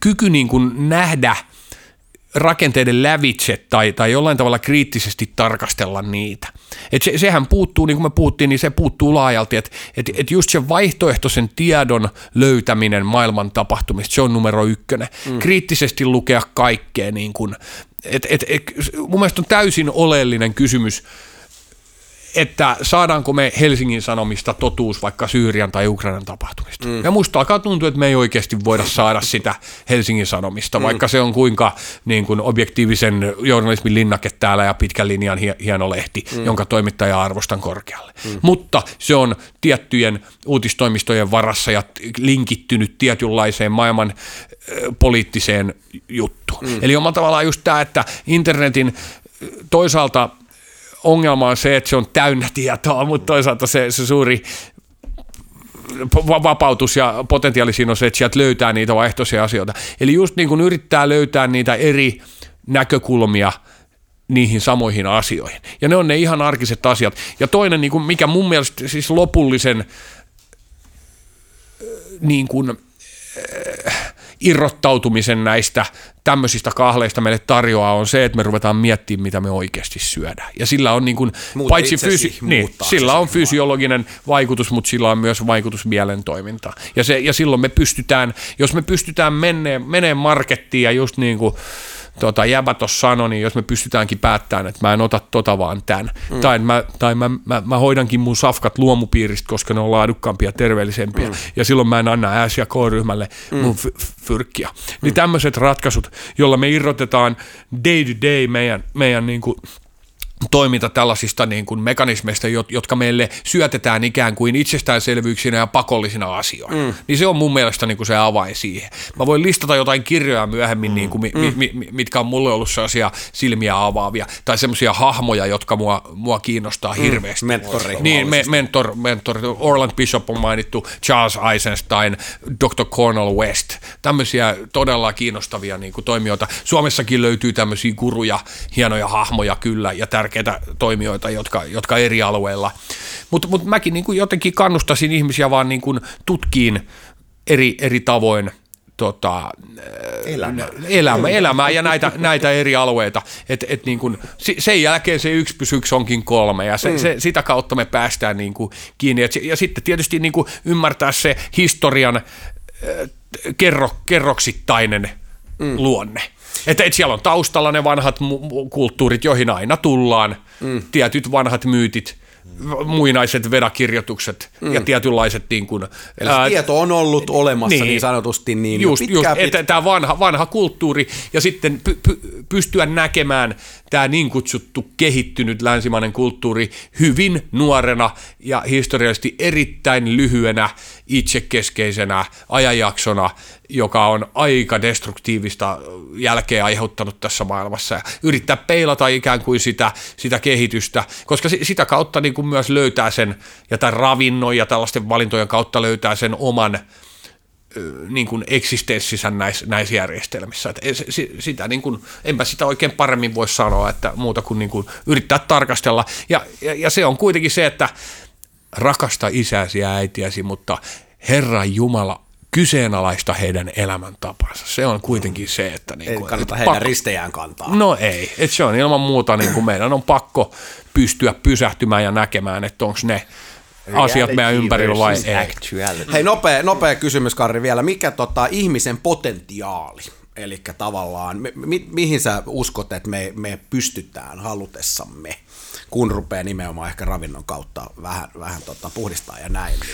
kyky niin kuin nähdä rakenteiden lävitse tai, tai jollain tavalla kriittisesti tarkastella niitä. Et se, sehän puuttuu, niin kuin me puhuttiin, niin se puuttuu laajalti, että et, et just se vaihtoehtoisen tiedon löytäminen maailman tapahtumista, se on numero ykkönen. Mm. Kriittisesti lukea kaikkea, niin kuin, et, et, et, mun mielestä on täysin oleellinen kysymys, että saadaanko me Helsingin Sanomista totuus vaikka Syyrian tai Ukrainan tapahtumista. Mm. Ja musta alkaa tuntua, että me ei oikeasti voida saada sitä Helsingin Sanomista, mm. vaikka se on kuinka niin kuin objektiivisen journalismin linnake täällä ja pitkän linjan hie- hieno lehti, mm. jonka toimittaja arvostan korkealle. Mm. Mutta se on tiettyjen uutistoimistojen varassa ja linkittynyt tietynlaiseen maailman poliittiseen juttuun. Mm. Eli omalla tavallaan just tämä, että internetin toisaalta ongelma on se, että se on täynnä tietoa, mutta toisaalta se, se suuri va- vapautus ja potentiaali siinä on se, että sieltä löytää niitä vaihtoisia asioita. Eli just niin kuin yrittää löytää niitä eri näkökulmia niihin samoihin asioihin. Ja ne on ne ihan arkiset asiat. Ja toinen, niin kuin mikä mun mielestä siis lopullisen äh, niin kuin, äh, irrottautumisen näistä tämmöisistä kahleista meille tarjoaa on se, että me ruvetaan miettimään, mitä me oikeasti syödään. Ja sillä on niin kuin, paitsi fysi- niin, sillä on fysiologinen vaikutus, mutta sillä on myös vaikutus mielen toimintaan. Ja, se, ja silloin me pystytään, jos me pystytään menee markettiin ja just niin kuin tota, Jäbä tuossa sanoi, niin jos me pystytäänkin päättämään, että mä en ota tota vaan tän, mm. tai, mä, tai mä, mä, mä, hoidankin mun safkat luomupiiristä, koska ne on laadukkaampia ja terveellisempiä, mm. ja silloin mä en anna S- ja K-ryhmälle mm. mun f- fyrkkiä. Mm. Niin tämmöiset ratkaisut, jolla me irrotetaan day to day meidän, meidän niin kuin toiminta tällaisista niin kuin mekanismeista, jot- jotka meille syötetään ikään kuin itsestäänselvyyksinä ja pakollisina asioina. Mm. Niin se on mun mielestä niin kuin se avain siihen. Mä voin listata jotain kirjoja myöhemmin, mm. niin kuin, mi- mi- mi- mitkä on mulle ollut sellaisia silmiä avaavia, tai semmoisia hahmoja, jotka mua, mua kiinnostaa hirveästi. Mentoreita Niin, me, mentor, mentor, Orland Bishop on mainittu, Charles Eisenstein, Dr. Cornel West, tämmöisiä todella kiinnostavia niin kuin toimijoita. Suomessakin löytyy tämmöisiä guruja, hienoja hahmoja kyllä, ja tärkeitä toimijoita, jotka, jotka eri alueilla. Mutta mut mäkin niin kuin jotenkin kannustasin ihmisiä vaan niin kuin tutkiin eri, eri tavoin tota, Elämä. elämä, elämää ja näitä, näitä eri alueita. Et, et niin kun, sen jälkeen se yksi plus yksi onkin kolme ja se, mm. se, sitä kautta me päästään niin kuin kiinni. Et, ja sitten tietysti niin kuin ymmärtää se historian äh, kerro, kerroksittainen mm. luonne. Että et siellä on taustalla ne vanhat mu- kulttuurit, joihin aina tullaan, mm. tietyt vanhat myytit, muinaiset vedakirjoitukset mm. ja tietynlaiset niin kuin, Eli se tieto on ollut olemassa niin, niin sanotusti niin just, just, pitkään, että tämä vanha, vanha kulttuuri ja sitten py, py, pystyä näkemään tämä niin kutsuttu kehittynyt länsimainen kulttuuri hyvin nuorena ja historiallisesti erittäin lyhyenä itsekeskeisenä ajanjaksona, joka on aika destruktiivista jälkeä aiheuttanut tässä maailmassa ja yrittää peilata ikään kuin sitä, sitä kehitystä, koska si- sitä kautta niin kuin myös löytää sen ja tämän ravinnon ja tällaisten valintojen kautta löytää sen oman niin kuin eksistenssissä näissä, näissä järjestelmissä. Et sitä niin kuin, enpä sitä oikein paremmin voi sanoa, että muuta kuin, niin kuin yrittää tarkastella. Ja, ja, ja se on kuitenkin se, että rakasta isäsi ja äitiäsi, mutta Herran Jumala kyseenalaista heidän elämäntapansa. Se on kuitenkin se, että... Niin Ei kuin, kannata heidän pakko- ristejään kantaa. No ei, että se on ilman muuta, niin kuin meidän on pakko pystyä pysähtymään ja näkemään, että onko ne asiat meidän ympärillä vai ei. Actuality. Hei, nopea, nopea kysymys, Karri, vielä. Mikä tota, ihmisen potentiaali? Eli tavallaan, mi, mi, mihin sä uskot, että me, me pystytään halutessamme, kun rupeaa nimenomaan ehkä ravinnon kautta vähän, vähän tota, puhdistaa ja näin. Niin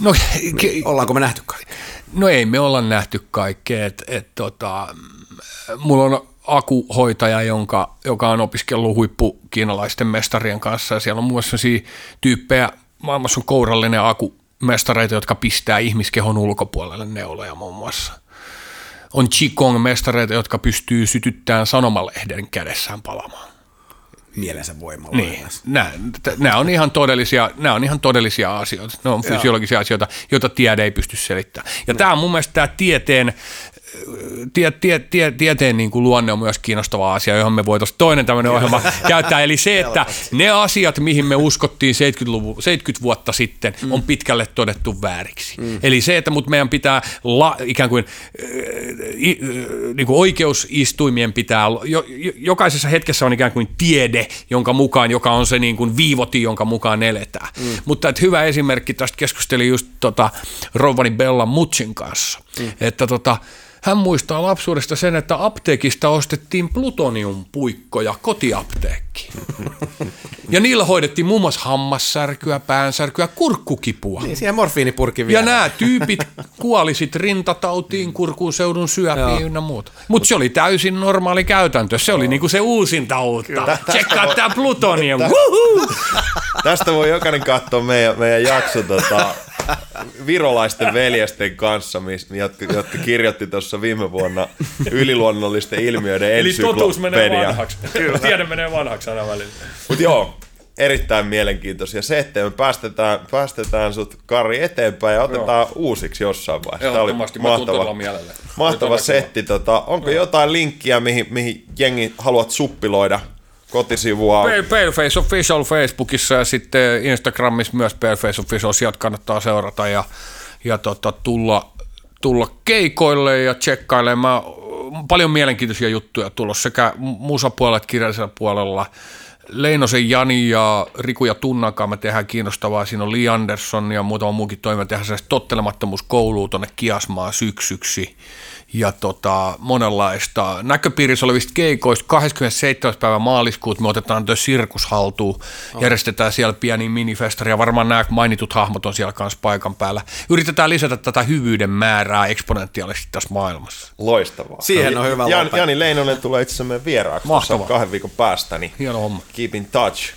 No, ke- ollaanko me nähty kaikkea? no ei me olla nähty kaikkea. Et, et, tota, mulla on akuhoitaja, jonka, joka on opiskellut huippukiinalaisten mestarien kanssa ja siellä on muun muassa tyyppejä, maailmassa on kourallinen akumestareita, jotka pistää ihmiskehon ulkopuolelle neuloja muun muassa. On Qigong-mestareita, jotka pystyy sytyttämään sanomalehden kädessään palamaan. Mielensä voimalla. Niin, nämä, nämä, on ihan todellisia, nämä on ihan todellisia asioita. Ne on fysiologisia asioita, joita tiede ei pysty selittämään. Ja tämä on mun mielestä tämä tieteen, tie, tie, tie, tieteen niin kuin luonne on myös kiinnostava asia, johon me voitaisiin toinen tämmöinen ohjelma [LAUGHS] käyttää. Eli se, että ne asiat, mihin me uskottiin 70, 70 vuotta sitten, mm. on pitkälle todettu vääriksi. Mm. Eli se, että mut meidän pitää la, ikään kuin, äh, äh, niin kuin oikeusistuimien pitää, jo, jo, jokaisessa hetkessä on ikään kuin tiede, jonka mukaan, joka on se niin kuin viivoti, jonka mukaan eletään. Mm. Mutta että hyvä esimerkki, tästä keskustelin just tota, Rovani Bella Mutsin kanssa, mm. että tota, hän muistaa lapsuudesta sen, että apteekista ostettiin plutoniumpuikkoja kotiapteekkiin. [LAUGHS] Ja niillä hoidettiin muun muassa hammassärkyä, päänsärkyä, kurkkukipua. Niin, siihen morfiinipurkin Ja vielä. nämä tyypit kuoli sitten rintatautiin, kurkun seudun syöpiin ynnä muuta. Mutta se oli täysin normaali käytäntö. Se oli niinku se uusinta uutta. Tsekkaa tämä plutonium. Tästä voi jokainen katsoa meidän, meidän jakso tota, virolaisten veljesten kanssa, jotka, jotka kirjoitti tuossa viime vuonna yliluonnollisten ilmiöiden Eli totuus menee vanhaksi. Tiede menee vanhaksi aina välillä. Mutta joo, erittäin mielenkiintoisia. Se, että me päästetään, päästetään sut Kari eteenpäin ja otetaan joo. uusiksi jossain vaiheessa. Tämä oli mahtava, mahtava setti. Tota, onko jotain linkkiä, mihin, mihin jengi haluat suppiloida kotisivua? Pale- Paleface Official Facebookissa ja sitten Instagramissa myös Paleface Official, sieltä kannattaa seurata ja, ja tota, tulla, tulla keikoille ja tsekkailemaan. Paljon mielenkiintoisia juttuja tulossa sekä musapuolella että kirjallisella puolella. Leinosen Jani ja Riku ja Tunnakaan me tehdään kiinnostavaa. Siinä on Lee Anderson ja muutama muukin toimija tehdään sellaista tottelemattomuuskoulua tuonne Kiasmaan syksyksi. Ja tota, monenlaista näköpiirissä olevista keikoista 27. päivä maaliskuuta me otetaan tuo sirkus haltuun. Järjestetään siellä pieni minifestari ja varmaan nämä mainitut hahmot on siellä kanssa paikan päällä. Yritetään lisätä tätä hyvyyden määrää eksponentiaalisesti tässä maailmassa. Loistavaa. Siihen on hyvä Jan. Jani Leinonen tulee itse asiassa meidän vieraaksi Mahtavaa. kahden viikon päästä, niin Hieno homma. keep in touch.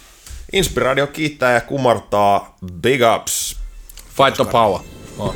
Inspiraatio kiittää ja kumartaa. Big ups. Fight the power. Oh.